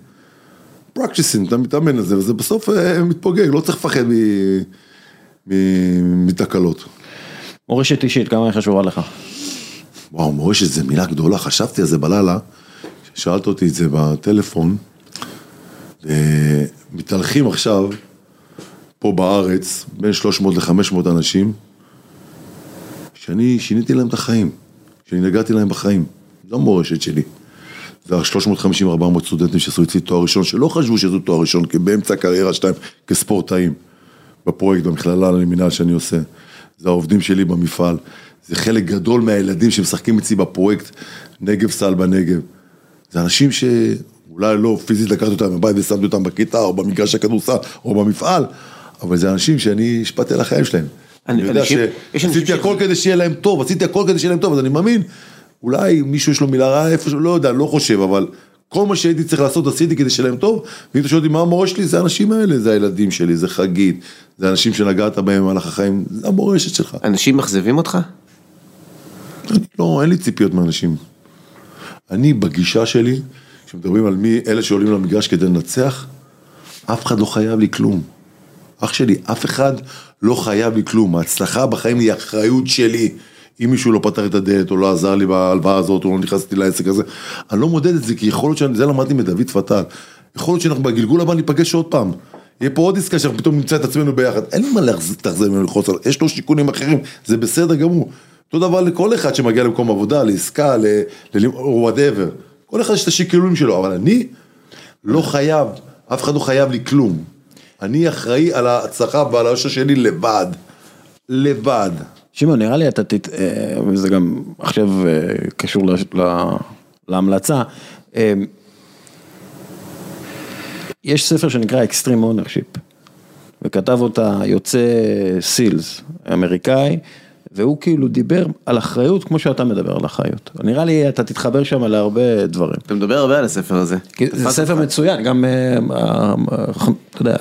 practicing, אתה מתאמן על זה, וזה בסוף אה, מתפוגג, לא צריך לפחד מתקלות. מורשת אישית, כמה היא חשובה לך? וואו, מורשת זה מילה גדולה, חשבתי על זה בלילה, שאלת אותי את זה בטלפון. אה, מתהלכים עכשיו, פה בארץ, בין 300 ל-500 אנשים, שאני שיניתי להם את החיים, שאני נגעתי להם בחיים. זו המורשת שלי. זה ה-350-400 סטודנטים שעשו אצלי תואר ראשון, שלא חשבו שזה תואר ראשון, כי באמצע הקריירה שלהם כספורטאים, בפרויקט, במכללה למינהל שאני עושה. זה העובדים שלי במפעל. זה חלק גדול מהילדים שמשחקים אצלי בפרויקט נגב סל בנגב. זה אנשים שאולי לא פיזית לקחתי אותם מהבית ושמתי אותם בכיתה, או במגרש הכדורסל, או במפעל, אבל זה אנשים שאני השפעתי על החיים שלהם. אני- אני יודע שעשיתי ש- הכל כדי שיהיה להם טוב, עשיתי הכל כדי שיהיה להם טוב, אז אני מאמין, אולי מישהו יש לו מילה רעה איפשהו, לא יודע, לא חושב, אבל כל מה שהייתי צריך לעשות עשיתי כדי שיהיה להם טוב, ואם אתה שואל אותי מה המורשת שלי, זה האנשים האלה, זה הילדים שלי, זה חגית, זה אנשים שנגעת בהם במהלך החיים, זה המורשת שלך. אנשים מאכזבים אותך? אני לא, אין לי ציפיות מאנשים. אני בגישה שלי, כשמדברים על מי, אלה שעולים למגרש כדי לנצח, אף אחד לא חייב לי כלום. אח שלי, אף אחד לא חייב לי כלום. ההצלחה בחיים היא אחריות שלי. אם מישהו לא פתר את הדלת, או לא עזר לי בהלוואה הזאת, או לא נכנסתי לעסק הזה, אני לא מודד את זה, כי יכול להיות שאני, זה למדתי מדוד פטל. יכול להיות שאנחנו בגלגול הבא ניפגש עוד פעם. יהיה פה עוד עסקה שאנחנו פתאום נמצא את עצמנו ביחד. אין לי מה להתאכזב ממנו ללחוץ עליו, יש לו שיקולים אחרים, זה בסדר גמור. אותו דבר לכל אחד שמגיע למקום עבודה, לעסקה, ל... ל... או וואטאבר. כל אחד יש את השיקולים שלו, אבל אני לא חייב, אף אחד לא חייב לי כלום. אני אחראי על ההצלחה ועל האושר שלי לבד. לבד. שמעון, נראה לי אתה תת... אה, וזה גם עכשיו אה, קשור לש- ל- להמלצה. אה, יש ספר שנקרא Extreme Ownership, וכתב אותה יוצא סילס, אמריקאי, והוא כאילו דיבר על אחריות כמו שאתה מדבר על אחריות. נראה לי אתה תתחבר שם להרבה דברים. אתה מדבר הרבה על הספר הזה. זה ספר מצוין, גם, אתה יודע,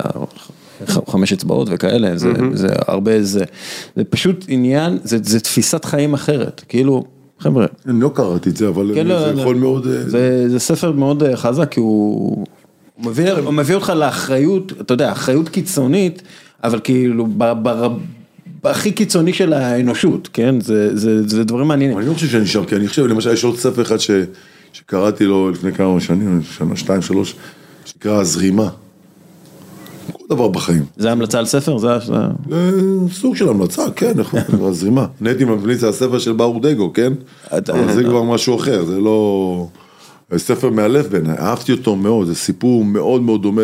חמש אצבעות וכאלה, זה, זה הרבה, זה, זה פשוט עניין, זה, זה תפיסת חיים אחרת, כאילו, חבר'ה, אני לא קראתי את זה, אבל כן, זה לא, לא, יכול מאוד... אה, זה, זה ספר מאוד אה, חזק, כי הוא, הוא, מביא, הוא מביא אותך לאחריות, אתה יודע, אחריות קיצונית, אבל כאילו, ב, ב, בהכי קיצוני של האנושות, כן, זה, זה, זה דברים מעניינים. אני לא חושב שאני שם, כי אני חושב, למשל, יש עוד ספר אחד ש... שקראתי לו לפני כמה שנים, שנה, שתיים, שלוש, שנקרא הזרימה. כל דבר בחיים. זה המלצה על ספר? זה. זה סוג של המלצה, כן. אני הייתי ממליץ על הספר של ברוך דגו, כן? אבל זה כבר משהו אחר, זה לא... ספר מאלף בעיניי, אהבתי אותו מאוד, זה סיפור מאוד מאוד דומה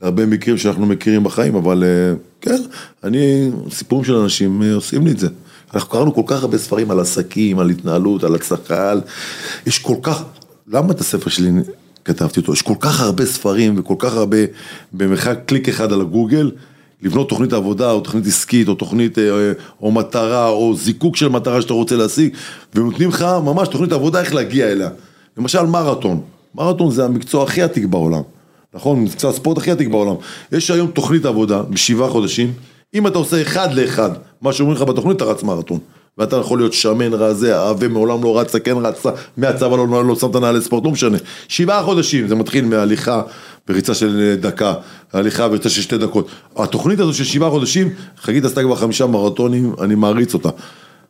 להרבה מקרים שאנחנו מכירים בחיים, אבל אה, כן, אני, סיפורים של אנשים אה, עושים לי את זה. אנחנו קראנו כל כך הרבה ספרים על עסקים, על התנהלות, על הצלחה. יש כל כך, למה את הספר שלי כתבתי אותו? יש כל כך הרבה ספרים וכל כך הרבה, במרחק קליק אחד על הגוגל, לבנות תוכנית עבודה או תוכנית עסקית או תוכנית אה, או מטרה או זיקוק של מטרה שאתה רוצה להשיג ונותנים לך ממש תוכנית עבודה איך להגיע אליה. למשל מרתון, מרתון זה המקצוע הכי עתיק בעולם, נכון? מקצוע הספורט הכי עתיק בעולם. יש היום תוכנית עבודה בשבעה חודשים, אם אתה עושה אחד לאחד, מה שאומרים לך בתוכנית, אתה רץ מרתון. ואתה יכול להיות שמן, רזה, עבה, מעולם לא רצת, כן רצת, מהצבא לא, לא, לא שמת נעלי ספורט, לא משנה. שבעה חודשים, זה מתחיל מהליכה בריצה של דקה, הליכה בריצה של שתי דקות. התוכנית הזו של שבעה חודשים, חגית עשתה כבר חמישה מרתונים, אני מעריץ אותה.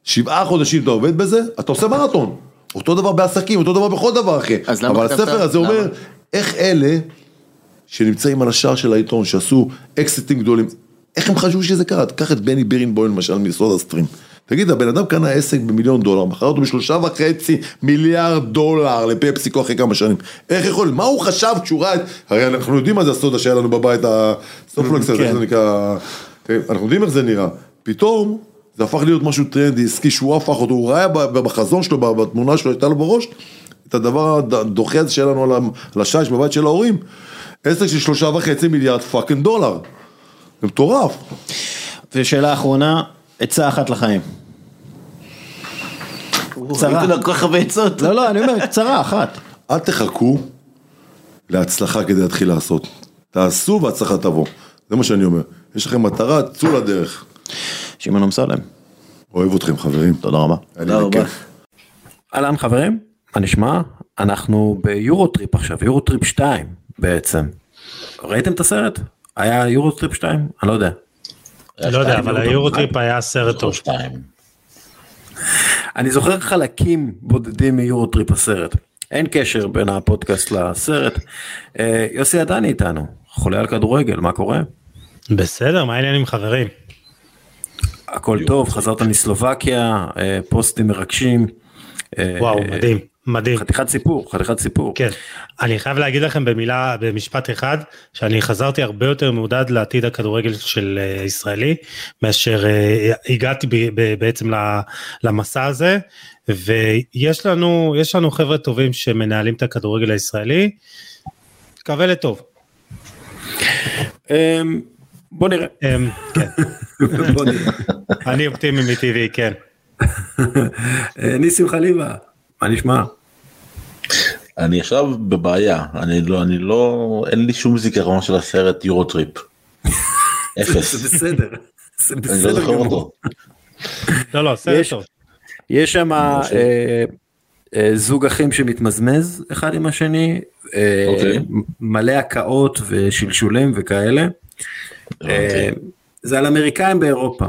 שבעה חודשים אתה עובד בזה, אתה עושה מרתון. אותו דבר בעסקים, אותו דבר בכל דבר אחר. אבל? הספר הזה אומר, למה? איך אלה שנמצאים על השער של העיתון, שעשו אקזיטים גדולים, איך הם חשבו שזה קרה? תקח את בני בירנבוים למשל מיסוד הסטרים. תגיד, הבן אדם קנה עסק במיליון דולר, מכר אותו בשלושה וחצי מיליארד דולר לפפסיקו אחרי כמה שנים. איך יכול? מה הוא חשב כשהוא ראה. הרי אנחנו יודעים מה זה הסודה שהיה לנו בבית, הסיפולוקס הזה, כן. זה נקרא... אנחנו יודעים איך זה נראה. פתאום זה הפך להיות משהו טרנדי, עסקי שהוא הפך אותו, הוא ראה בחזון שלו, בתמונה שלו, הייתה לו בראש, את הדבר הדוחה הזה שהיה לנו על השיש בבית של ההורים. עסק של שלושה וחצי מיליארד fucking דולר. זה מטורף. ושאלה אחרונה, עצה אחת לחיים. קצרה. היו לנו כל כך הרבה עצות. לא, לא, אני אומר, קצרה, אחת. אל תחכו להצלחה כדי להתחיל לעשות. תעשו והצלחה תבוא. זה מה שאני אומר. יש לכם מטרה, צאו לדרך. שמעון אמסלם, אוהב אתכם חברים. תודה רבה. תודה רבה. אהלן חברים, מה נשמע? אנחנו ביורוטריפ עכשיו, יורוטריפ 2 בעצם. ראיתם את הסרט? היה יורוטריפ 2? אני לא יודע. לא יודע, אבל היורוטריפ היה סרט טוב. אני זוכר חלקים בודדים מיורוטריפ הסרט. אין קשר בין הפודקאסט לסרט. אה, יוסי עדני איתנו, חולה על כדורגל, מה קורה? בסדר, מה העניינים חברים? הכל טוב, חזרת מסלובקיה, אה, פוסטים מרגשים. אה, וואו, מדהים, מדהים. חתיכת סיפור, חתיכת סיפור. כן, אני חייב להגיד לכם במילה, במשפט אחד, שאני חזרתי הרבה יותר מעודד לעתיד הכדורגל של אה, ישראלי, מאשר אה, הגעתי ב, ב, בעצם למסע הזה, ויש לנו, יש לנו חבר'ה טובים שמנהלים את הכדורגל הישראלי, מקווה לטוב. אה, בוא נראה. אמ, כן, בוא נראה. אני אופטימי מטבעי, כן. אה, ניסים חליבה, מה נשמע? אני עכשיו בבעיה, אני לא, אני לא, אין לי שום זיכרון של הסרט יורוטריפ. אפס, זה בסדר. זה אני לא בסדר גמור. אותו. לא, לא, סרט טוב. יש שם אה, אה, זוג אחים שמתמזמז אחד עם השני, אה, אוקיי. מלא הקאות ושלשולים וכאלה. אה, זה על אמריקאים באירופה.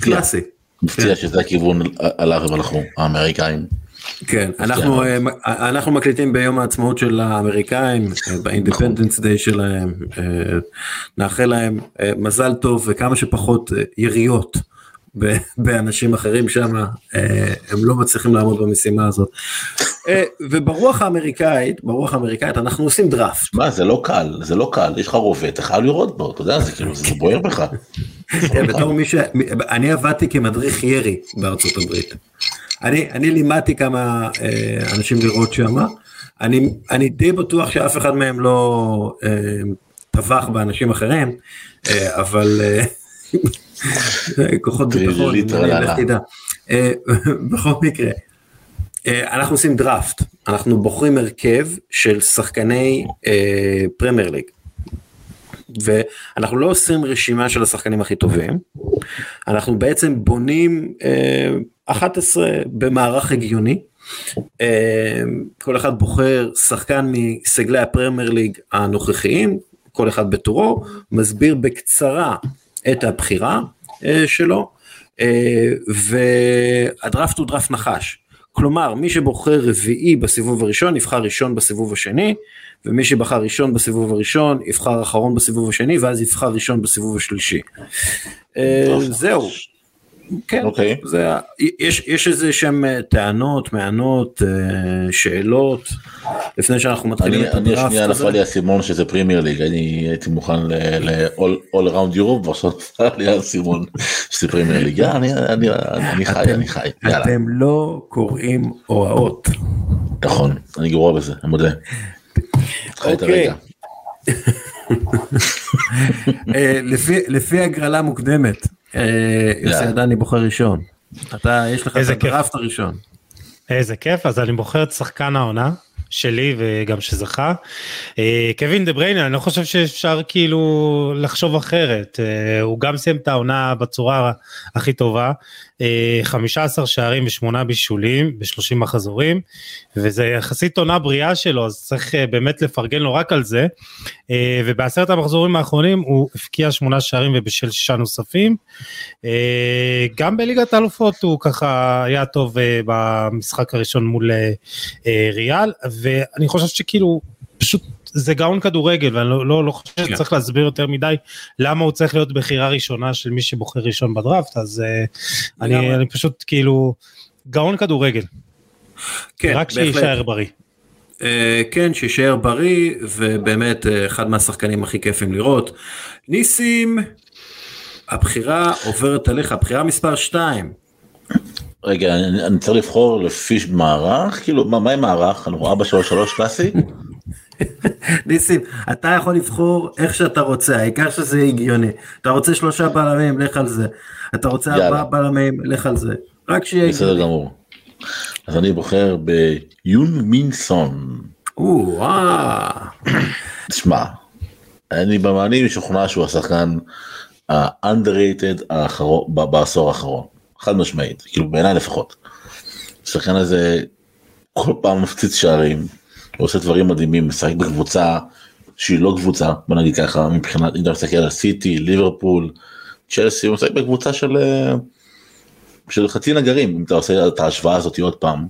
קלאסי. מפתיע שזה הכיוון עליו הם הלכו, האמריקאים. כן, אנחנו, אה, אנחנו מקליטים ביום העצמאות של האמריקאים, אה, ב Independence Day שלהם, אה, נאחל להם מזל טוב וכמה שפחות יריות באנשים אחרים שם, הם לא מצליחים לעמוד במשימה הזאת. וברוח האמריקאית, ברוח האמריקאית אנחנו עושים דראפט. מה זה לא קל, זה לא קל, יש לך רובה, אתה חייב לראות בו, אתה יודע, זה כאילו, זה בוער בך. אה, בתור מי ש... אני עבדתי כמדריך ירי בארצות הברית. אני, אני לימדתי כמה אה, אנשים לראות שם. אני, אני די בטוח שאף אחד מהם לא אה, טבח באנשים אחרים, אה, אבל אה, כוחות ביטחון, לך. תדע. אה, בכל מקרה, אה, אנחנו עושים דראפט, אנחנו בוחרים הרכב של שחקני אה, פרמייר ליג. ואנחנו לא עושים רשימה של השחקנים הכי טובים, אנחנו בעצם בונים אה, 11 במערך הגיוני, אה, כל אחד בוחר שחקן מסגלי הפרמייר ליג הנוכחיים, כל אחד בתורו, מסביר בקצרה את הבחירה אה, שלו, אה, והדראפט הוא דראפט נחש. כלומר, מי שבוחר רביעי בסיבוב הראשון, יבחר ראשון בסיבוב השני, ומי שבחר ראשון בסיבוב הראשון, יבחר אחרון בסיבוב השני, ואז יבחר ראשון בסיבוב השלישי. זהו. כן, אוקיי. זה, יש, יש איזה שהם אה, טענות, מענות, אה, שאלות, לפני שאנחנו מתחילים אני, את אני הדראפט השנייה הזה. נפל לי האסימון שזה פרימייר ליג, אני הייתי מוכן ל-all around Europe, ועכשיו נפל לי האסימון שזה פרימייר ליג, אני- אני אני חי, אני חי, יאללה, אתם לא קוראים הוראות. נכון, אני גרוע בזה, אני מודה. אוקיי. אה, לפי, לפי הגרלה מוקדמת, יוסי יאללה. עדני בוחר ראשון. אתה, יש לך את. הדראפט הראשון. איזה כיף, אז אני בוחר את שחקן העונה, שלי וגם שזכה. אה, קווין דה בריינה, אני לא חושב שאפשר כאילו לחשוב אחרת, אה, הוא גם סיים את העונה בצורה הכי טובה, 15 שערים ושמונה בישולים ב-30 מחזורים, וזה יחסית עונה בריאה שלו, אז צריך באמת לפרגן לו רק על זה, ובעשרת המחזורים האחרונים הוא הפקיע שמונה שערים ובשל שישה נוספים. גם בליגת האלופות הוא ככה היה טוב במשחק הראשון מול ריאל, ואני חושב שכאילו פשוט זה גאון כדורגל ואני לא, לא, לא חושב כן. שצריך להסביר יותר מדי למה הוא צריך להיות בחירה ראשונה של מי שבוחר ראשון בדראפט אז uh, אני, אני פשוט כאילו גאון כדורגל. כן, רק שיישאר בריא. Uh, כן שיישאר בריא ובאמת uh, אחד מהשחקנים הכי כיפים לראות. ניסים הבחירה עוברת עליך הבחירה מספר 2. רגע, אני, אני צריך לבחור לפי מערך? כאילו, מה, מה עם מערך? אנחנו אבא שלוש שלוש קלאסי? ניסים, אתה יכול לבחור איך שאתה רוצה, העיקר שזה הגיוני. אתה רוצה שלושה בלמים, לך על זה. אתה רוצה ארבעה בלמים, לך על זה. רק שיהיה הגיוני. בסדר גמור. אז אני בוחר ביון מינסון. תשמע, אני במעני משוכנע שהוא השחקן ה-underrated בעשור האחרון. חד משמעית, כאילו בעיניי לפחות. השחקן הזה כל פעם מפציץ שערים, הוא עושה דברים מדהימים, משחק בקבוצה שהיא לא קבוצה, בוא נגיד ככה, מבחינת, אם אתה מסתכל על סיטי, ליברפול, צ'לסי, הוא משחק בקבוצה של, של חצי נגרים, אם אתה עושה את ההשוואה הזאת עוד פעם.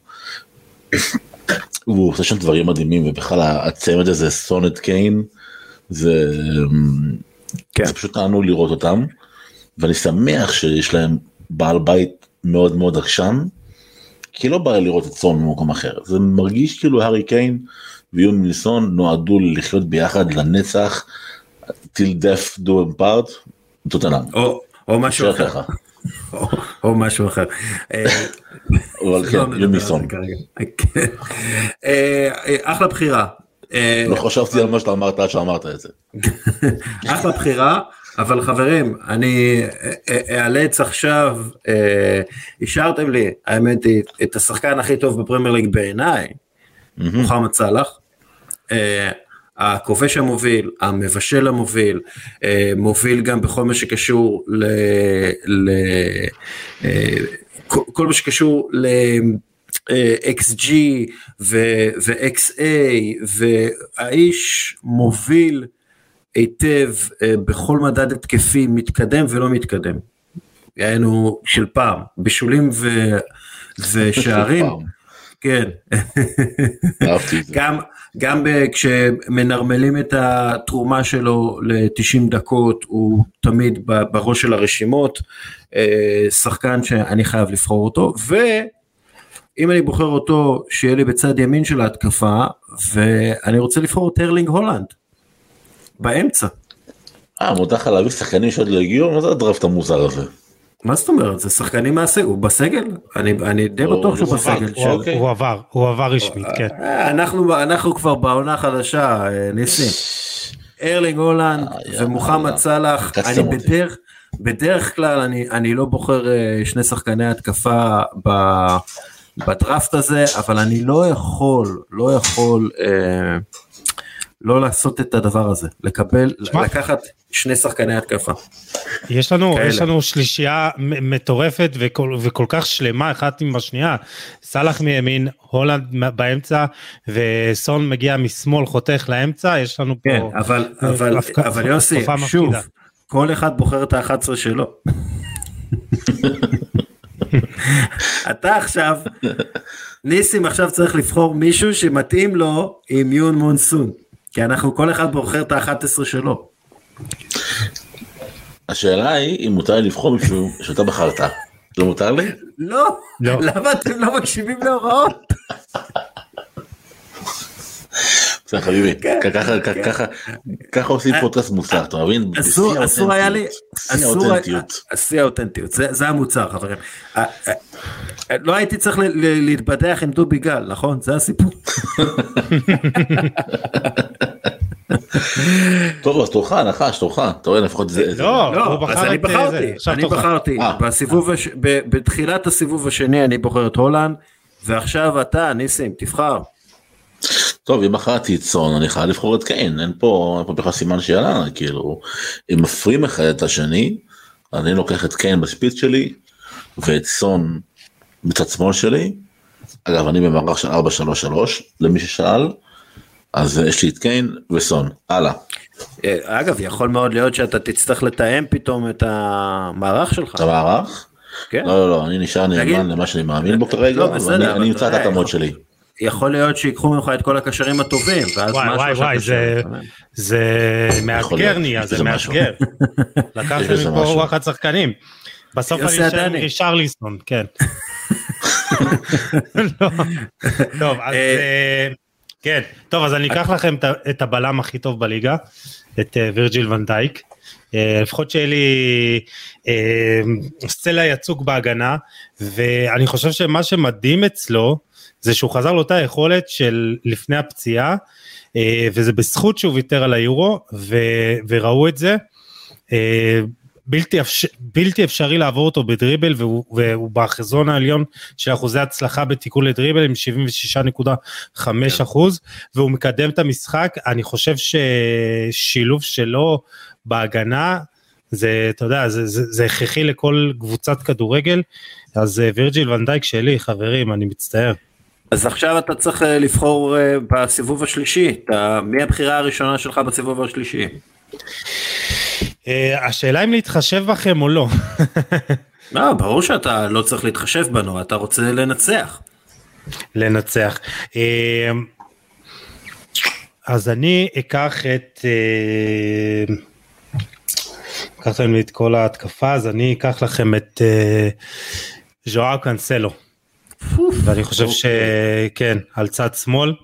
הוא עושה שם דברים מדהימים, ובכלל הצמד הזה, סונט קיין, זה, כן. זה פשוט תענוג לראות אותם, ואני שמח שיש להם בעל בית מאוד מאוד עקשן, כי לא בא לראות את סון במקום אחר, זה מרגיש כאילו הארי קיין ויום מילסון נועדו לחיות ביחד לנצח, till death do them part, תותנם. או, או משהו אחר. או, או משהו אחר. אה, אבל כן, יום מילסון. אה, אחלה בחירה. אה, לא חשבתי על מה שאתה אמרת עד שאמרת את זה. אחלה בחירה. אבל חברים, אני אאלץ עכשיו, השארתם לי, האמת היא, את השחקן הכי טוב בפרמייר ליג בעיניי, מוחמד סאלח. הכובש המוביל, המבשל המוביל, מוביל גם בכל מה שקשור ל... ל כל מה שקשור ל... XG ו-XA והאיש מוביל היטב אה, בכל מדד התקפי מתקדם ולא מתקדם. היינו של פעם, בישולים ו... ושערים. כן. גם, גם כשמנרמלים את התרומה שלו ל-90 דקות הוא תמיד בראש של הרשימות, אה, שחקן שאני חייב לבחור אותו, ואם אני בוחר אותו שיהיה לי בצד ימין של ההתקפה, ואני רוצה לבחור את הרלינג הולנד. באמצע. אה, מותר לך להביא שחקנים שעוד לא הגיעו? מה זה הדרפט המוזר הזה? מה זאת אומרת? זה שחקנים מהסגל, הוא בסגל? אני, אני די בטוח שהוא בסגל. הוא, אוקיי. הוא עבר, הוא עבר רשמית, כן. אה, אנחנו, אנחנו כבר בעונה חדשה, אה, ניסים. ארלינג הולנד אה, ומוחמד סאלח, אני בדרך, בדרך כלל אני, אני לא בוחר שני שחקני התקפה בדראפט הזה, אבל אני לא יכול, לא יכול אה, לא לעשות את הדבר הזה, לקבל, שמה? לקחת שני שחקני התקפה. יש לנו, כאלה. יש לנו שלישייה מטורפת וכל, וכל כך שלמה אחת עם השנייה, סאלח מימין, הולנד באמצע וסון מגיע משמאל חותך לאמצע, יש לנו כן, פה... כן, אבל, אבל, הפק... אבל יוסי, שוב, מפקידה. כל אחד בוחר את ה-11 שלו. אתה עכשיו, ניסים עכשיו צריך לבחור מישהו שמתאים לו עם יון מונסון. כי אנחנו כל אחד בוחר את ה-11 שלו. השאלה היא אם מותר לי לבחור מישהו שאתה בחרת. לא מותר לי? לא, לא. למה אתם לא מקשיבים להוראות? בסדר חביבי, כן, כן. ככה עושים פודקאסט מוסר, אתה מבין? אסור היה לי, שיא האותנטיות. שיא האותנטיות, זה המוצר חברים. אה, אה, לא הייתי צריך להתבדח עם דובי גל, נכון? זה הסיפור. טוב אז תורך נחש תורך אתה רואה לפחות זה לא, לא אז אני בחרתי אני בחרתי אה. בסיבוב בתחילת הסיבוב השני אני בוחר את הולנד ועכשיו אתה ניסים תבחר. טוב, אם מכרתי את סון, אני חייב לבחור את קיין, אין פה, אין פה בכלל סימן שאלה, כאילו, אם מפרים אחד את השני, אני לוקח את קיין בספיץ שלי, ואת סון בצד שמאל שלי. אגב, אני במערך של 4-3-3, למי ששאל, אז יש לי את קיין וסון, הלאה. אה, אגב, יכול מאוד להיות שאתה תצטרך לתאם פתאום את המערך שלך. את המערך? כן. לא, לא, לא, אני נשאר נאמן למה שאני מאמין בו כרגע, לא, בסדר, ואני אבל אני אמצא את יודע, ההתאמות שלי. יכול להיות שיקחו ממך את כל הקשרים הטובים, ואז וואי משהו וואי שאתה וואי, זה-. זה מאתגר נהיה, זה משהו. מאתגר. לקחת יש בזה מפה. וואחד שחקנים. בסוף אני אשאר עם עדני. רישרליסון, כן. טוב, אז אה, אה, כן, טוב, אז אני אקח לכם את הבלם הכי טוב בליגה, את אה, וירג'יל ונדייק. לפחות שיהיה לי סלע יצוק בהגנה, ואני חושב שמה שמדהים אצלו, זה שהוא חזר לאותה יכולת של לפני הפציעה, וזה בזכות שהוא ויתר על היורו, ו- וראו את זה. בלתי, אפשר, בלתי אפשרי לעבור אותו בדריבל והוא, והוא בחזון העליון של אחוזי הצלחה בתיקון לדריבל עם 76.5 אחוז והוא מקדם את המשחק אני חושב ששילוב שלו בהגנה זה אתה יודע זה, זה, זה הכרחי לכל קבוצת כדורגל אז אה, וירג'יל ונדייק שלי חברים אני מצטער. אז עכשיו אתה צריך אה, לבחור אה, בסיבוב השלישי, אתה- מי הבחירה הראשונה שלך בסיבוב השלישי? אה, השאלה אם להתחשב בכם או לא. לא, ברור שאתה לא צריך להתחשב בנו, אתה רוצה לנצח. לנצח. אה, אז אני אקח את... אה, לקחת לנו את כל ההתקפה, אז אני אקח לכם את אה, ז'ואר קאנסלו. ואני חושב שכן, על צד שמאל.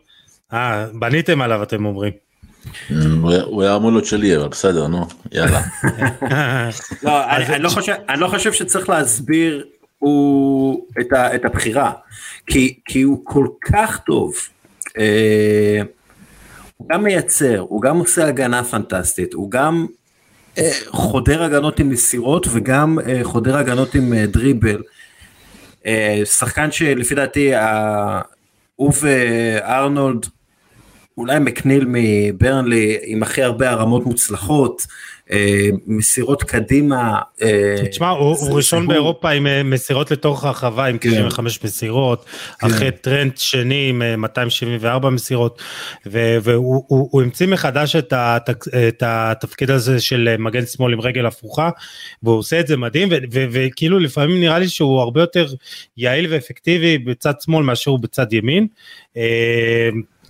אה, בניתם עליו אתם אומרים. הוא היה- אמור להיות שלי, אבל בסדר, נו, יאללה. לא, אני, לא חושב, אני לא חושב שצריך להסביר את, הבחירה, כי, הוא כל כך טוב. אה, הוא גם מייצר, הוא גם עושה הגנה פנטסטית, הוא גם אה, חודר הגנות עם מסירות וגם אה, חודר הגנות עם דריבל. שחקן שלפי דעתי, הוא וארנולד, אולי מקניל מברנלי עם הכי הרבה הרמות מוצלחות, אה, מסירות קדימה. אה, תשמע, הוא, ראשון באירופה עם אה, מסירות לתוך הרחבה עם כן. 95 מסירות, אחרי טרנד שני עם אה, 274 מסירות, והוא הוא, הוא המציא מחדש את, התפקיד הזה של מגן שמאל עם רגל הפוכה, והוא עושה את זה מדהים, וכאילו לפעמים נראה לי שהוא הרבה יותר יעיל ואפקטיבי בצד שמאל מאשר הוא בצד ימין,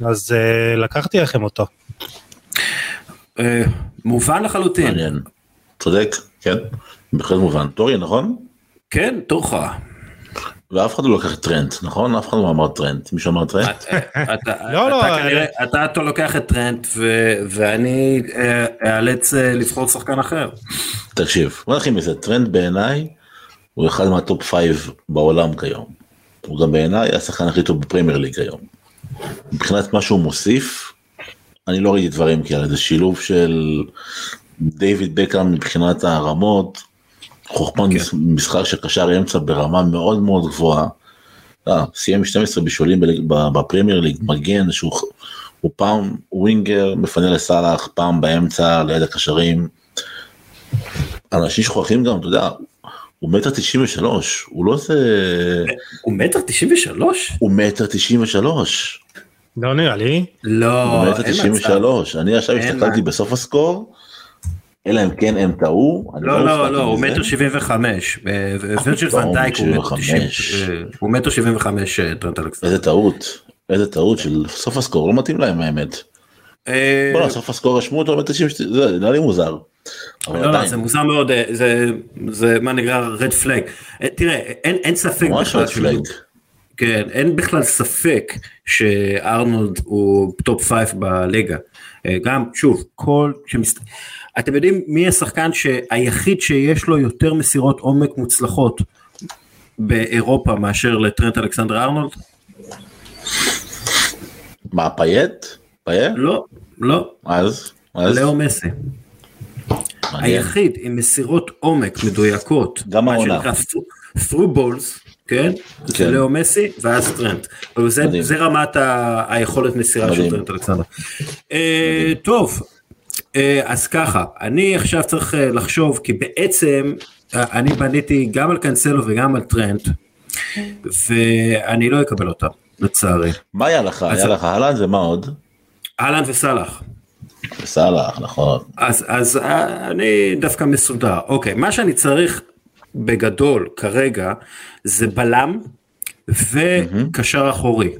אז אה, לקחתי לכם אותו. אה, מובן לחלוטין. מעניין. צודק, כן, בהחלט מובן. תורי, נכון? כן, תורך. ואף אחד לא לקח טרנט, נכון? אף אחד לא אמר טרנט. מישהו אמר טרנט? אתה לא, לא, אתה אתה לוקח את טרנט ו- ואני אה, אאלץ אה, לבחור שחקן אחר. תקשיב, בוא נתחיל מזה, טרנט בעיניי הוא אחד מה top five בעולם כיום. הוא גם בעיניי השחקן הכי טוב בפרמייר ליג היום. מבחינת מה שהוא מוסיף, אני לא ראיתי דברים כאלה, זה שילוב של דיוויד בקאם מבחינת הרמות, חוכמת כן. מש- משחק של קשר אמצע ברמה מאוד מאוד גבוהה. אה, סיים 12 בישולים בפרמייר ליג, מגן שהוא הוא פעם winger, מפנה לסאלח, פעם באמצע ליד הקשרים. אנשים שוכחים גם, אתה יודע, הוא מטר תשעים ושלוש, הוא לא זה, הוא מטר תשעים ושלוש? הוא מטר תשעים ושלוש, לא נראה לי. לא, הוא מטר אין תשעים מצב. ושלוש, אני עכשיו אין הסתכלתי. בסוף הסקור, אלא אם כן הם טעו, לא, לא, הופתעתי לא, הוא מזה. מטר שבעים וחמש. וירג'יל ונדייק הוא מטר 75. תשעים. אה, הוא מטר שבעים וחמש אה, טרנט אלכסנדר. איזה טעות, איזה טעות של סוף הסקור, לא מתאים להם האמת. אה, בוא'נה, SofaScore רשמו אותו מטר תשעים, זה נראה לי מוזר. אבל לא, לא, עדיין, זה מוזר מאוד, אה, זה, זה מה נקרא red flag. תראה, אין, אין ספק בכלל שהוא-. כן, אין בכלל ספק שארנולד הוא top five בליגה. אה, גם, שוב, כל... שמסת... אתם יודעים מי השחקן שהיחיד שיש לו יותר מסירות עומק מוצלחות באירופה מאשר לטרנט אלכסנדר ארנולד? מה, פייט? פייט? לא, לא, אז? אז? לאו מסי. היחיד עם מסירות עומק מדויקות, גם העונה. שנקרא through balls, כן? זה כן. לאו מסי ואז טרנט. זה, רמת היכולת מסירה של. טרנט אלכסנדר. אה, טוב, אה, אז ככה, אני עכשיו צריך אה, לחשוב, כי בעצם אני בניתי גם על קאנסלו וגם על טרנט, ואני לא אקבל אותם, לצערי. מה היה לך? היה לך אהלן ומה עוד? אהלן וסאלח. סאלח, נכון. אז, אז אה, אני דווקא מסודר. אוקיי, מה שאני צריך בגדול כרגע זה בלם וקשר אחורי.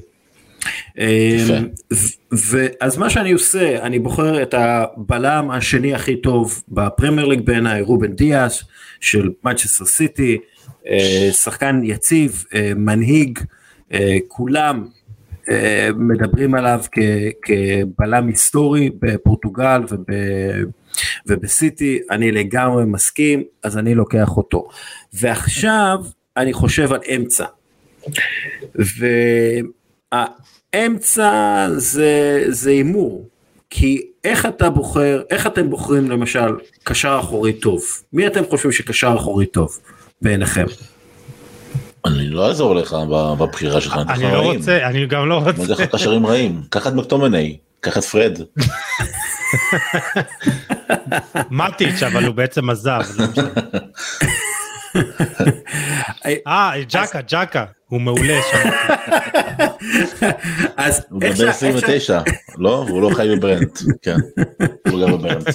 יפה. ו- ואז מה שאני עושה, אני בוחר את הבלם השני הכי טוב בפרמייר ליג בעיניי, רובן דיאס של מנצ'סטר סיטי, אה, שחקן יציב, אה, מנהיג, כולם מדברים עליו כ- כבלם היסטורי בפורטוגל וב, ובסיטי, אני לגמרי מסכים, אז אני לוקח אותו. ועכשיו אני חושב על אמצע. והאמצע זה הימור, כי איך אתה בוחר, איך אתם בוחרים למשל קשר אחורי טוב? מי אתם חושבים שקשר אחורי טוב בעיניכם? אני לא אעזור לך בבחירה שלך. אני לא רוצה, אני גם לא אני רוצה. לך קשרים רעים. קח את מקטומני, קח את פרד. מטיץ' אבל הוא בעצם עזב. משנה. אה, ג'קה, ג'קה, הוא מעולה שם. אז הוא בן שה- איך שה- 29, לא? והוא לא חי בברנט. כן. הוא גר בברנט.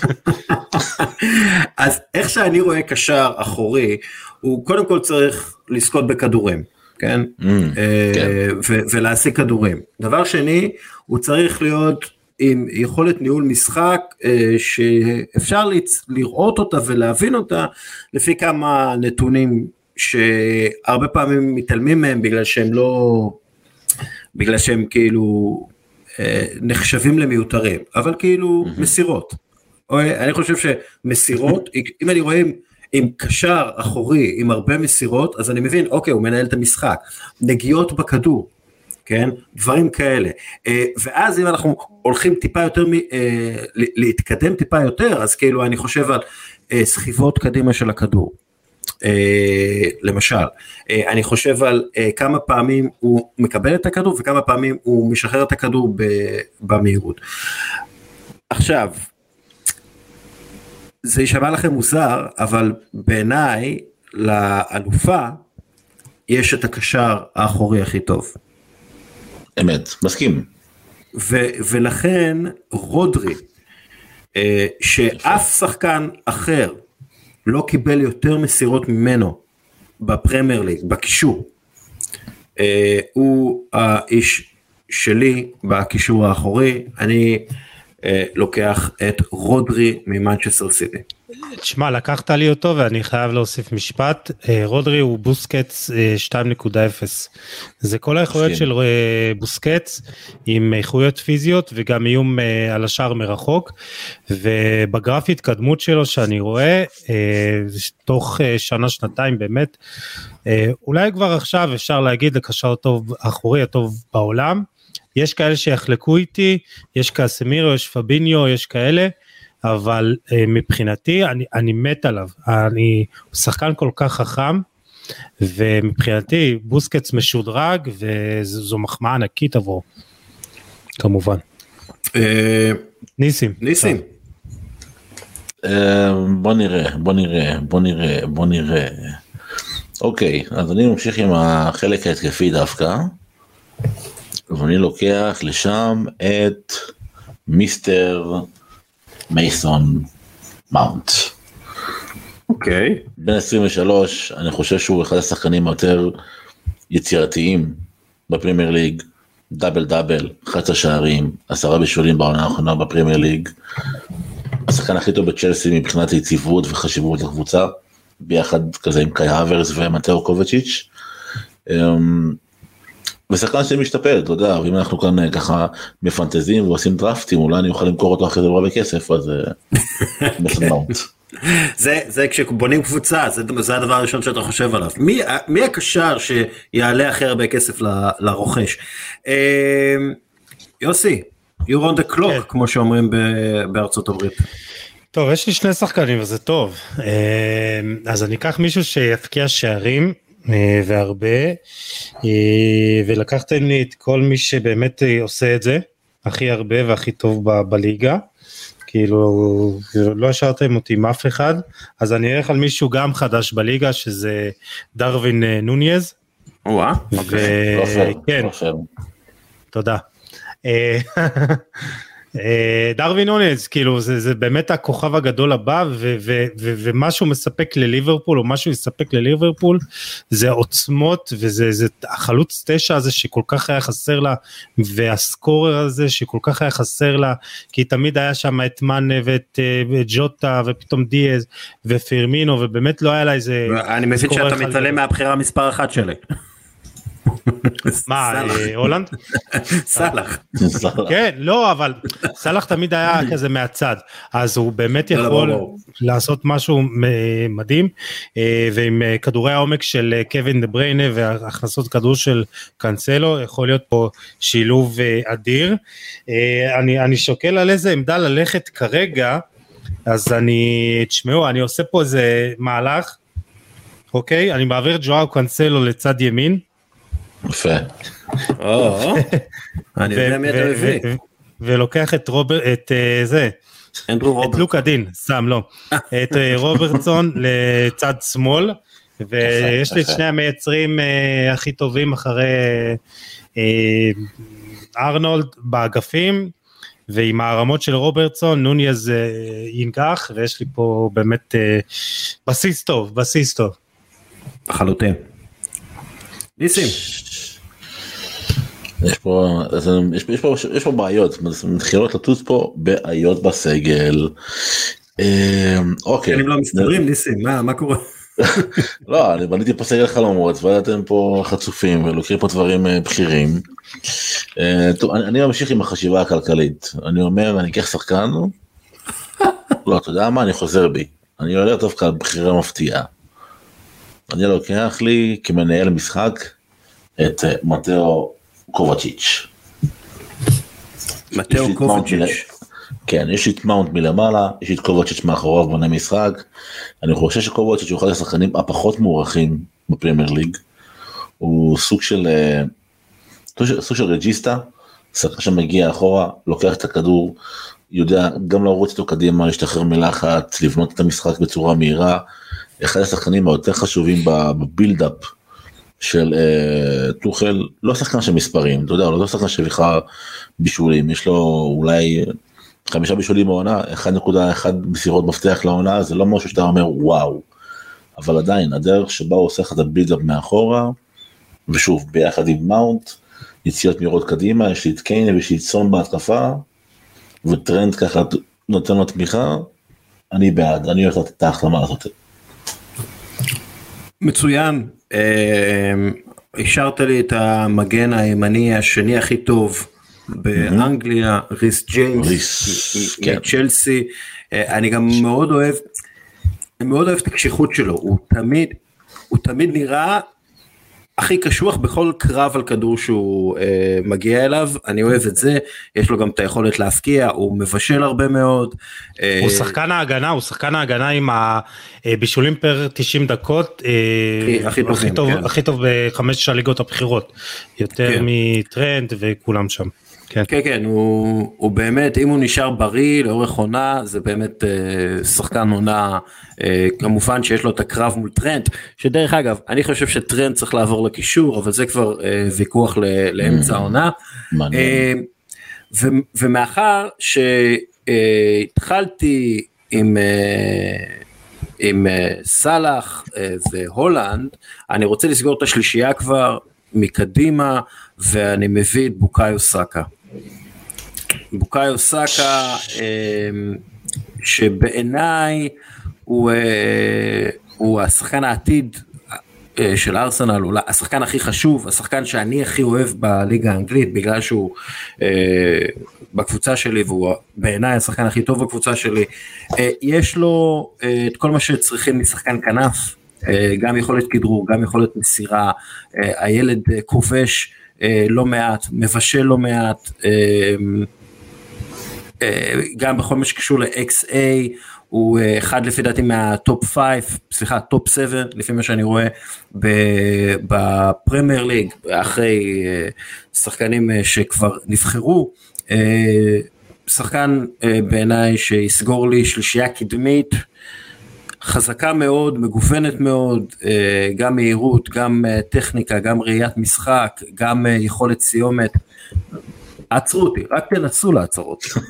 אז איך שאני רואה קשר אחורי, הוא קודם כל צריך לזכות בכדורים, כן? Mm, אה, כן. ו- ולהשיג כדורים. דבר שני, הוא צריך להיות עם יכולת ניהול משחק אה, שאפשר לראות אותה ולהבין אותה לפי כמה נתונים שהרבה פעמים מתעלמים מהם בגלל שהם לא, בגלל שהם כאילו אה, נחשבים למיותרים, אבל כאילו מסירות. או, אני חושב שמסירות, אם אני רואה עם, קשר אחורי עם הרבה מסירות, אז אני מבין, אוקיי, הוא מנהל את המשחק. נגיעות בכדור, כן? דברים כאלה. אה, ואז אם אנחנו הולכים טיפה יותר, מ- אה, להתקדם טיפה יותר, אז כאילו אני חושב על אה, סחיבות קדימה של הכדור. למשל, אני חושב על כמה פעמים הוא מקבל את הכדור וכמה פעמים הוא משחרר את הכדור במהירות. עכשיו, זה יישמע לכם מוזר, אבל בעיניי לאלופה יש את הקשר האחורי הכי טוב. אמת, מסכים. ו- ולכן רודרי, אה, שאף שחקן אחר לא קיבל יותר מסירות ממנו בפרמייר ליג, בקישור, אה, הוא האיש שלי בקישור האחורי, אני לוקח את רודרי ממנצ'סטר סיטי. תשמע, לקחת לי אותו ואני חייב להוסיף משפט. אה, רודרי הוא בוסקץ אה, 2.0. זה כל האיכויות מסכים. של אה, בוסקץ עם איכויות פיזיות וגם איום אה, על השער מרחוק. ובגרף התקדמות שלו שאני רואה, אה, תוך אה, שנה שנתיים באמת, אה, אולי כבר עכשיו אפשר להגיד לקשר הטוב האחורי הטוב בעולם. יש כאלה שיחלקו איתי, יש קאסמירו, יש פביניו, יש כאלה. אבל אה, מבחינתי אני, אני מת עליו, אני שחקן כל כך חכם ומבחינתי בוסקץ משודרג וזו מחמאה ענקית עבורו, כמובן. אה, ניסים. ניסים, אה, בוא נראה, בוא נראה, בוא נראה, בוא נראה. אוקיי, אז אני ממשיך עם החלק ההתקפי דווקא, ואני לוקח לשם את מיסטר מייסון מאונט. אוקיי. בן 23, אני חושב שהוא אחד השחקנים היותר יצירתיים בפרמייר ליג, דאבל דאבל, 11 שערים, עשרה בישולים בעונה האחרונה בפרמייר ליג. השחקן הכי טוב בצ'לסי מבחינת היציבות וחשיבות לקבוצה, ביחד כזה עם קאי האברס ומטאו קובצ'יץ'. ושחקן שמשתפר, אתה יודע, ואם אנחנו כאן אה, ככה מפנטזים ועושים דרפטים, אולי אני אוכל למכור אותו אחרי זה בהרבה כסף, אז אה. זה, זה כשבונים קבוצה, זה, זה הדבר הראשון שאתה חושב עליו. מי, מי הקשר שיעלה הכי הרבה כסף ל, לרוכש? אה, יוסי, you're on the clock, כן. כמו שאומרים ב, בארצות הברית. טוב, יש לי שני שחקנים וזה טוב. אה, אז אני אקח מישהו שיפקיע שערים אה, והרבה, אה, ולקחתם לי את כל מי שבאמת אה, עושה את זה, הכי הרבה והכי טוב ב- בליגה. כאילו, לא השארתם אותי עם אף אחד, אז אני אלך על מישהו גם חדש בליגה, שזה דרווין אה, נוניז. וואה, לא פייר, וכן, לא פייר. תודה. אה, דרווין נוניז, כאילו זה, זה באמת הכוכב הגדול הבא ו, ו, ו, ומה שהוא מספק לליברפול או מה שהוא יספק לליברפול זה עוצמות וזה זה החלוץ תשע הזה שכל כך היה חסר לה והסקורר הזה שכל כך היה חסר לה כי תמיד היה שם את מאנה ואת אה, ג'וטה ופתאום דיאז ופירמינו ובאמת לא היה לה איזה אני מבין שאתה מתעלם. מהבחירה מספר אחת שלי. מה. אה, הולנד? סאלח. כן, לא, אבל סאלח תמיד היה כזה מהצד, אז הוא באמת יכול. לעשות משהו מ- מדהים, אה, ועם אה, כדורי העומק של אה, קווין דה בריינה והכנסות כדור של קאנסלו, יכול להיות פה שילוב אה, אדיר. אה, אני, אני שוקל על איזה עמדה ללכת כרגע, אז אני, תשמעו, אני עושה פה איזה מהלך, אוקיי? אני מעביר את ג'ואר קאנסלו לצד ימין. יפה. או, אני יודע מי אתה מביא. ולוקח את רוברט, את אה, זה, אנדרו את. לוקה דין, סתם לא, את אה, רוברטסון לצד שמאל, ויש לי את יפה. שני המייצרים אה, הכי טובים אחרי אה, ארנולד באגפים, ועם הערמות של רוברטסון, נוניאז אה, ינגח, ויש לי פה באמת אה, בסיס טוב, בסיס טוב. לחלוטין. ניסים. יש פה, אז יש, יש, פה, יש פה בעיות, מתחילות לטוס פה בעיות בסגל. אה, אוקיי. הם לא מסתדרים ניסים, מה מה קורה? לא, אני בניתי פה סגל חלומות ואתם פה חצופים ולוקחים פה דברים אה, בכירים. אה, טוב, אני, אני ממשיך עם החשיבה הכלכלית. אני אומר, אני אקח שחקן, לא, אתה יודע מה, אני חוזר בי. אני הולך דווקא על בחירה מפתיעה. אני לוקח לי כמנהל משחק את אה, מתאו קובצ'יץ'. מתאו קובצ'יץ'. כן, יש לי את מאונט מלמעלה, יש לי את קובצ'יץ' מאחוריו בונה משחק. אני חושב שקובצ'יץ' הוא אחד השחקנים הפחות מוערכים בפרמייר ליג. הוא אה, סוג של- סוג של רג'יסטה, שחקן שמגיע אחורה, לוקח את הכדור, יודע גם לרוץ איתו קדימה, להשתחרר מלחץ, לבנות את המשחק בצורה מהירה. אחד השחקנים היותר חשובים ב build-up של אה, טוחל, לא שחקן של מספרים, אתה יודע, לא שחקן של בכלל בישולים, יש לו אולי חמישה בישולים בעונה, 1.1 מסירות מפתח לעונה, זה לא משהו שאתה אומר וואו. אבל עדיין, הדרך שבה הוא עושה לך את ה build-up מאחורה, ושוב, ביחד עם מאונט, יציאות מהירות קדימה, יש לי את קיין ויש לי את סון בהתקפה, וטרנט ככה נותן לו תמיכה, אני בעד, אני לתת את ההחלטה הזאת. מצוין. אה, השארת לי את המגן הימני השני הכי טוב באנגליה, ריס ג'יימס, כן. מצ'לסי. אה, אני גם מאוד אוהב, אני מאוד אוהב את הקשיחות שלו, הוא תמיד, הוא תמיד נראה הכי קשוח בכל קרב על כדור שהוא אה, מגיע אליו, אני אוהב את זה, יש לו גם את היכולת להפקיע, הוא מבשל הרבה מאוד. אה, הוא שחקן ההגנה, הוא שחקן ההגנה עם הבישולים פר 90 דקות, אה, הכי- הכי טובים, טוב, כן. הכי טוב בחמש הליגות הבכירות, יותר כן. מטרנד וכולם שם. כן. כן כן הוא, הוא באמת אם הוא נשאר בריא לאורך עונה זה באמת אה, שחקן עונה אה, כמובן שיש לו את הקרב מול טרנט שדרך אגב אני חושב שטרנט צריך לעבור לקישור אבל זה כבר אה, ויכוח ל, לאמצע העונה. מעניין. אה, ו- ומאחר שהתחלתי עם אה, עם אה, סאלח אה, והולנד אני רוצה לסגור את השלישייה כבר מקדימה ואני מביא את בוקאיו סאקה. בוקאיו סאקה אה, שבעיניי הוא, אה, הוא השחקן העתיד אה, של ארסנל, אולי השחקן הכי חשוב, השחקן שאני הכי אוהב בליגה האנגלית, בגלל שהוא אה, בקבוצה שלי והוא בעיניי השחקן הכי טוב בקבוצה שלי. יש לו את כל מה שצריכים משחקן כנף, גם יכולת כדרור, גם יכולת מסירה, הילד כובש לא מעט, מבשל לא מעט. אה, גם בכל מה שקשור ל-XA, הוא אחד לפי דעתי מה top 5, סליחה, top 7, לפי מה שאני רואה בפרמייר ליג, אחרי שחקנים שכבר נבחרו. שחקן בעיניי שיסגור לי שלישייה קדמית. חזקה מאוד, מגוונת מאוד, גם מהירות, גם טכניקה, גם ראיית משחק, גם יכולת סיומת. עצרו אותי, רק תנסו לעצור אותי.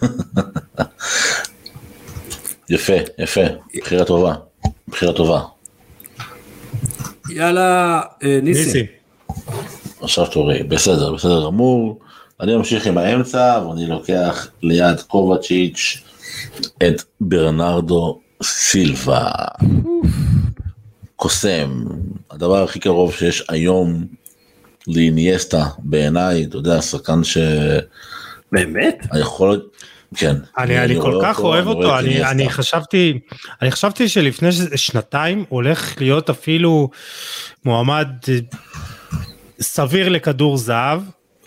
יפה, יפה, בחירה טובה, בחירה טובה. יאללה, ניסי. עכשיו תורי, בסדר, בסדר גמור. אני ממשיך עם האמצע ואני לוקח ליד קובצ'יץ' את ברנרדו סילבה. קוסם, הדבר הכי קרוב שיש היום לאיניאסטה בעיניי, אתה יודע, שחקן ש... באמת? היכולת, כן. אני, אני כל כך אותו, אוהב אותו, אני, אני חשבתי, אני חשבתי שלפני שנתיים הולך להיות אפילו מועמד סביר לכדור זהב,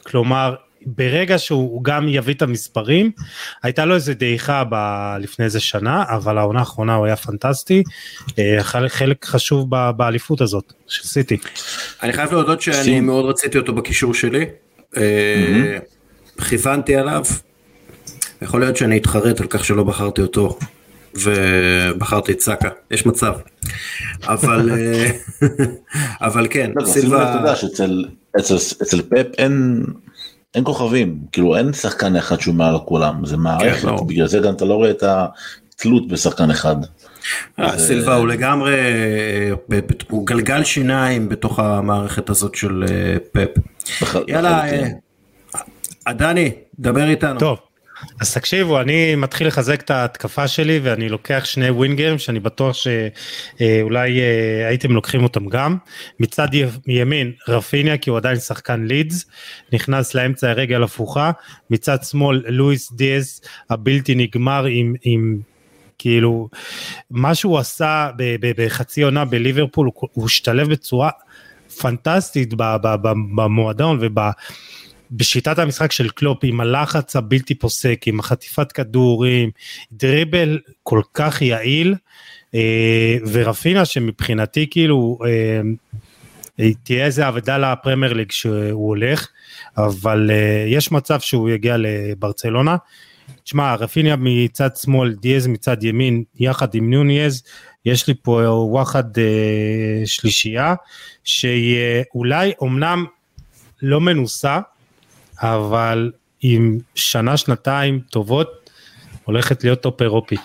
כלומר ברגע שהוא גם יביא את המספרים, הייתה לו איזה דעיכה ב- לפני איזה שנה, אבל העונה האחרונה הוא היה פנטסטי, חלק, חלק חשוב ב- באליפות הזאת של סיטי. אני חייב להודות שאני מאוד רציתי אותו בקישור שלי, כיוונתי עליו, יכול להיות שאני אתחרט על כך שלא בחרתי אותו. ובחרתי את סאקה, יש מצב. אבל, אבל כן, סילבה... אתה יודע שאצל פפ אין, אין כוכבים, כאילו אין שחקן אחד שהוא מעל לכולם, זה מערכת, כן, בגלל זה גם אתה לא רואה את התלות בשחקן אחד. סילבה הוא לגמרי, הוא גלגל שיניים בתוך המערכת הזאת של פפ. יאללה, עדני, דבר איתנו. טוב. אז תקשיבו, אני מתחיל לחזק את ההתקפה שלי ואני לוקח שני ווינגרים שאני בטוח שאולי הייתם לוקחים אותם גם. מצד ימין רפיניה כי הוא עדיין שחקן לידס, נכנס לאמצע רגל הפוכה, מצד שמאל לואיס דיאז הבלתי נגמר עם, עם כאילו מה שהוא עשה בחצי עונה בליברפול, הוא השתלב בצורה פנטסטית במועדון וב... בשיטת המשחק של קלופ עם הלחץ הבלתי פוסק, עם החטיפת כדורים, דריבל כל כך יעיל, ורפינה שמבחינתי כאילו תהיה איזה אבדה לפרמייר ליג שהוא הולך, אבל יש מצב שהוא יגיע לברצלונה. תשמע, רפיניה מצד שמאל, דיאז מצד ימין, יחד עם נונייז, יש לי פה וואחד שלישייה, שהיא אולי אמנם לא מנוסה, אבל עם שנה שנתיים טובות הולכת להיות top אירופי.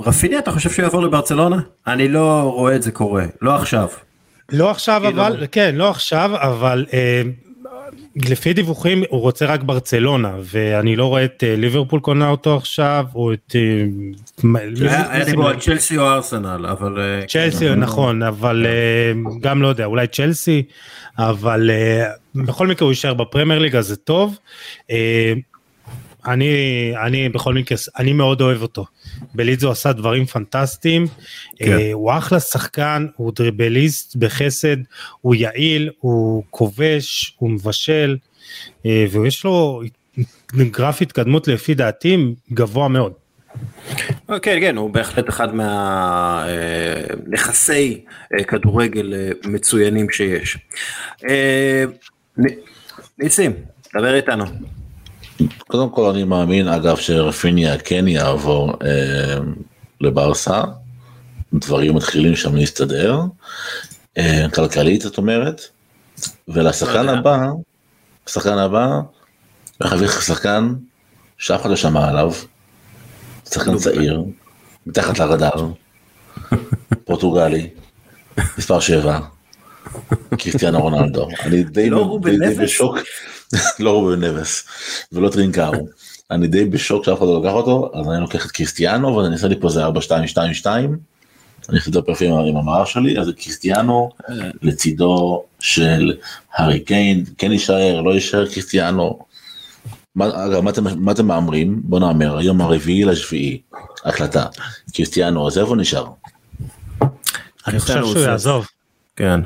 רפיניה אתה חושב שהוא יעבור לברצלונה? אני לא רואה את זה קורה, לא עכשיו. לא עכשיו אבל, כן לא עכשיו אבל לפי דיווחים הוא רוצה רק ברצלונה ואני לא רואה את ליברפול קונה אותו עכשיו או את... היה דיבור על צ'לסי או ארסנל אבל... צ'לסי נכון אבל גם לא יודע אולי צ'לסי אבל בכל מקרה הוא יישאר בפרמייר ליג אז זה טוב. אני אני בכל מקרה אני מאוד אוהב אותו. בלידס הוא עשה דברים פנטסטיים, כן. הוא אחלה שחקן, הוא דריבליסט בחסד, הוא יעיל, הוא כובש, הוא מבשל, ויש לו גרף התקדמות לפי דעתי גבוה מאוד. כן כן הוא בהחלט אחד מהנכסי כדורגל מצוינים שיש. ניסים, דבר איתנו. קודם כל אני מאמין אגב שרפיניה כן יעבור אה, לברסה, דברים מתחילים שם להסתדר, אה, כלכלית זאת אומרת, ולשחקן הבא, השחקן הבא, לך שחקן שאף אחד לא שמע עליו, שחקן צעיר, מתחת לרדאר, פורטוגלי, מספר 7, קריסטיאנו רונלדו, אני די, לא די בשוק, לא רובן נבס ולא טרינקאו, אני די בשוק שאף אחד לא לקח אותו, אז אני לוקח את קריסטיאנו ואני אעשה לי פה זה 4-2-2-2, אני אעשה את הפרפים עם המערך שלי, אז קריסטיאנו לצידו של הארי קיין, כן יישאר, לא יישאר קריסטיאנו. אגב, מה אתם, מה אתם מהמרים? בוא נאמר, היום הרביעי לשביעי, הקלטה, קריסטיאנו עוזב או נשאר? אני חושב שהוא יעזוב. כן.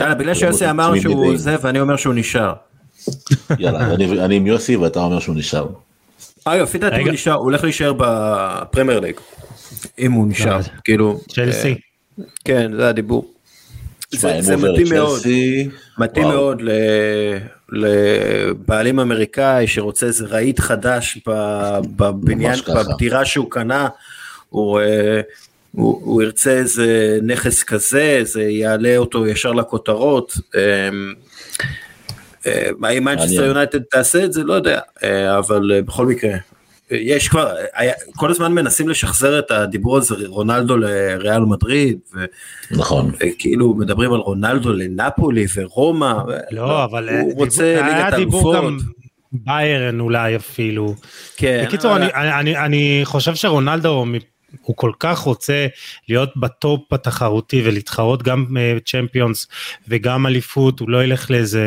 יאללה, בגלל שיוסי אמר שהוא עוזב, ואני אומר שהוא נשאר. יאללה, אני עם יוסי ואתה אומר שהוא נשאר. אגב, לפי דעתי הוא נשאר, הוא הולך להישאר בפרמייר ליג. אם הוא נשאר, כאילו. צ'לסי. אה, כן, זה הדיבור. זה מתאים מאוד, מתאים. מאוד ל- לבעלים אמריקאי שרוצה איזה רהיט חדש ב- בבניין. בדירה שהוא קנה, הוא, אה, הוא, הוא ירצה איזה נכס כזה, זה יעלה אותו ישר לכותרות. אה, אה, האם מעניין. מנצ'סטר יונייטד תעשה את זה? לא יודע, אה, אבל אה, בכל מקרה. יש כבר, היה, כל הזמן מנסים לשחזר את הדיבור הזה, רונלדו לריאל מדריד, נכון. וכאילו מדברים על רונלדו לנפולי ורומא, לא, אבל הוא דיבור- רוצה היה ליגת דיבור אלופות. גם ביירן אולי אפילו. כן, בקיצור, אבל- אני, אני, אני חושב שרונלדו הוא כל כך רוצה להיות ב top התחרותי ולהתחרות גם צ'מפיונס וגם אליפות, הוא לא ילך לאיזה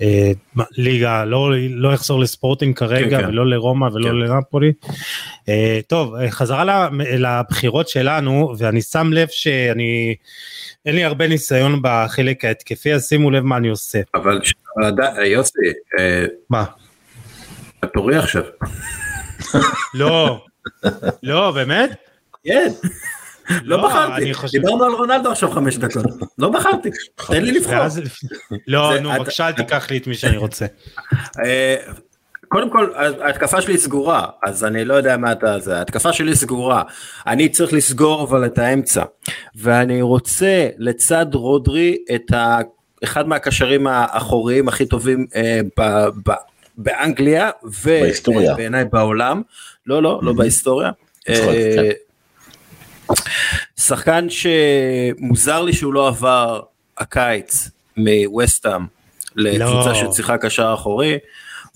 אה, ליגה, לא, לא יחזור לספורטינג כרגע כן, כן. ולא לרומא ולא כן. לנפולי. אה, טוב, אה, חזרה לבחירות שלנו ואני שם לב שאני, אין לי הרבה ניסיון בחלק ההתקפי, אז שימו לב מה אני עושה. אבל ש- עדיין, יוסי, אה, מה? תורי עכשיו. לא, לא, באמת? כן. לא לא, בחרתי, דיברנו על רונלדו עכשיו חמש דקות, לא בחרתי, תן לי לבחור. לא, נו, בבקשה, אל תיקח לי את מי שאני רוצה. אה, קודם כל, ההתקפה שלי סגורה, אז אני לא יודע מה אתה... זה, ההתקפה שלי סגורה. אני צריך לסגור אבל את האמצע. ואני רוצה לצד רודרי את ה... אחד מהקשרים האחוריים הכי טובים אה, ב, ב, באנגליה. ובעיניי בעולם. לא, לא, לא בהיסטוריה. אה. שחקן שמוזר לי שהוא לא עבר הקיץ מווסטהאם לקבוצה לא. שצריכה קשר אחורי,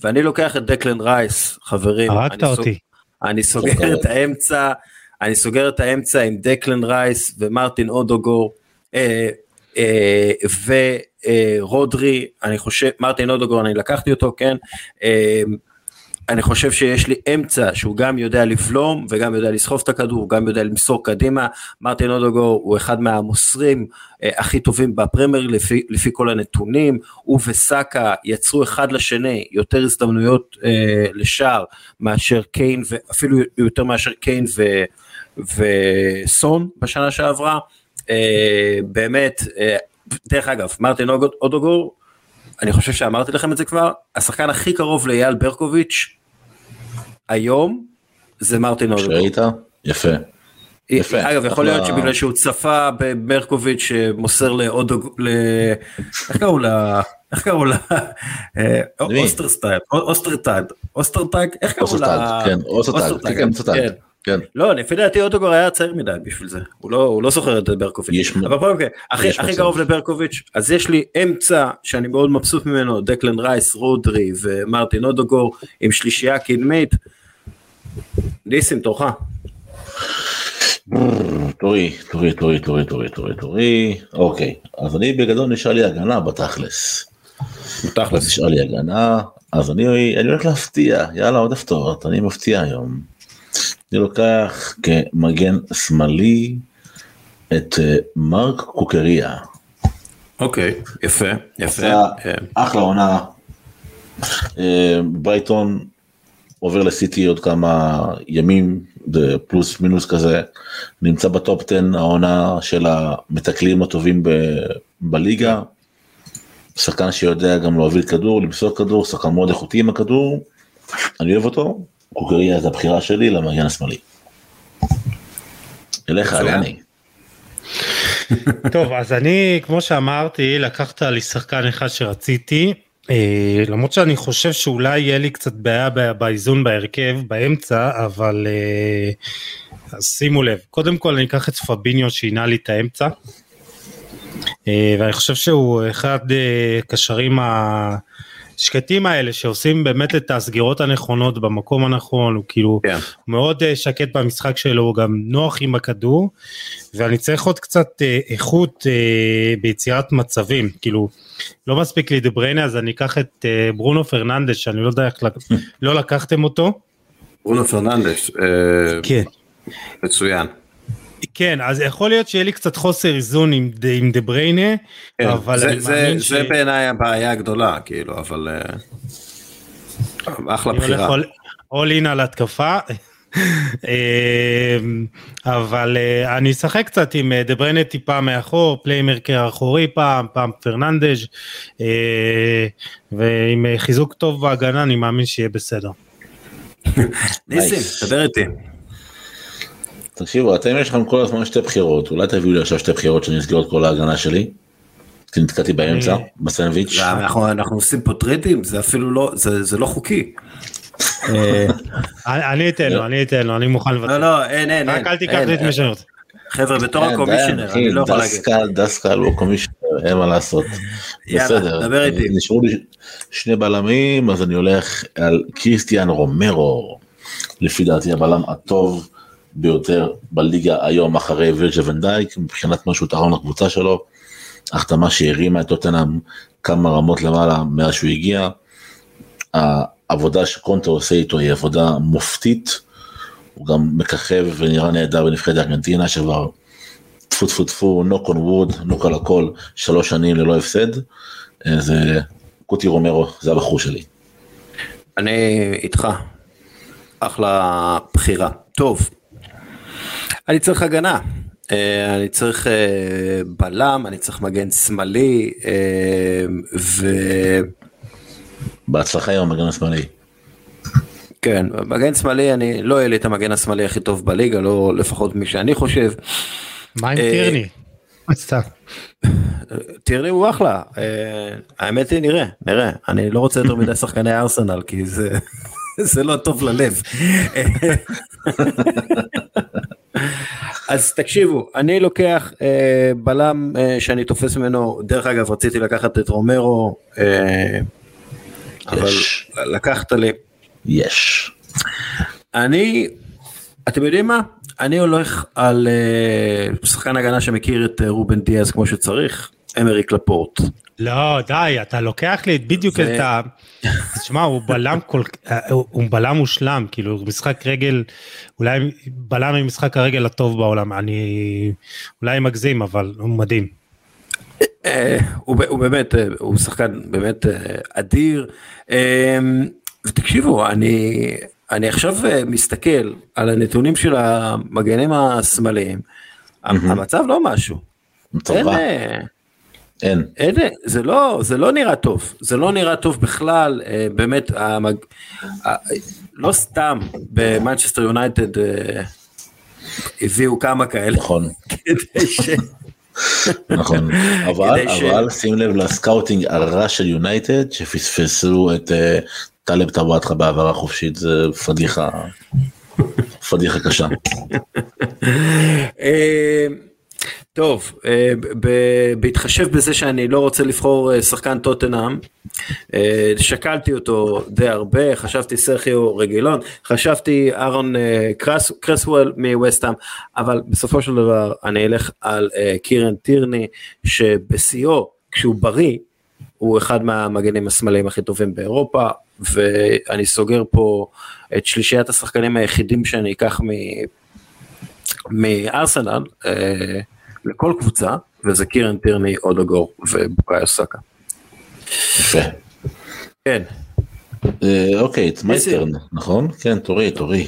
ואני לוקח את דקלן רייס, חברים. הרגת אותי. אני סוגר את האמצע, אני סוגר את האמצע עם דקלן רייס ומרטין אודוגור. אה, אה, ורודרי, אני חושב, מרטין אודוגור, אני לקחתי אותו, כן. אני חושב שיש לי אמצע שהוא גם יודע לבלום וגם יודע לסחוב את הכדור, גם יודע למסור קדימה. מרטין אודוגור הוא אחד מהמוסרים אה, הכי טובים בפרמייר לפי, לפי כל הנתונים. הוא וסאקה יצרו אחד לשני יותר הזדמנויות אה, לשער מאשר קיין, ואפילו יותר מאשר קיין ו, וסון בשנה שעברה. אה, באמת, אה, דרך אגב, מרטין אודוגור אני חושב שאמרתי לכם את זה כבר, השחקן הכי קרוב לאייל ברקוביץ' היום זה מרטין אודוגור. שראית? יפה. יפה. אגב, יכול. להיות שבגלל שהוא צפה בברקוביץ' שמוסר לאודוג... ל... איך קראו לה? איך קראו לה? אה? אוסטרסטייד, אוסטרטייד, אוסטרטייג, איך קראו אוסטרטג, לה? כן, אוסטרטג, כן, כן, אוסטרטג, כן. לא, לפי דעתי אוטוגור היה צעיר מדי בשביל זה, הוא לא, הוא לא זוכר את ברקוביץ'. יש- אבל בכל מקרה, הכי, הכי. קרוב לברקוביץ', אז יש לי אמצע שאני מאוד מבסוט ממנו, דקלן רייס, רודרי ומרטין אודוגור עם שלישייה קדמית. ניסים, תורך. תורי, תורי, תורי, תורי, תורי, תורי, תורי, אוקיי, אז אני בגדול נשאר לי הגנה בתכלס. אז נשאר לי הגנה, אז אני, אני הולך להפתיע, יאללה עוד הפתעות, אני מפתיע היום. אני לוקח כמגן שמאלי את אה, מרק קוקריה. אוקיי, יפה, יפה. אה, אחלה עונה. אה, ברייטון עובר לסיטי עוד כמה ימים, זה פלוס מינוס כזה, נמצא בטופ 10 העונה של המתקלים הטובים ב- בליגה. שחקן שיודע גם להוביל כדור, למסור כדור, שחקן מאוד איכותי עם הכדור, אני אוהב אותו, קוקריה זה הבחירה שלי למגן השמאלי. אליך. אלני. טוב, אז אני, כמו שאמרתי, לקחת לי שחקן אחד שרציתי, אה, למרות שאני חושב שאולי יהיה לי קצת בעיה באיזון בהרכב, באמצע, אבל אה, אז שימו לב, קודם כל אני אקח את פביניו שינה לי את האמצע, אה, ואני חושב שהוא אחד אה, קשרים השקטים האלה שעושים באמת את הסגירות הנכונות במקום הנכון, הוא כאילו כן. הוא מאוד אה, שקט במשחק שלו, הוא גם נוח עם הכדור, ואני צריך עוד קצת אה, איכות אה, ביצירת מצבים, כאילו לא מספיק לי דה בריינה אז אני אקח את אה, ברונו פרננדס שאני לא יודע איך לק... לא לקחתם אותו. ברונו פרננדס, אה, כן. מצוין. כן, אז יכול להיות שיהיה לי קצת חוסר איזון עם, דה- עם דה בריינה, כן, אבל זה- אני זה- מאמין זה בעיניי הבעיה הגדולה, כאילו, אבל... אה, אחלה בחירה. all in על התקפה. אמ, אבל אה, אני אשחק קצת עם אה, דה בריינה טיפה מאחור, playmaker אחורי פעם, פעם פרננדס ועם חיזוק טוב בהגנה אני מאמין שיהיה בסדר. ניסים, דבר איתי. תקשיבו, אתם יש לכם כל הזמן שתי בחירות, אולי תביאו לי עכשיו שתי בחירות שאני אסגור את כל ההגנה שלי. כי נתקעתי באמצע, בסנדוויץ'. אנחנו עושים פה טרידים, זה אפילו לא, זה לא חוקי. אני אתן לו, אני אתן לו, אני מוכן לוותר. לא, לא, אין, אין. רק אל תיקח לי את רוצה. חבר'ה, בתור הקומישיונר, אני לא יכול להגיד. דסקל, דסקל הוא הקומישיונר, אין מה לעשות. בסדר. דבר איתי. נשארו לי שני בלמים, אז אני הולך על קריסטיאן רומרו. לפי דעתי הבלם הטוב ביותר בליגה היום אחרי וירג'ה ונדייק, מבחינת מה שהוא תרם לקבוצה שלו. החתמה שהרימה את טוטנאם כמה רמות למעלה מאז שהוא הגיע. העבודה שקונטה עושה איתו היא עבודה מופתית, הוא גם מככב ונראה נהדר בנבחרת ארגנטינה שכבר טפו טפו טפו, נוק און ווד, נוק על הכל, שלוש שנים ללא הפסד, זה קוטי רומרו, זה הבחור שלי. אני איתך, אחלה בחירה. טוב, אני צריך הגנה, אה, אני צריך אה, בלם, אני צריך מגן שמאלי, אה, ו... בהצלחה עם המגן השמאלי. כן, מגן שמאלי, אני לא אהיה לי את המגן השמאלי הכי טוב בליגה, לא לפחות מי שאני חושב. מה עם טירני? סתם. טירני הוא אחלה, האמת היא נראה, נראה, אני לא רוצה יותר מדי שחקני ארסנל כי זה, זה לא טוב ללב. אז תקשיבו, אני לוקח אה, בלם אה, שאני תופס ממנו, דרך אגב רציתי לקחת את רומרו, אה, אבל לקחת לי. יש. אני, אתם יודעים מה? אני הולך על uh, שחקן הגנה שמכיר את uh, רובן דיאז כמו שצריך, אמריק לפורט. לא, די, אתה לוקח לי בדיוק את ה... תשמע, הוא בלם כל... הוא בלם מושלם, כאילו, משחק רגל, אולי בלם עם משחק הרגל הטוב בעולם, אני אולי מגזים, אבל הוא מדהים. אה, הוא באמת, אה, הוא שחקן באמת אה, אדיר. ותקשיבו, אני, אני עכשיו מסתכל על הנתונים של המגנים השמאליים, המצב לא משהו. אין, אין. אין, זה לא, זה לא נראה טוב, זה לא נראה טוב בכלל, באמת, המג... לא סתם במנצ'סטר יונייטד הביאו כמה כאלה. נכון. כדי ש... נכון, אבל, אבל שים לב ל scouting הרע של יונייטד שפספסו את uh, טלב טוואטחה בהעברה חופשית זה פדיחה, פדיחה קשה. טוב, אה, בהתחשב בזה שאני לא רוצה לבחור אה, שחקן טוטנאם, אה, שקלתי אותו די הרבה, חשבתי סרחיו רגילון, חשבתי אהרון קרס, קרסוול מווסטהאם, אבל בסופו של דבר אני אלך על קירן טירני, שבשיאו, כשהוא בריא, הוא אחד מהמגנים השמאליים הכי טובים באירופה, ואני סוגר פה את שלישיית השחקנים היחידים שאני אקח מארסנל. לכל קבוצה, וזה קירן טירני, אודגור ובוקאיו סאקה. יפה. כן. אה, אוקיי, אתה, my turn, נכון? כן, תורי, תורי.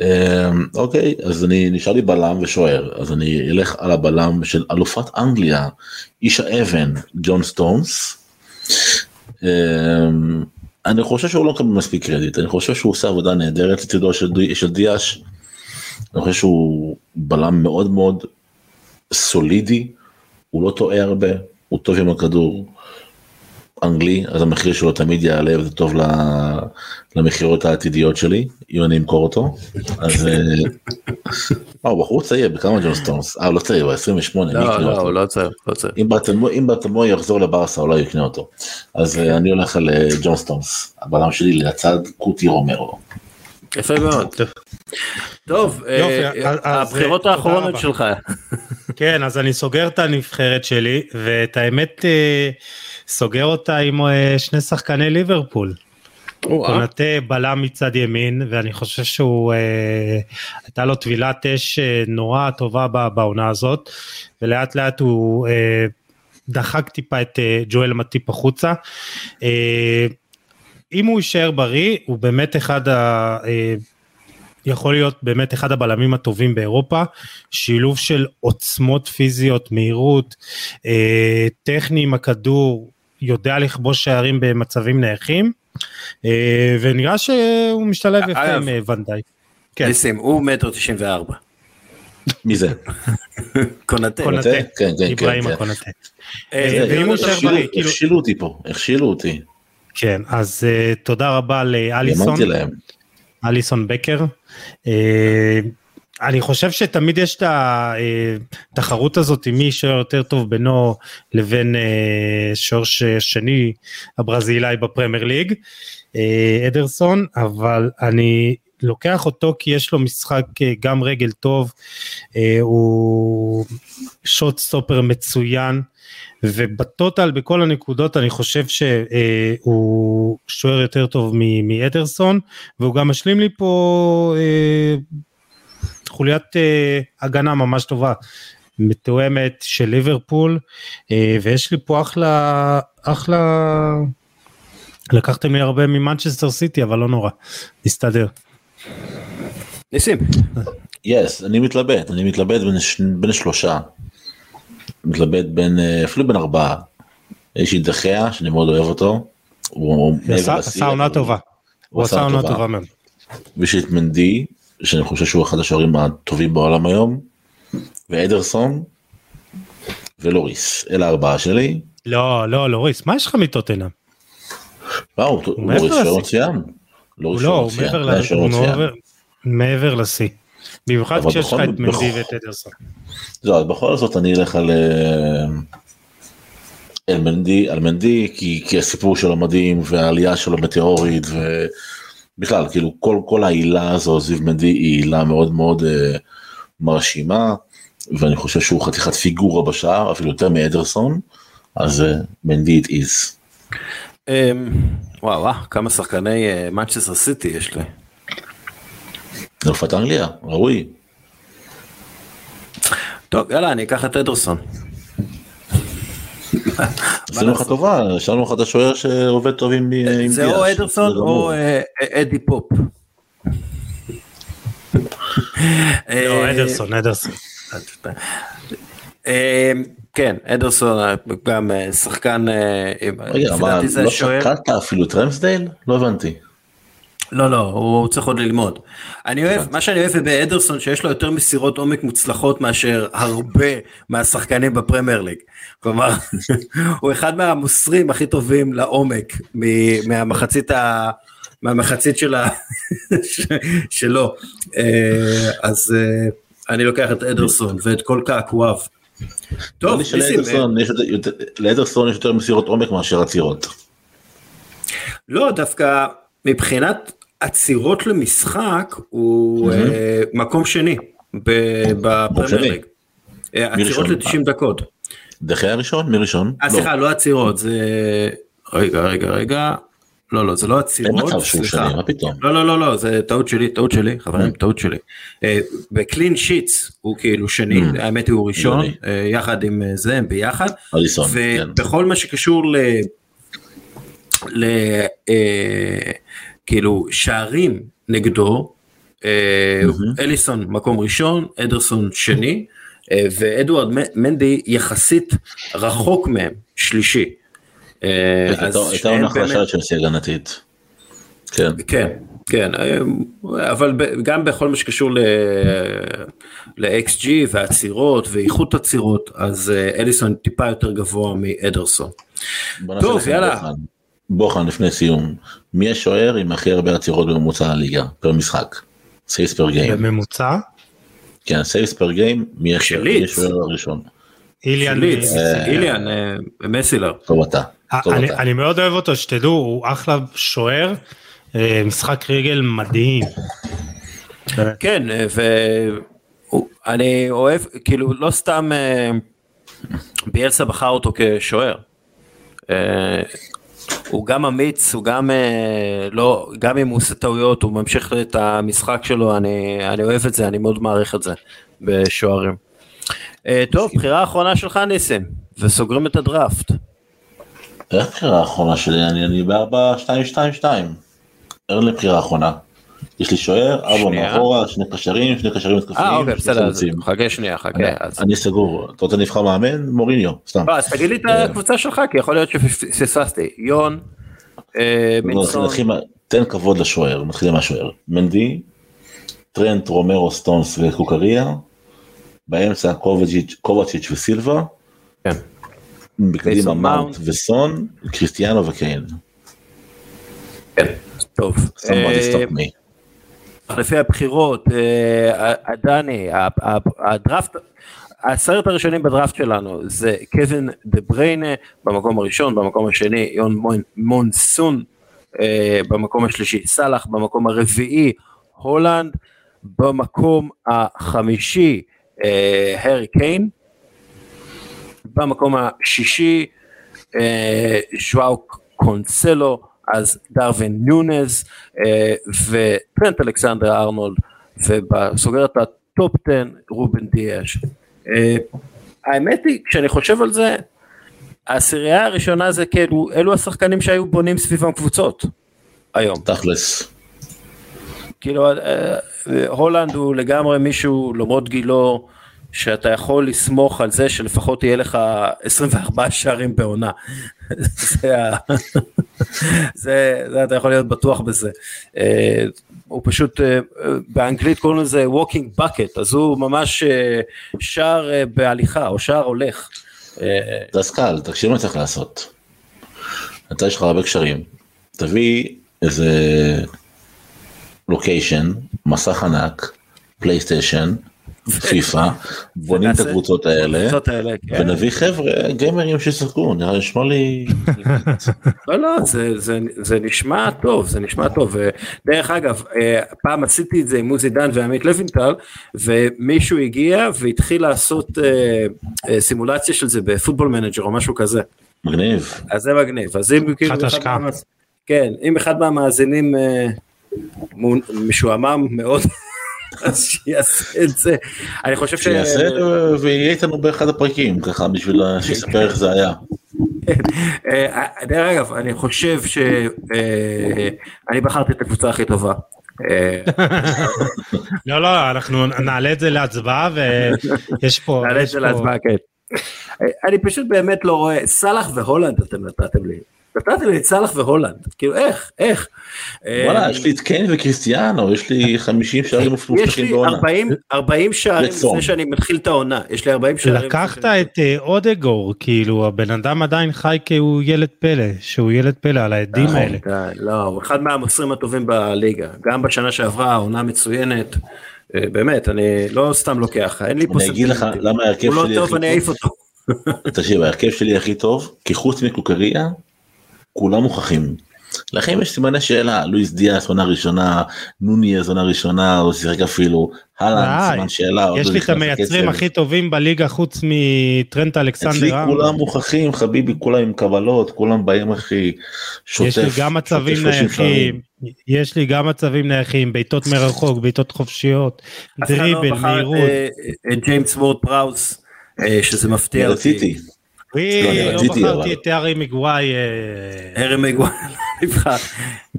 אה, אוקיי, אז אני נשאר לי בלם ושוער, אז אני אלך על הבלם של אלופת אנגליה, איש האבן, ג'ון סטונס. אה, אני חושב שהוא לא מקבל מספיק קרדיט, אני חושב שהוא עושה עבודה נהדרת לצידו של דיאש. אני חושב שהוא בלם מאוד מאוד סולידי, הוא לא טועה הרבה, הוא טוב עם הכדור, אנגלי, אז המחיר שלו תמיד יעלה וזה טוב למכירות העתידיות שלי, אם אני אמכור אותו. אז... אה, אה הוא בחור צעיר, בכמה ג'ון סטונס? אה, לא צעיר, הוא 28, לא, לא, הוא לא צעיר, לא צעיר. אם ברטמו יחזור לברסה, אולי יקנה אותו. אז אה, אני הולך על אה, ג'ון סטונס, הבלם שלי לצד קוטי רומרו. יפה מאוד. טוב, הבחירות האחרונות שלך. כן, אז אני סוגר את הנבחרת שלי, ואת האמת, אה, סוגר אותה עם אה, שני שחקני ליברפול. קונטה בלם מצד ימין, ואני חושב שהוא, אה, הייתה לו טבילת אש נורא טובה בעונה הזאת, ולאט לאט הוא דחק טיפה את ג'ואל מטיפ החוצה. אם הוא יישאר בריא, הוא באמת אחד ה... אה, יכול להיות באמת אחד הבלמים הטובים באירופה, שילוב של עוצמות פיזיות, מהירות, אה, טכני עם הכדור, יודע לכבוש שערים במצבים נייחים, אה, ונראה שהוא משתלב יפה עם אה, ונדאי. כן. ניסים, הוא מטר תשעים וארבע. מי זה? קונטה. קונטה, כן, כן, איברהימה כן. קונטה. אה, ואם הוא יישאר בריא, כאילו, הכשילו אותי פה, הכשילו אותי. כן, אז אה, תודה רבה לאליסון. אליסון בקר. אה, אני חושב שתמיד יש את התחרות הזאת עם מי שוער יותר טוב בינו לבין אה, שוער שני הברזילאי בפרמייר ליג, אה, אדרסון, אבל אני לוקח אותו כי יש לו משחק גם רגל טוב, הוא שוט סטופר מצוין. ובטוטל בכל הנקודות אני חושב שהוא שוער יותר טוב מאדרסון והוא גם משלים לי פה אה, חוליית אה, הגנה ממש טובה מתואמת של ליברפול אה, ויש לי פה אחלה אחלה לקחתם לי הרבה ממנצ'סטר סיטי אבל לא נורא נסתדר. ניסים. יס אני מתלבט אני מתלבט בין שלושה. מתלבט בין אה, אפילו בין ארבעה. יש לי דחיה שאני מאוד אוהב אותו. הוא עשה עונה טובה. הוא עשה עונה טובה מאוד. ויש את מנדי שאני חושב שהוא אחד השוערים הטובים בעולם היום. ואדרסון. ולוריס אלה ארבעה שלי. לא לא לוריס מה יש לך מטוטנאם? וואו לוריס שוער מצוין. לא הוא מעבר לשיא. במיוחד כשיש לך את מנדי ואת אדרסון. זהו, אז בכל זאת אני אלך על על מנדי, על מנדי כי, כי הסיפור שלו מדהים והעלייה שלו מטאורית ובכלל כאילו כל כל העילה הזו זיו מנדי היא עילה מאוד מאוד uh, מרשימה ואני חושב שהוא חתיכת פיגורה בשער אפילו יותר מאדרסון אז uh, מנדי it is. Um, וואו וואו כמה שחקני מנצ'סטר uh, סיטי יש לי. אלופת אנגליה ראוי. טוב יאללה אני אקח את אדרסון. עשינו לך טובה, השארנו לך את השוער שעובד טוב עם דיאש. זה או אדרסון או אה, אדי פופ. לא, אדרסון, אדרסון. אה, כן, אדרסון גם אה, שחקן, רגע, אבל לא שקלת אפילו את רמסדייל? לא הבנתי. לא לא הוא צריך עוד ללמוד. אני אוהב מה שאני אוהב באדרסון שיש לו יותר מסירות עומק מוצלחות מאשר הרבה מהשחקנים בפרמייר ליג. כלומר הוא אחד מהמוסרים הכי טובים לעומק מהמחצית ה... מהמחצית שלה שלו אז אני לוקח את אדרסון ואת כל קעקועיו. טוב, לאדרסון יש יותר מסירות עומק מאשר עצירות. לא דווקא מבחינת עצירות למשחק הוא mm-hmm. מקום שני בפרמייר ליג. עצירות ל-90 דקות. דחי הראשון? מי ראשון? אה סליחה לא עצירות זה רגע רגע רגע לא לא זה לא עצירות. אין מצב שהוא שני מה פתאום. לא לא לא לא זה טעות שלי טעות שלי חברים טעות שלי. בקלין שיטס הוא כאילו שני האמת הוא ראשון יחד עם זה הם ביחד. ובכל מה שקשור ל... כאילו שערים נגדו, אליסון מקום ראשון, אדרסון שני, ואדוארד מנדי יחסית רחוק מהם, שלישי. הייתה עונה חלשה של סגל הגנתית. כן. כן, כן, אבל גם בכל מה שקשור ל-XG ועצירות ואיכות עצירות, אז אליסון טיפה יותר גבוה מאדרסון. טוב, יאללה. בוחן לפני סיום, מי השוער עם הכי הרבה עצירות בממוצע הליגה per משחק? saves per game. בממוצע? כן, saves per game, מי השוער הראשון? איליאן איליאן מסלייה. טוב אתה. אני מאוד אוהב אותו שתדעו הוא אחלה שוער משחק רגל מדהים. כן ואני אוהב כאילו לא סתם ביאלסה בחר אותו כשוער. הוא גם אמיץ, הוא גם לא, גם אם הוא עושה טעויות, הוא ממשיך את המשחק שלו, אני, אני אוהב את זה, אני מאוד מעריך את זה בשוערים. טוב, בחירה אחרונה שלך ניסים, וסוגרים את הדראפט. איך הבחירה האחרונה שלי? אני, אני ב-4-2-2-2. אין לי בחירה אחרונה. יש לי שוער, שנייה. מאחורה, שני קשרים, שני קשרים התקפיים. אה, אוקיי, בסדר, אז. חכה שנייה, חכה. אני- סגור. אתה רוצה נבחר מאמן? מוריניו, סתם. לא, אז תגיד לי את הקבוצה שלך, כי יכול להיות שפספסתי. יון, אה, נתחיל- מינסון, תן כבוד לשוער, נתחיל מהשוער. מנדי, טרנט, רומרו, סטונס וקוקריה. באמצע קובצ'יץ' וסילבה. כן. בקדימה מאונט. וסון, קריסטיאנו וקיין. כן, טוב. somebody אה, stop me. לפי הבחירות, אה, דני, ה- ה- הדראפט, העשרת הראשונים בדראפט שלנו זה קווין דה בריינה במקום הראשון, במקום השני יון מונסון אה, במקום השלישי, סאלח במקום הרביעי, הולנד, במקום החמישי, אה, הארי קיין, במקום השישי, אה, ז'ואאו קנסלו, אז דרווין נונייז אה, וטרנט אלכסנדר ארנולד, וסוגר את ה top 10 רובן דיאש. אה, האמת היא, כשאני חושב על זה, העשירייה הראשונה זה כאילו, אלו השחקנים שהיו בונים סביבם קבוצות היום. תכלס. כאילו, אה, הולנד הוא לגמרי מישהו, למרות גילו, שאתה יכול לסמוך על זה שלפחות יהיה לך 24 שערים בעונה. זה, זה, זה אתה יכול להיות בטוח בזה. אה, הוא פשוט, אה, באנגלית קוראים לזה walking bucket, אז הוא ממש אה, שער בהליכה, או שער הולך. אה, זה אז קל, תקשיב מה צריך לעשות. אתה יש לך הרבה קשרים, תביא איזה לוקיישן, מסך ענק, פלייסטיישן, פיפא, בונים את הקבוצות האלה, כן. ונביא חבר'ה גיימרים שישחקו, נראה נשמע לי... לא, לא, זה, זה, זה נשמע טוב, זה נשמע טוב. דרך אגב, אה, פעם עשיתי את זה עם עוזי דן ועמית לוינטל, ומישהו הגיע והתחיל לעשות אה, אה, סימולציה של זה ב Football Manager או משהו כזה. מגניב. אז זה מגניב. אז אם כאילו... כן, אם אחד מהמאזינים משועמם מאוד, אז שיעשה את זה. אני חושב ש... שיעשה ויהיה איתנו באחד הפרקים ככה בשביל שיספר איך זה היה. אה, דרך אגב, אני חושב שאני בחרתי את הקבוצה הכי טובה. אה, לא, לא, אנחנו נעלה את זה להצבעה ויש פה... נעלה את זה להצבעה, כן. אה, אני פשוט באמת לא רואה, סאלח והולנד אתם נתתם לי. נתתם לי את סאלח והולנד, כאילו איך, איך. אה, וואלה יש לי את קיין וקריסטיאנו יש לי 50 שערים יש מובטחים לי בעונה. 40 40 שערים. לפני שאני מתחיל את העונה, יש לי 40 שערים. לקחת את אה, אודגור, כאילו הבן אדם עדיין חי כהוא ילד פלא, שהוא ילד פלא על העדים נכון, האלה. לא, הוא אחד מהמוסרים הטובים בליגה, גם בשנה שעברה, עונה מצוינת. אה, באמת, אני לא סתם לוקח, אין לי פה אני אגיד לך. למה ההרכב הוא לא שלי טוב, הכי אני אעיף אותו. תקשיב ההרכב שלי הכי טוב כי חוץ מקוקריה כולם מוכחים. לכם יש סימני שאלה לואיס דיאס עונה ראשונה נוניאז עונה ראשונה או שיחק אפילו די. סימן שאלה. יש לא לי את המייצרים. הכי טובים בליגה חוץ מטרנט אצלי אלכסנדר ארנולד. כולם מוכחים חביבי כולם עם קבלות כולם באים הכי שוטף. יש לי גם מצבים שוטף 30 שערים. נייחים, יש לי גם מצבים נייחים, בעיטות מרחוק, בעיטות חופשיות, אף אחד לא דריבל, בחר את, מהירות. אה, את ג'יימס וורד פראוס, אה, שזה מפתיע אותי. רציתי. וואי, אני לא רציתי, בחרתי אבל. את הארי מגוואי. אה, הרי מגוואל נבחר.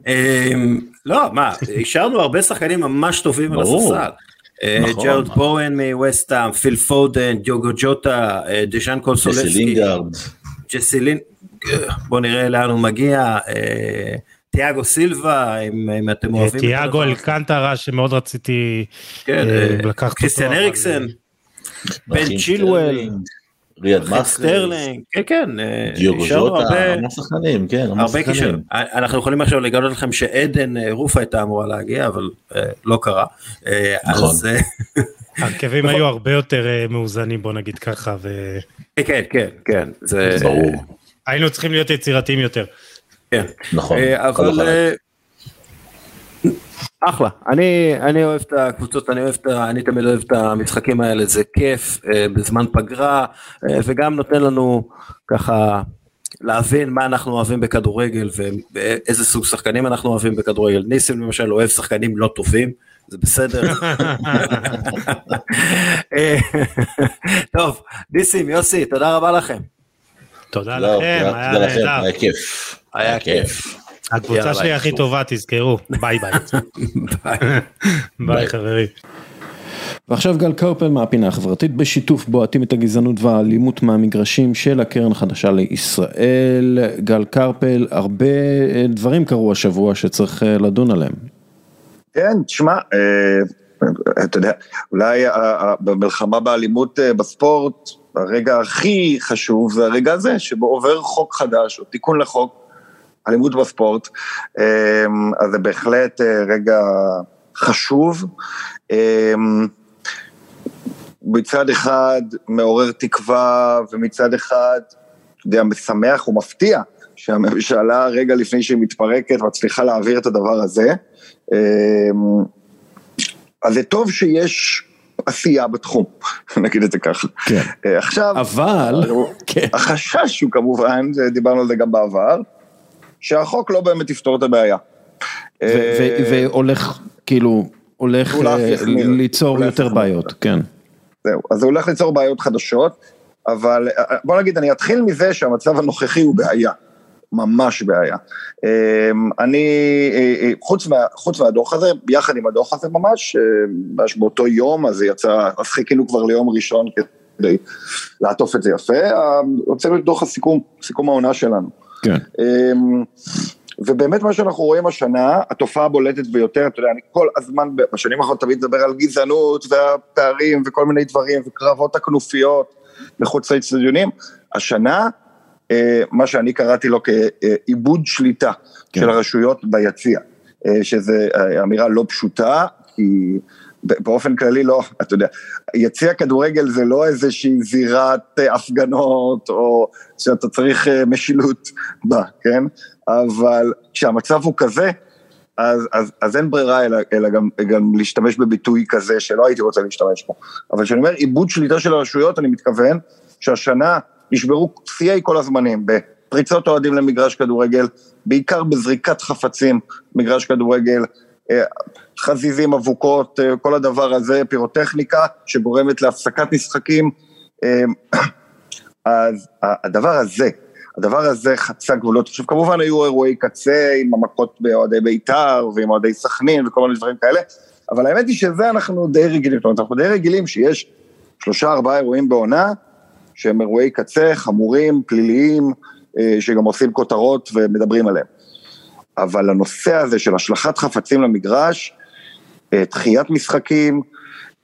אמ, לא, מה, השארנו הרבה שחקנים ממש טובים על. הספסל. אה, נכון. ג'רד בואן מווסטהאם, פיל פודן, דיוגו ג'וטה, אה, דשאן ג'סי קונסולסקי, לינגארד. ג'סי לין, בוא נראה לאן הוא מגיע, אה, תיאגו סילבה, אם אם אתם אוהבים. את תיאגו הדבר הזה. אלקנטרה שמאוד רציתי כן, אה, אה, לקחת אותו. קריסטיאן אבל- אריקסן, בן צ'ילואל, ריאד. סטרלינג, כן כן, אה, דיוגו ז'וטה, המון שחקנים, כן, המון שחקנים. כישרון. אנחנו יכולים עכשיו לגלות לכם שעדן אה, רופה הייתה אמורה להגיע, אבל אה, לא קרה. אה, נכון. אה, ההרכבים היו הרבה יותר אה, מאוזנים בוא נגיד ככה כן, כן, כן, זה... ברור. והיינו צריכים להיות יצירתיים יותר. כן. נכון. אה, אבל... אחלה, אני, אני אוהב את הקבוצות, אני אוהב את. אני תמיד אוהב את המשחקים האלה, זה כיף, אה, בזמן פגרה, אה, וגם נותן לנו ככה להבין מה אנחנו אוהבים בכדורגל ואיזה סוג שחקנים אנחנו אוהבים בכדורגל. ניסים למשל אוהב שחקנים לא טובים, זה בסדר. אה, טוב, ניסים, יוסי, תודה רבה לכם. תודה לא, לכם, היה נהדר. היה כיף. היה כיף. הקבוצה שלי הכי. טובה, תזכרו. ביי ביי. ביי חברים. ועכשיו גל קרפל מהפינה החברתית בשיתוף בועטים את הגזענות והאלימות מהמגרשים של הקרן החדשה לישראל. גל קרפל, הרבה אה, דברים קרו השבוע שצריך אה, לדון עליהם. כן, תשמע, אה, אתה יודע, אולי במלחמה באלימות בספורט, הרגע הכי חשוב זה הרגע הזה, שבו עובר חוק חדש, או תיקון לחוק אלימות בספורט, אה, אז זה בהחלט אה, רגע חשוב. אה, מצד אחד מעורר תקווה, ומצד אחד, אתה יודע, משמח ומפתיע שהממשלה רגע לפני שהיא מתפרקת מצליחה להעביר את הדבר הזה. אמ, אז זה טוב שיש עשייה בתחום, נגיד את זה ככה. כן. אה, עכשיו, אבל, כן. החשש הוא כמובן, דיברנו על זה גם בעבר, שהחוק לא באמת יפתור את הבעיה. אה, והולך, כאילו, הולך אה. ליצור יותר. בעיות, כן. זהו, אז זה הולך ליצור בעיות חדשות, אבל אה, בוא נגיד, אני אתחיל מזה שהמצב הנוכחי הוא בעיה, ממש בעיה. אמ, אני, חוץ, מה, חוץ מהדוח הזה, ביחד עם הדוח הזה ממש, ממש באותו יום, אז יצא, אז חיכינו כבר ליום ראשון כדי לעטוף את זה יפה, הוצאנו את דוח הסיכום, סיכום העונה שלנו. כן. אמ, ובאמת מה שאנחנו רואים השנה, התופעה הבולטת ביותר, אתה יודע, אני כל הזמן, בשנים האחרונות תמיד מדבר על גזענות והפערים וכל מיני דברים, וקרבות הכנופיות מחוץ לאצטדיונים. השנה, אה, מה שאני קראתי לו כאיבוד שליטה כן. של הרשויות ביציע, אה, שזו אמירה לא פשוטה, כי באופן כללי לא, אתה יודע, יציע כדורגל זה לא איזושהי זירת אה, הפגנות, או שאתה צריך אה, משילות בה, כן? אבל כשהמצב הוא כזה, אז, אז, אז אין ברירה אלא, אלא גם, גם להשתמש בביטוי כזה שלא הייתי רוצה להשתמש בו. אבל כשאני אומר איבוד שליטה של הרשויות, אני מתכוון שהשנה נשברו שיאי כל הזמנים בפריצות אוהדים למגרש כדורגל, בעיקר בזריקת חפצים, מגרש כדורגל, חזיזים, אבוקות, אה, כל הדבר הזה, פירוטכניקה שגורמת להפסקת משחקים. אה, אז הדבר הזה, הדבר הזה חצה גבולות. עכשיו כמובן היו אירועי קצה עם המכות באוהדי בית"ר ועם אוהדי סכנין וכל מיני דברים כאלה, אבל האמת היא שזה אנחנו די רגילים, זאת אומרת אנחנו די רגילים שיש שלושה ארבעה אירועים בעונה, שהם אירועי קצה, חמורים, פליליים, אה, שגם עושים כותרות ומדברים עליהם. אבל הנושא הזה של השלכת חפצים למגרש, אה, דחיית משחקים,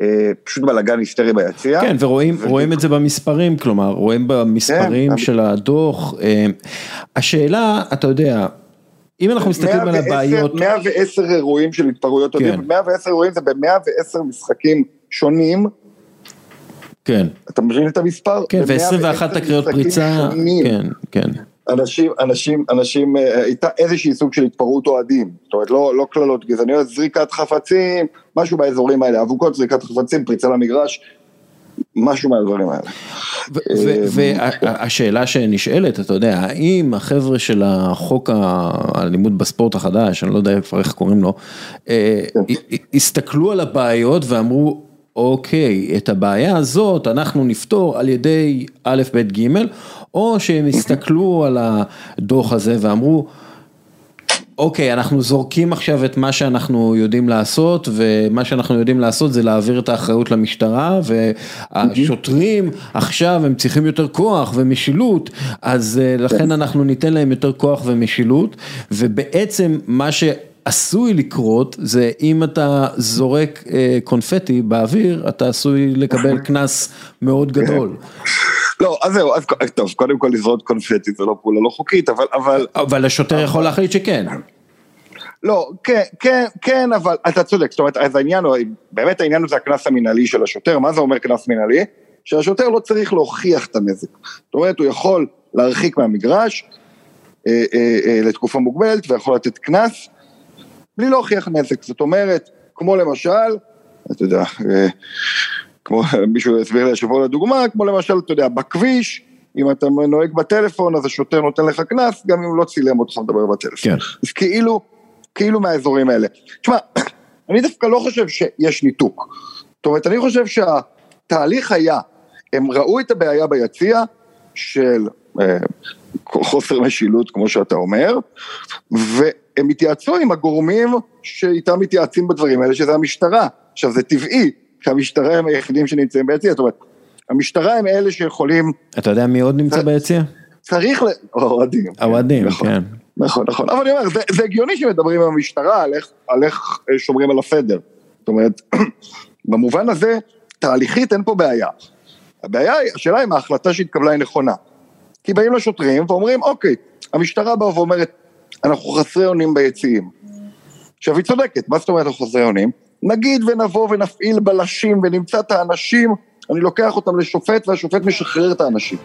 אה, פשוט בלאגן היסטרי ביציע. כן, ורואים ו- רואים את זה במספרים, כלומר, רואים במספרים כן. של הדוח. אה, השאלה, אתה יודע, אם אנחנו מסתכלים על 110 הבעיות, 110 אירועים של התפרעויות כן. אוהדים, 110 אירועים זה ב-110 משחקים שונים, כן, אתה מבין את המספר? כן, ב- ו-21 110 תקריות פריצה, שונים. כן, כן, אנשים, אנשים, אנשים, אה, הייתה איזושהי סוג של התפרעות אוהדים, זאת אומרת לא, לא קללות גזעניות, זריקת חפצים, משהו באזורים האלה, אבוקות, זריקת חפצים, פריצה למגרש, משהו מהדברים האלה. והשאלה שנשאלת, אתה יודע, האם החבר'ה של החוק האלימות בספורט החדש, אני לא יודע איך קוראים לו, אה, הסתכלו על הבעיות ואמרו, אוקיי, את הבעיה הזאת אנחנו נפתור על ידי א', ב', ג', או שהם הסתכלו על הדוח הזה ואמרו, אוקיי, אנחנו זורקים עכשיו את מה שאנחנו יודעים לעשות, ומה שאנחנו יודעים לעשות זה להעביר את האחריות למשטרה, והשוטרים עכשיו הם צריכים יותר כוח ומשילות, אז אה, לכן אנחנו ניתן להם יותר כוח ומשילות, ובעצם מה ש... עשוי לקרות זה אם אתה זורק אה, קונפטי באוויר, אתה עשוי לקבל קנס מאוד גדול. לא, אז זהו, אז טוב, קודם כל לזרוק קונפטי זה לא פעולה לא חוקית, אבל, אבל, אבל השוטר יכול להחליט שכן. לא, כן, כן, כן, אבל אתה צודק, זאת אומרת, אז העניין הוא, באמת העניין הוא זה הקנס המינהלי של השוטר, מה זה אומר קנס מינהלי? שהשוטר לא צריך להוכיח את הנזק, זאת אומרת, הוא יכול להרחיק מהמגרש אה, אה, אה, לתקופה מוגבלת ויכול לתת קנס בלי להוכיח נזק, זאת אומרת, כמו למשל, אתה יודע, אה, כמו מישהו הסביר לי השבוע לדוגמה, כמו למשל, אתה יודע, בכביש, אם אתה נוהג בטלפון, אז השוטר נותן לך קנס, גם אם הוא לא צילם אותך מדבר בטלפון. כן. אז כאילו, כאילו מהאזורים האלה. תשמע, אני דווקא לא חושב שיש ניתוק. זאת אומרת, אני חושב שהתהליך היה, הם ראו את הבעיה ביציע של אה, חוסר משילות כמו שאתה אומר, והם התייעצו עם הגורמים שאיתם מתייעצים בדברים האלה, שזה המשטרה. עכשיו זה טבעי, כי המשטרה הם היחידים שנמצאים ביציע, זאת אומרת, המשטרה הם אלה שיכולים... אתה יודע מי עוד נמצא ביציע? צריך ל... האוהדים. האוהדים, נכון. כן. נכון, נכון, אבל אני אומר, זה, זה הגיוני שמדברים עם המשטרה על איך, על איך אה, שומרים על הסדר. זאת אומרת, במובן הזה, תהליכית אין פה בעיה. הבעיה היא, השאלה אם ההחלטה שהתקבלה היא נכונה. כי באים לשוטרים ואומרים, אוקיי, המשטרה באה ואומרת, אנחנו חסרי אונים ביציעים. עכשיו היא צודקת, מה זאת אומרת אנחנו חסרי אונים? נגיד ונבוא ונפעיל בלשים ונמצא את האנשים, אני לוקח אותם לשופט והשופט משחרר את האנשים.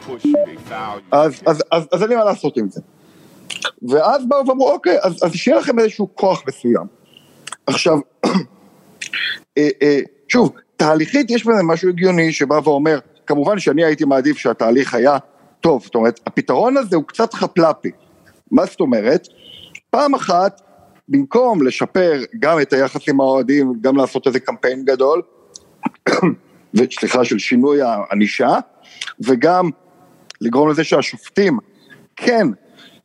אז, אז, אז, אז אין לי מה לעשות עם זה. ואז באו ואמרו, אוקיי, אז, אז שיהיה לכם איזשהו כוח מסוים. עכשיו, אה, אה, שוב, תהליכית יש בזה משהו הגיוני שבא ואומר, כמובן שאני הייתי מעדיף שהתהליך היה טוב, זאת אומרת, הפתרון הזה הוא קצת חפלפי. מה זאת אומרת? פעם אחת, במקום לשפר גם את היחס עם האוהדים, גם לעשות איזה קמפיין גדול, וסליחה, של שינוי הענישה, וגם לגרום לזה שהשופטים כן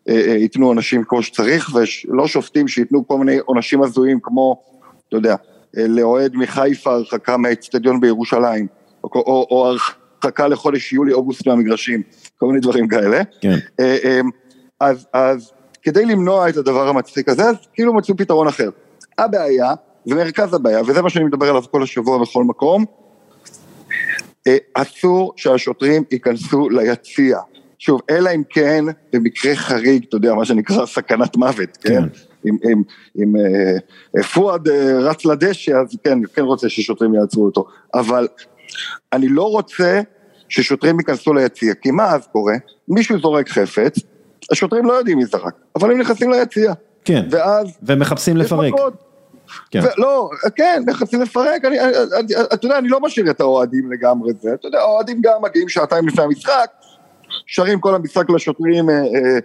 אה, אה, ייתנו עונשים כמו שצריך, ולא שופטים שייתנו כל מיני עונשים הזויים כמו, אתה יודע, אה, לאוהד מחיפה הרחקה מהאצטדיון בירושלים, או, או, או הרחקה לחודש יולי-אוגוסט מהמגרשים, כל מיני דברים כאלה. כן. אז, אז כדי למנוע את הדבר המצחיק הזה, אז כאילו מצאו פתרון אחר. הבעיה, ומרכז הבעיה, וזה מה שאני מדבר עליו כל השבוע בכל מקום, אה, אסור שהשוטרים ייכנסו ליציע. שוב, אלא אם כן, במקרה חריג, אתה יודע, מה שנקרא סכנת מוות, כן? כן. אם, אם, אם אה, אה, פואד אה, רץ לדשא, אז כן, כן רוצה ששוטרים יעצרו אותו. אבל אני לא רוצה ששוטרים ייכנסו ליציע, כי מה אז קורה? מישהו זורק חפץ, השוטרים לא יודעים מי זרק, אבל הם נכנסים ליציע. כן. ואז... ומחפשים לפרק. כן. לא, כן, מחפשים לפרק, אני, אני, אני, אתה יודע, אני לא משאיר את האוהדים לגמרי זה, אתה יודע, האוהדים גם מגיעים שעתיים לפני המשחק, שרים כל המשחק לשוטרים אה, אה,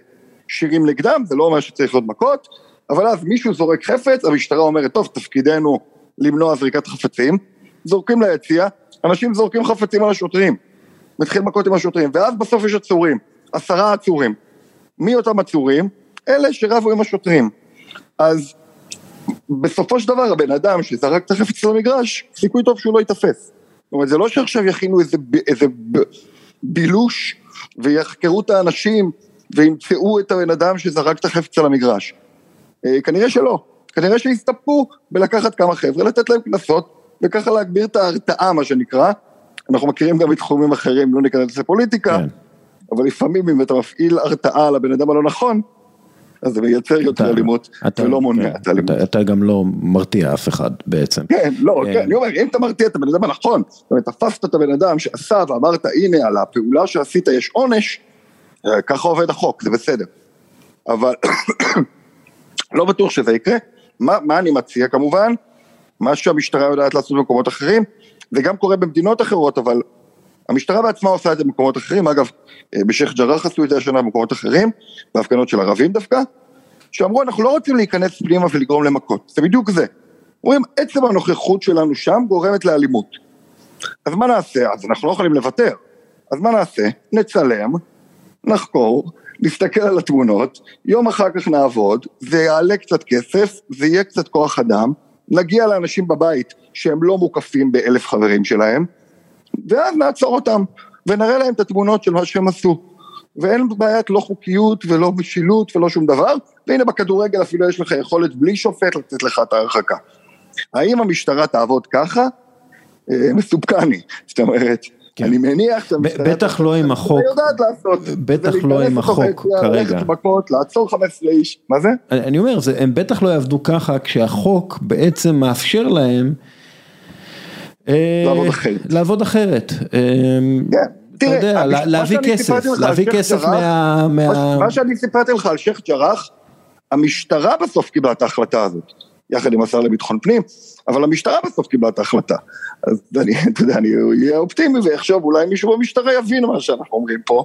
שירים נגדם, זה לא אומר שצריך להיות מכות, אבל אז מישהו זורק חפץ, המשטרה אומרת, טוב, תפקידנו למנוע זריקת חפצים, זורקים ליציע, אנשים זורקים חפצים על השוטרים, מתחיל מכות עם השוטרים, ואז בסוף יש עצורים, עשרה עצורים. מי אותם עצורים? אלה שרבו עם השוטרים. אז בסופו של דבר הבן אדם שזרק את החפץ למגרש, סיכוי טוב שהוא לא ייתפס. זאת אומרת, זה לא שעכשיו יכינו איזה, ב- איזה ב- בילוש ויחקרו את האנשים וימצאו את הבן אדם שזרק את החפץ על המגרש. אה, כנראה שלא. כנראה שיסתפקו בלקחת כמה חבר'ה, לתת להם קנסות, וככה להגביר את ההרתעה, מה שנקרא. אנחנו מכירים גם מתחומים אחרים, לא ניכנס לפוליטיקה, כן. אבל לפעמים אם אתה מפעיל הרתעה לבן אדם הלא נכון, אז זה מייצר יותר אלימות, אתה- ולא מונע כן, את האלימות. אתה- גם לא מרתיע אף אחד בעצם. כן, לא, כן. כן, אני אומר, אם אתה מרתיע את הבן אדם הנכון, זאת אומרת, תפסת את הבן אדם שעשה ואמרת, הנה, על הפעולה שעשית יש עונש, אה, ככה עובד החוק, זה בסדר. אבל לא בטוח שזה יקרה. מה, מה אני מציע כמובן? מה שהמשטרה יודעת לעשות במקומות אחרים, זה גם קורה במדינות אחרות, אבל המשטרה בעצמה עושה את זה במקומות אחרים, אגב, אה, בשייח' ג'ראח עשו את זה השנה במקומות אחרים, בהפגנות של ערבים דווקא, שאמרו, אנחנו לא רוצים להיכנס פנימה ולגרום למכות, זה בדיוק זה. אומרים, עצם הנוכחות שלנו שם גורמת לאלימות. אז מה נעשה? אז אנחנו לא יכולים לוותר. אז מה נעשה? נצלם, נחקור, נסתכל על התמונות, יום אחר כך נעבוד, זה יעלה קצת כסף, זה יהיה קצת כוח אדם, נגיע לאנשים בבית שהם לא מוקפים באלף חברים שלהם, ואז נעצור אותם, ונראה להם את התמונות של מה שהם עשו. ואין בעיית לא חוקיות ולא משילות ולא שום דבר, והנה בכדורגל אפילו יש לך יכולת בלי שופט לתת לך את ההרחקה. האם המשטרה תעבוד ככה? אה, מסופקני. זאת אומרת, כן. אני מניח שהמשטרה... בטח לא עם החוק. היא יודעת לעשות. בטח לא עם החוק כרגע. ללכת מכות, לעצור 15 איש, מה זה? אני אומר, זה, הם בטח לא יעבדו ככה כשהחוק בעצם מאפשר להם לעבוד אחרת. לעבוד אחרת. אה, כן. אתה תראה, יודע, להביא כסף, להביא כסף מה... מה- שאני סיפרתי לך על שייח' ג'ראח, המשטרה בסוף קיבלה את ההחלטה הזאת, יחד עם השר לביטחון פנים, אבל המשטרה בסוף קיבלה את ההחלטה. אז אני, אתה יודע, אני אהיה אופטימי ואחשוב, אולי מישהו במשטרה יבין מה שאנחנו אומרים פה.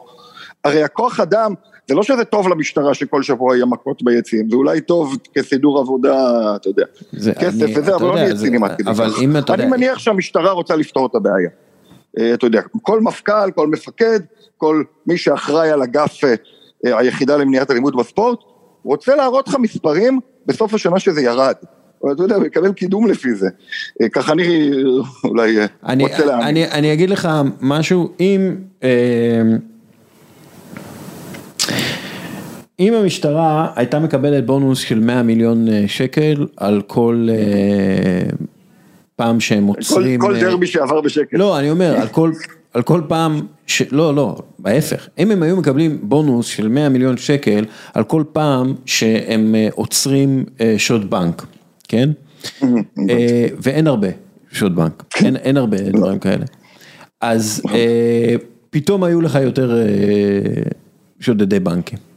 הרי הכוח אדם, זה לא שזה טוב למשטרה שכל שבוע יהיה מכות ביציעים, זה אולי טוב כסידור עבודה, אתה יודע, זה- כסף אני- וזה, אבל לא צינים עד כדי אבל כך. אם אתה אני מניח שהמשטרה רוצה לפתור את הבעיה. אה, אתה יודע, כל מפכ"ל, כל מפקד, כל מי שאחראי על אגף אה, היחידה למניעת אלימות בספורט, רוצה להראות לך מספרים בסוף השנה שזה ירד. אתה יודע, מקבל קידום לפי זה. ככה אני אולי אני, רוצה להאמין. אני, אני אגיד לך משהו, אם... אם המשטרה הייתה מקבלת בונוס של 100 מיליון שקל על כל פעם שהם עוצרים... כל, כל דרבי שעבר בשקל. לא, אני אומר, על כל, על כל פעם, ש... לא, לא, ההפך, אם הם היו מקבלים בונוס של 100 מיליון שקל על כל פעם שהם עוצרים שוד בנק, כן? ואין הרבה שוד בנק, אין, אין הרבה דברים כאלה. אז פתאום היו לך יותר שודדי בנקים.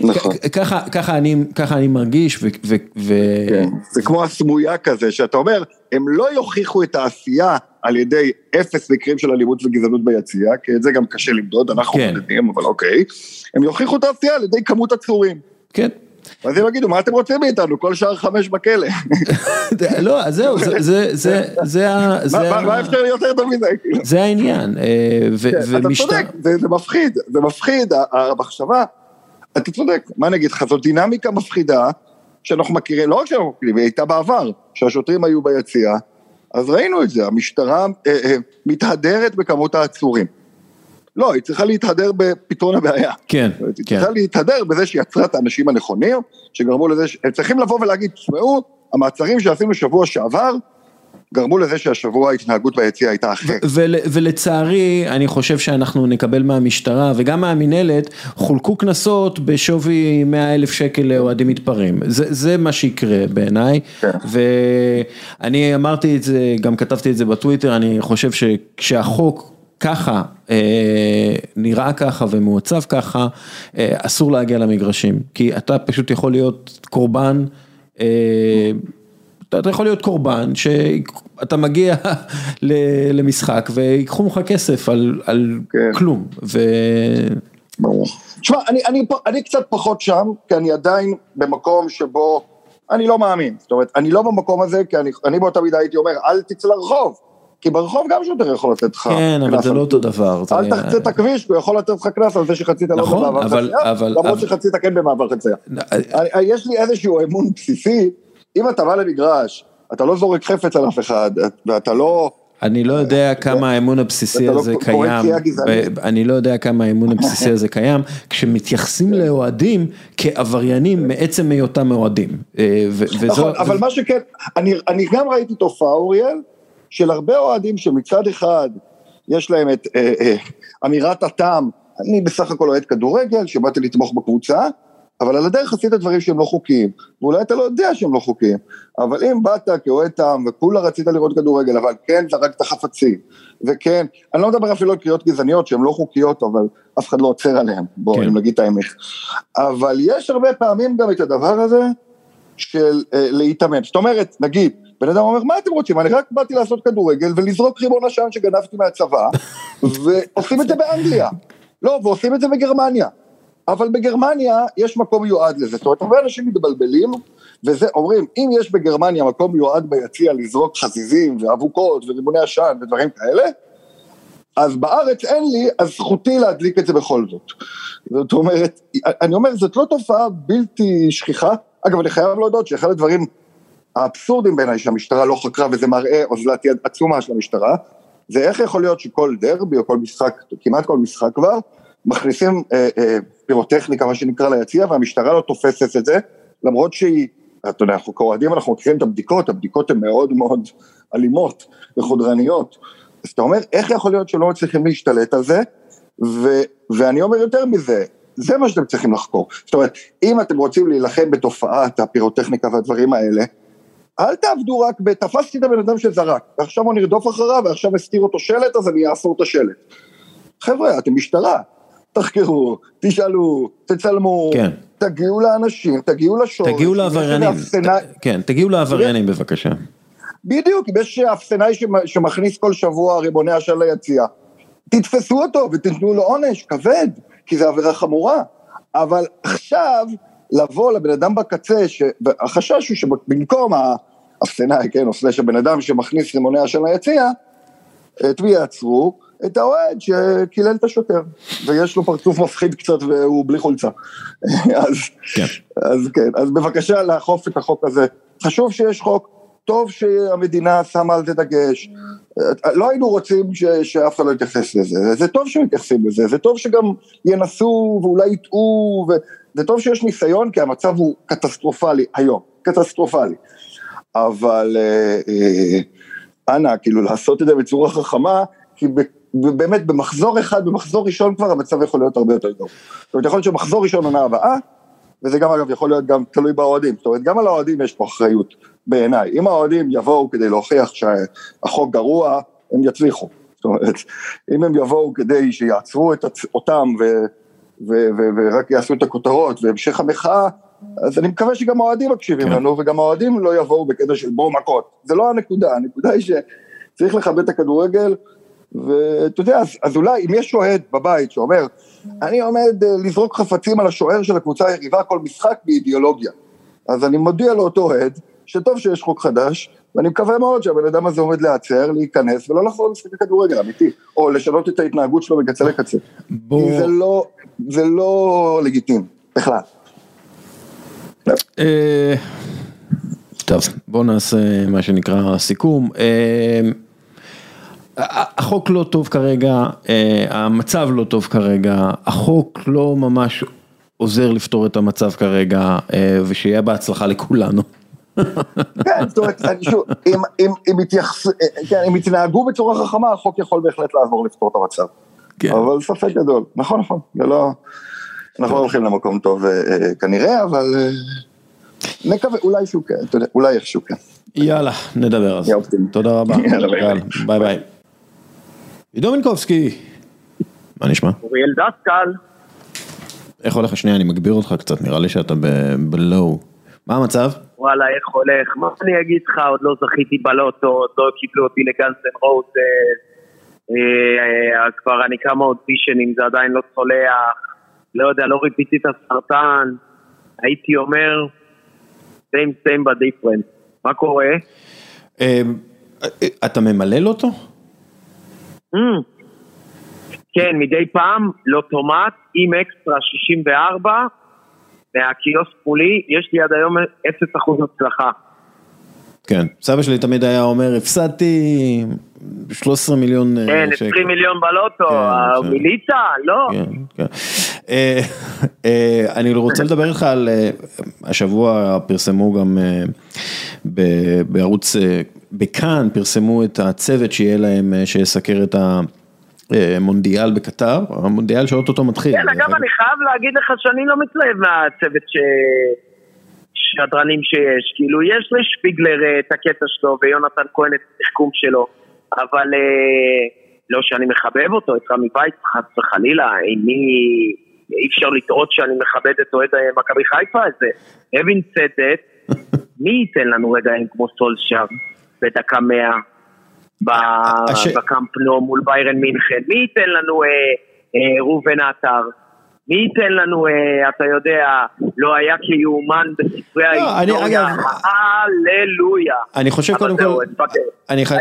נכון. ככה, ככה אני, ככה אני מרגיש ו... ו, ו... כן, זה כמו הסמויה כזה, שאתה אומר, הם לא יוכיחו את העשייה על ידי אפס מקרים של אלימות וגזענות ביציע, כי את זה גם קשה למדוד, אנחנו כן. מדדים, אבל אוקיי, הם יוכיחו את העשייה על ידי כמות עצורים. כן. אז הם יגידו, מה אתם רוצים מאיתנו? כל שער חמש בכלא. לא, אז זהו, זה, זה, זה, זה, מה אפשר יותר טוב מזה? זה העניין, אה, כן, אתה צודק, זה מפחיד, זה מפחיד, המחשבה. אתה צודק, מה אני אגיד לך, זו דינמיקה מפחידה, שאנחנו מכירים, לא רק שאנחנו מכירים, היא הייתה בעבר, שהשוטרים היו ביציע, אז ראינו את זה, המשטרה אה, אה, מתהדרת בכמות העצורים. לא, היא צריכה להתהדר בפתרון הבעיה. כן, כן. היא צריכה להתהדר בזה שהיא יצרה את האנשים הנכונים, שגרמו לזה, הם צריכים לבוא ולהגיד, תשמעו, המעצרים שעשינו שבוע שעבר, גרמו לזה שהשבוע ההתנהגות ביציע הייתה אחרת. ולצערי, אני חושב שאנחנו נקבל מהמשטרה וגם מהמינהלת, חולקו קנסות בשווי 100 אלף שקל לאוהדים מתפרעים. זה, זה מה שיקרה בעיניי. כן. ואני אמרתי את זה, גם כתבתי את זה בטוויטר, אני חושב שכשהחוק ככה, אה, נראה ככה ומעוצב ככה, אה, אסור להגיע למגרשים. כי אתה פשוט יכול להיות קורבן. אה, אתה יכול להיות קורבן שאתה מגיע למשחק ויקחו ממך כסף על, על כן. כלום. ו... ברור. תשמע, אני, אני, אני קצת פחות שם, כי אני עדיין במקום שבו אני לא מאמין. זאת אומרת, אני לא במקום הזה, כי אני, אני באותה מידה הייתי אומר, אל תצא לרחוב. כי ברחוב גם שוטר יכול לתת לך כן, אבל זה לא אותו דבר. אל תחצה את הכביש, הוא יכול לתת לך קנס על זה שחצית לא במעבר חצייה, למרות שחצית כן במעבר חצייה. יש לי איזשהו אמון בסיסי אם אתה בא למגרש, אתה לא זורק חפץ על אף אחד, ואתה לא... אני לא יודע כמה האמון הבסיסי לא הזה קיים, אני לא יודע כמה האמון הבסיסי הזה קיים, כשמתייחסים לאוהדים כעבריינים מעצם היותם אוהדים. אה, נכון, אבל מה שכן, אני גם ראיתי תופעה, אוריאל, של הרבה אוהדים שמצד אחד יש להם את אה, אה, אמירת הטעם, אני בסך הכל אוהד כדורגל, שבאתי לתמוך בקבוצה, אבל על הדרך עשית דברים שהם לא חוקיים, ואולי אתה לא יודע שהם לא חוקיים, אבל אם באת כאוהד טעם וכולה רצית לראות כדורגל, אבל כן זרקת חפצים, וכן, אני לא מדבר אפילו על קריאות גזעניות שהן לא חוקיות, אבל אף אחד לא עוצר עליהן, בואו כן. נגיד את האמת. אבל יש הרבה פעמים גם את הדבר הזה של אה, להתאמן, זאת אומרת, נגיד, בן אדם אומר, מה אתם רוצים? אני רק באתי לעשות כדורגל ולזרוק ריבון עשן שגנבתי מהצבא, ועושים את זה באנגליה. לא, ועושים את זה בגרמניה. אבל בגרמניה יש מקום מיועד לזה, זאת אומרת הרבה אנשים מתבלבלים, וזה אומרים אם יש בגרמניה מקום מיועד ביציע לזרוק חזיזים ואבוקות וריבוני עשן ודברים כאלה, אז בארץ אין לי, אז זכותי להדליק את זה בכל זאת. זאת אומרת, אני אומר, זאת לא תופעה בלתי שכיחה, אגב אני חייב להודות שאחד הדברים האבסורדים בעיניי שהמשטרה לא חקרה וזה מראה אוזלת יד עצומה של המשטרה, זה איך יכול להיות שכל דרבי או כל משחק, כמעט כל משחק כבר, מכניסים אה, אה, פירוטכניקה, מה שנקרא, ליציע, והמשטרה לא תופסת את זה, למרות שהיא, אתה יודע, אנחנו כאוהדים, אנחנו מכירים את הבדיקות, הבדיקות הן מאוד מאוד אלימות וחודרניות. אז אתה אומר, איך יכול להיות שלא מצליחים להשתלט על זה? ו, ואני אומר יותר מזה, זה מה שאתם צריכים לחקור. זאת אומרת, אם אתם רוצים להילחם בתופעת הפירוטכניקה והדברים האלה, אל תעבדו רק בתפסתי את הבן אדם שזרק, ועכשיו הוא נרדוף אחריו, ועכשיו הסתיר אותו שלט, אז אני אאסור את השלט. חבר'ה, אתם משטרה, תחקרו, תשאלו, תצלמו, כן. תגיעו לאנשים, תגיעו לשורש. תגיעו לעבריינים, אפסנאי... כן, תגיעו לעבריינים בבקשה. בדיוק, אם יש אפסנאי שמכניס כל שבוע ריבוני עשן ליציע, תתפסו אותו ותיתנו לו עונש כבד, כי זו עבירה חמורה. אבל עכשיו, לבוא לבן אדם בקצה, החשש הוא שבמקום האפסנאי, כן, או סלש הבן אדם שמכניס רימוני עשן ליציע, את מי יעצרו? את האוהד שקילל את השוטר, ויש לו פרצוף מפחיד קצת והוא בלי חולצה. אז, כן. אז כן, אז בבקשה לאכוף את החוק הזה. חשוב שיש חוק, טוב שהמדינה שמה על זה דגש. לא היינו רוצים ש, שאף אחד לא יתייחס לזה, זה טוב שמתייחסים לזה, זה טוב שגם ינסו ואולי יטעו, זה טוב שיש ניסיון כי המצב הוא קטסטרופלי היום, קטסטרופלי. אבל אה, אה, אנא, כאילו לעשות את זה בצורה חכמה, כי באמת במחזור אחד, במחזור ראשון כבר המצב יכול להיות הרבה יותר טוב. זאת אומרת, יכול להיות שמחזור ראשון עונה הבאה, וזה גם אגב יכול להיות גם תלוי באוהדים, זאת אומרת, גם על האוהדים יש פה אחריות בעיניי. אם האוהדים יבואו כדי להוכיח שהחוק גרוע, הם יצליחו. זאת אומרת, אם הם יבואו כדי שיעצרו את, אותם ו, ו, ו, ורק יעשו את הכותרות והמשך המחאה, אז אני מקווה שגם האוהדים מקשיבים כן. לנו, וגם האוהדים לא יבואו בקטע של בואו מכות. זה לא הנקודה, הנקודה היא שצריך לכבד את הכדורגל, ואתה יודע, אז, אז אולי אם יש אוהד בבית שאומר, אני עומד אה, לזרוק חפצים על השוער של הקבוצה היריבה כל משחק באידיאולוגיה, אז אני מודיע לאותו אוהד, שטוב שיש חוק חדש, ואני מקווה מאוד שהבן אדם הזה עומד להיעצר, להיכנס ולא לחזור לשחק כדורגל, אמיתי, או לשנות את ההתנהגות שלו מקצה לקצה. בוא... זה לא, זה לא לגיטימי, בכלל. אה, טוב, בוא נעשה מה שנקרא סיכום. אה, החוק לא טוב כרגע, אה, המצב לא טוב כרגע, החוק לא ממש עוזר לפתור את המצב כרגע, ושיהיה בהצלחה לכולנו. כן, זאת אומרת, שוב, אם יתנהגו בצורה חכמה, החוק יכול בהחלט לעזור לפתור את המצב. כן. אבל ספק גדול, נכון, נכון, זה לא, אנחנו לא הולכים למקום טוב כנראה, אבל נקווה, אולי שהוא כן, אתה יודע, אולי איכשהו כן. יאללה, נדבר אז. תודה רבה. יאללה, ביי ביי. עידו מינקובסקי, מה נשמע? אוריאל דסקל. איך הולך? שנייה, אני מגביר אותך קצת, נראה לי שאתה בלואו. מה המצב? וואלה, איך הולך? מה אני אגיד לך, עוד לא זכיתי בלוטו, עוד לא קיבלו אותי לגנסן רוז, אה, כבר אני כמה אודישנים, זה עדיין לא צולח, לא יודע, לא ריפיתי את הסרטן, הייתי אומר, same same but different. מה קורה? אמ, אתה ממלל אותו? Mm. כן, מדי פעם, לוטומט עם אקסטרה 64, מהקיוסק מולי, יש לי עד היום 0% הצלחה. כן, סבא שלי תמיד היה אומר, הפסדתי 13 מיליון אה, כן, שקל. כן, 20 מיליון בלוטו, כן, מיליצה? לא. כן. אה, אה, אני רוצה לדבר איתך על, השבוע פרסמו גם בערוץ, בכאן פרסמו את הצוות שיהיה להם, שיסקר את המונדיאל בקטר, המונדיאל שאו-טו-טו מתחיל. כן, אגב, אני חייב להגיד לך שאני לא מתלהב מהצוות ש... שדרנים שיש, כאילו יש לשפיגלר את הקטע שלו ויונתן כהן את התחכום שלו, אבל לא שאני מחבב אותו, את רמי וייץ חס וחלילה, איני, אי אפשר לטעות שאני מכבד את אוהד מכבי חיפה הזה, אבין צדק, מי ייתן לנו רגעים כמו סולשר בדקה מאה בקמפ נו מול ביירן מינכן, מי ייתן לנו אה, אה, ראובן עטר? מי ייתן לנו, אה, אתה יודע, לא היה כיאומן בספרי לא, ההיסטוריה, הללויה. אני חושב קודם כל,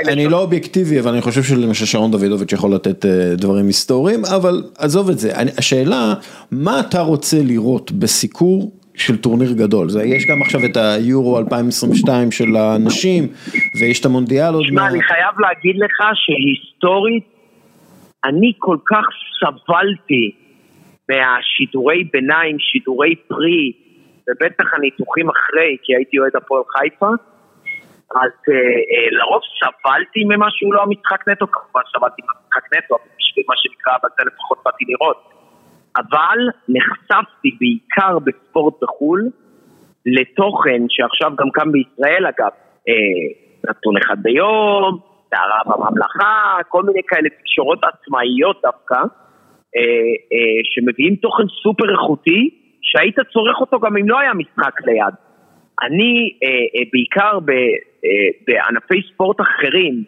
אני לא אובייקטיבי, אבל אני חושב שלמשל שרון דוידוביץ' יכול לתת דברים היסטוריים, אבל עזוב את זה, השאלה, מה אתה רוצה לראות בסיקור של טורניר גדול, זה, יש גם עכשיו את היורו 2022 של הנשים, ויש את המונדיאל עוד מעט. אני חייב להגיד לך שהיסטורית, אני כל כך סבלתי מהשידורי ביניים, שידורי פרי, ובטח הניתוחים אחרי, כי הייתי אוהד הפועל חיפה, אז אה, אה, לרוב סבלתי ממה שהוא לא המשחק נטו, כמובן סבלתי מהמשחק נטו, בשביל מה שנקרא, אבל זה לפחות באתי לראות. אבל נחשפתי בעיקר בספורט בחו"ל לתוכן שעכשיו גם קם בישראל אגב, אה, נתון אחד ביום, טהרה בממלכה, כל מיני כאלה תקשורות עצמאיות דווקא, אה, אה, שמביאים תוכן סופר איכותי, שהיית צורך אותו גם אם לא היה משחק ליד. אני אה, בעיקר בענפי ספורט אחרים,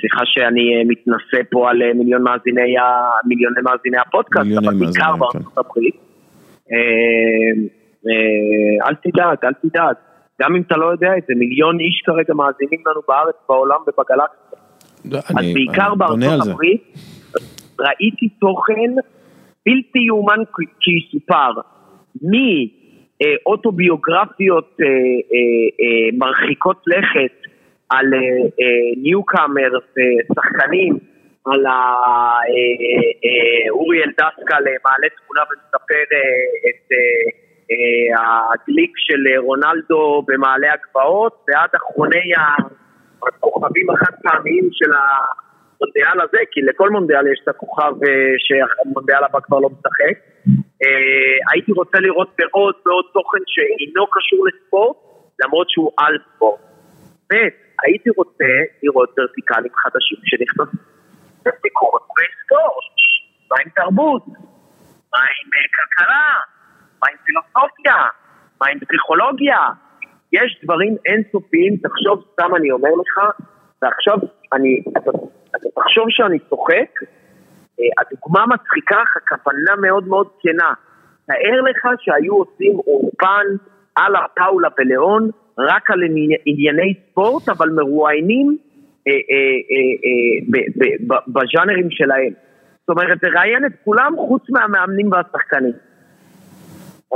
סליחה שאני מתנשא פה על מיליון מאזיני, מיליוני מאזיני הפודקאסט, אבל בעיקר כן. בארצות הברית. אל תדאג, אל תדאג. גם אם אתה לא יודע את זה, מיליון איש כרגע מאזינים לנו בארץ, בעולם ובגלקסיה. אני- אז בעיקר בארצות. הברית, ראיתי תוכן בלתי יאומן כי יסופר, מאוטוביוגרפיות אה, אה, אה, מרחיקות לכת על ניוקאמר ושחקנים, על אה, אה, אורי אלדסקל אה, מעלה תמונה ומספר את הגליק של רונלדו במעלה הגבעות, ועד אחרוני הכוכבים החד פעמיים של המונדיאל הזה, כי לכל מונדיאל יש את הכוכב שהמונדיאל הבא כבר לא משחק. הייתי רוצה לראות מאוד מאוד תוכן שאינו קשור לספורט, למרות שהוא על ספורט. ב', הייתי רוצה לראות ורטיקלים חדשים שנכנסים לביקורת ספורט. מה עם תרבות? מה עם אה, כלכלה? מה עם פילוסופיה? מה עם פסיכולוגיה? יש דברים אינסופיים, תחשוב, סתם אני אומר לך, ועכשיו אני, אתה, תחשוב שאני צוחק, אה, הדוגמה מצחיקה, הכוונה מאוד מאוד כנה. תאר לך שהיו עושים אורפן על הפאולה ולאון רק על עני- ענייני ספורט, אבל מרואיינים אה, אה, אה, בז'אנרים שלהם. זאת אומרת, תראיין את כולם חוץ מהמאמנים והשחקנים.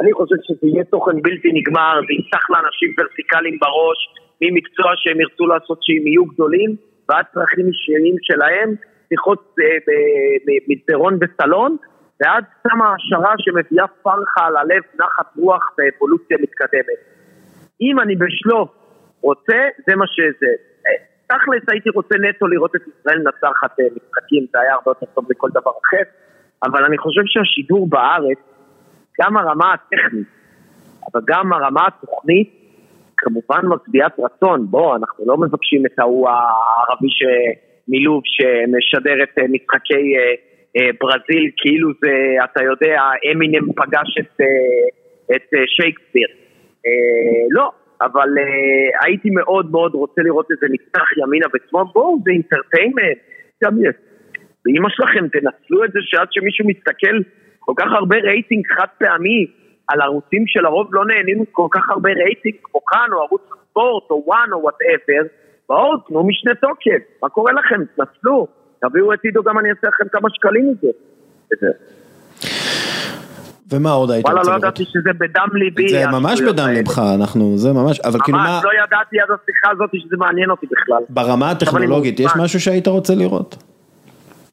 אני חושב שזה יהיה תוכן בלתי נגמר, זה יפתח לאנשים ורטיקליים בראש, ממקצוע שהם ירצו לעשות שהם יהיו גדולים, ועד צרכים אישיים שלהם, שיחות במסדרון בסלון, ועד סתם העשרה שמביאה פרחה על הלב, נחת רוח ואבולוציה מתקדמת. אם אני בשלוף רוצה, זה מה שזה. תכלס הייתי רוצה נטו לראות את ישראל מנצחת אה, משחקים, זה היה הרבה יותר טוב מכל דבר אחר, אבל אני חושב שהשידור בארץ, גם הרמה הטכנית, אבל גם הרמה התוכנית, כמובן משביעת רצון. בוא, אנחנו לא מבקשים את ההוא הערבי ש... מלוב שמשדר את אה, משחקי אה, אה, ברזיל כאילו זה, אתה יודע, אמינם פגש את, אה, את אה, שייקספיר. אה, לא, אבל אה, הייתי מאוד מאוד רוצה לראות איזה נפתח ימינה ושמאל, בואו, זה אינטרטיימנט, גם יש. ואמא שלכם, תנצלו את זה שעד שמישהו מסתכל כל כך הרבה רייטינג חד פעמי על ערוצים שלרוב לא נהנים מכל כך הרבה רייטינג, כמו כאן, או ערוץ ספורט, או ONE, או whatever, בואו, תנו משנה תוקף, מה קורה לכם? תנצלו, תביאו את עידו, גם אני אעשה לכם כמה שקלים מזה. ומה עוד היית וואלה, רוצה לא לראות? ידעתי שזה בדם ליבי. זה ממש בדם. ליבך, אנחנו, זה ממש, אבל כאילו מה, ממש, לא ידעתי עד השיחה הזאת שזה מעניין אותי בכלל. ברמה הטכנולוגית, יש. משהו שהיית רוצה לראות?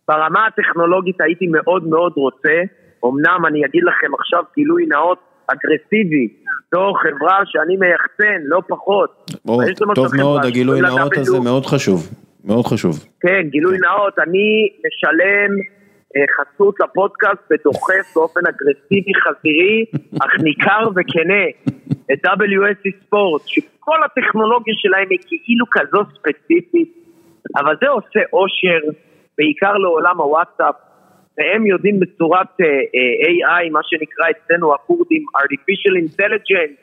ברמה הטכנולוגית הייתי מאוד מאוד רוצה, אמנם אני אגיד לכם עכשיו גילוי נאות אגרסיבי, זו חברה שאני מייחצן, לא פחות. או, טוב מאוד, הגילוי נאות הזה. מאוד חשוב, מאוד חשוב. כן, גילוי נאות, אני משלם חסות לפודקאסט ודוחף באופן אגרסיבי חזירי, אך ניכר וכנה את WSC ספורט, שכל הטכנולוגיה שלהם היא כאילו כזו ספציפית, אבל זה עושה אושר, בעיקר לעולם הוואטסאפ, והם יודעים בצורת אה, אה, AI, מה שנקרא אצלנו הכורדים artificial intelligence,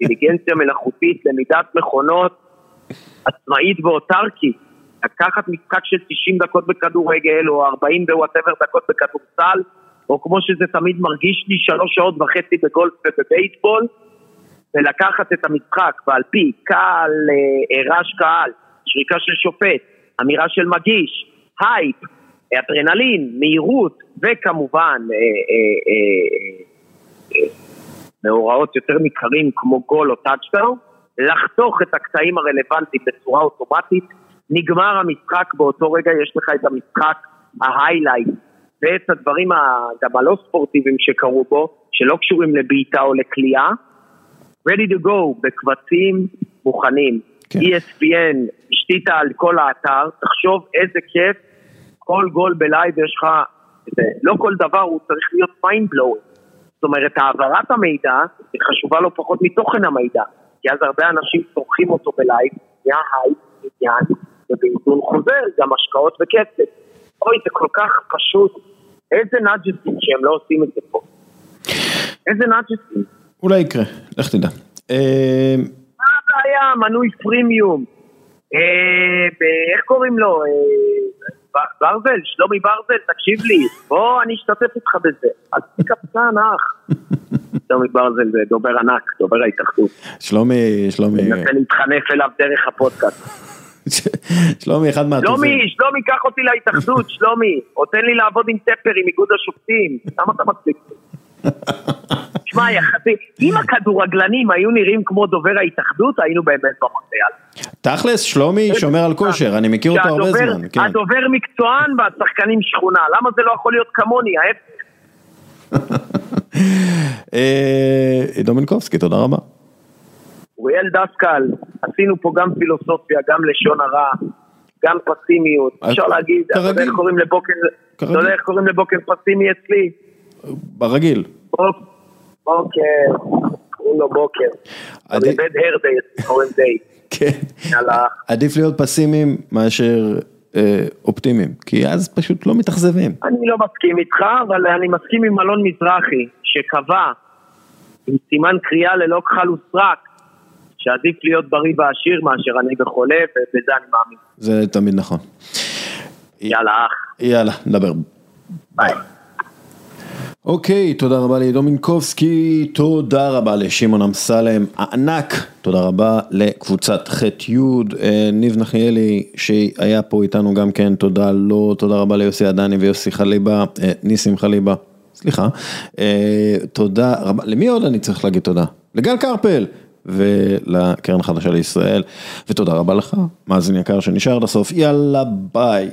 אינטליגנציה מלאכותית, למידת מכונות, עצמאית ואוטרקית. לקחת משחק של 90 דקות בכדורגל, או 40 בוואטאבר דקות בכדורסל, או כמו שזה תמיד מרגיש לי, שלוש שעות וחצי בגולף ובבייסבול, ולקחת את המשחק, ועל פי קהל, אה, רעש קהל, שריקה של שופט, אמירה של מגיש, הייפ, אדרנלין, מהירות, וכמובן, אה, אה, מאורעות יותר ניכרים כמו גול או טאצ'דאון, לחתוך את הקטעים הרלוונטיים בצורה אוטומטית, נגמר המשחק, באותו רגע יש לך את המשחק, ה highlight, ואת הדברים גם הלא ספורטיביים שקרו בו, שלא קשורים לבעיטה או לקליעה, ready to go, בקבצים מוכנים. כן. ESPN השתיתה על כל האתר, תחשוב איזה כיף, כל גול בלייב יש לך, לא כל דבר הוא צריך להיות mind blowing. זאת אומרת, העברת המידע היא חשובה לא פחות מתוכן המידע, כי אז הרבה אנשים צורכים אותו בלייב, נהיה הייפ, עניין, ובעיתון חוזר גם השקעות וכסף. אוי, זה כל כך פשוט. איזה נאג'סים שהם לא עושים את זה פה. איזה נאג'סים. אולי יקרה, לך תדע. אה, מה הבעיה? מנוי פרימיום. אה, איך קוראים לו? אה, ברזל, שלומי ברזל, תקשיב לי. בוא, אני אשתתף איתך בזה. אז קפצן, אח. שלומי ברזל זה דובר ענק, דובר ההתאחדות. שלומי, שלומי, אני מנסה להתחנף אליו דרך הפודקאסט. שלומי אחד מהטובים. שלומי, שלומי, קח אותי להתאחדות, שלומי. או תן לי לעבוד עם טפר, עם איגוד השופטים. למה אתה מצחיק? שמע, אם הכדורגלנים היו נראים כמו דובר ההתאחדות, היינו באמת במונדיאל. תכלס, שלומי שומר על כושר, אני מכיר אותו הרבה זמן. כן. הדובר מקצוען והשחקנים שכונה, למה זה לא יכול להיות כמוני, ההפך? אה, עידו מינקובסקי, תודה רבה. אוריאל דסקל, עשינו פה גם פילוסופיה, גם לשון הרע, גם פסימיות. אפשר להגיד, אתה יודע. איך קוראים לבוקר, אתה. יודע איך קוראים לבוקר פסימי אצלי? ברגיל. בוק- בוקר, קוראים לו בוקר. עדי- בבית הרדי, אצלי קוראים די. כן. עדיף להיות פסימיים מאשר אה, אופטימיים, כי אז פשוט לא מתאכזבים. אני לא מסכים איתך, אבל אני מסכים עם אלון מזרחי, שקבע עם סימן קריאה ללא כחל וסרק, שעדיף להיות בריא ועשיר מאשר אני וחולה, ובזה אני מאמין. זה תמיד נכון. יאללה אח, יאללה, נדבר. ביי. אוקיי, תודה רבה לעידו מינקובסקי, תודה רבה לשמעון אמסלם הענק, תודה רבה לקבוצת ח'-י', אה, ניב נחייאלי שהיה פה איתנו גם כן, תודה לו, תודה רבה ליוסי עדני ויוסי חליבה, אה, ניסים חליבה, סליחה, אה, תודה רבה, למי עוד אני צריך להגיד תודה? לגל קרפל. ולקרן החדשה לישראל, ותודה רבה לך, מאזין יקר שנשאר עד הסוף, יאללה ביי.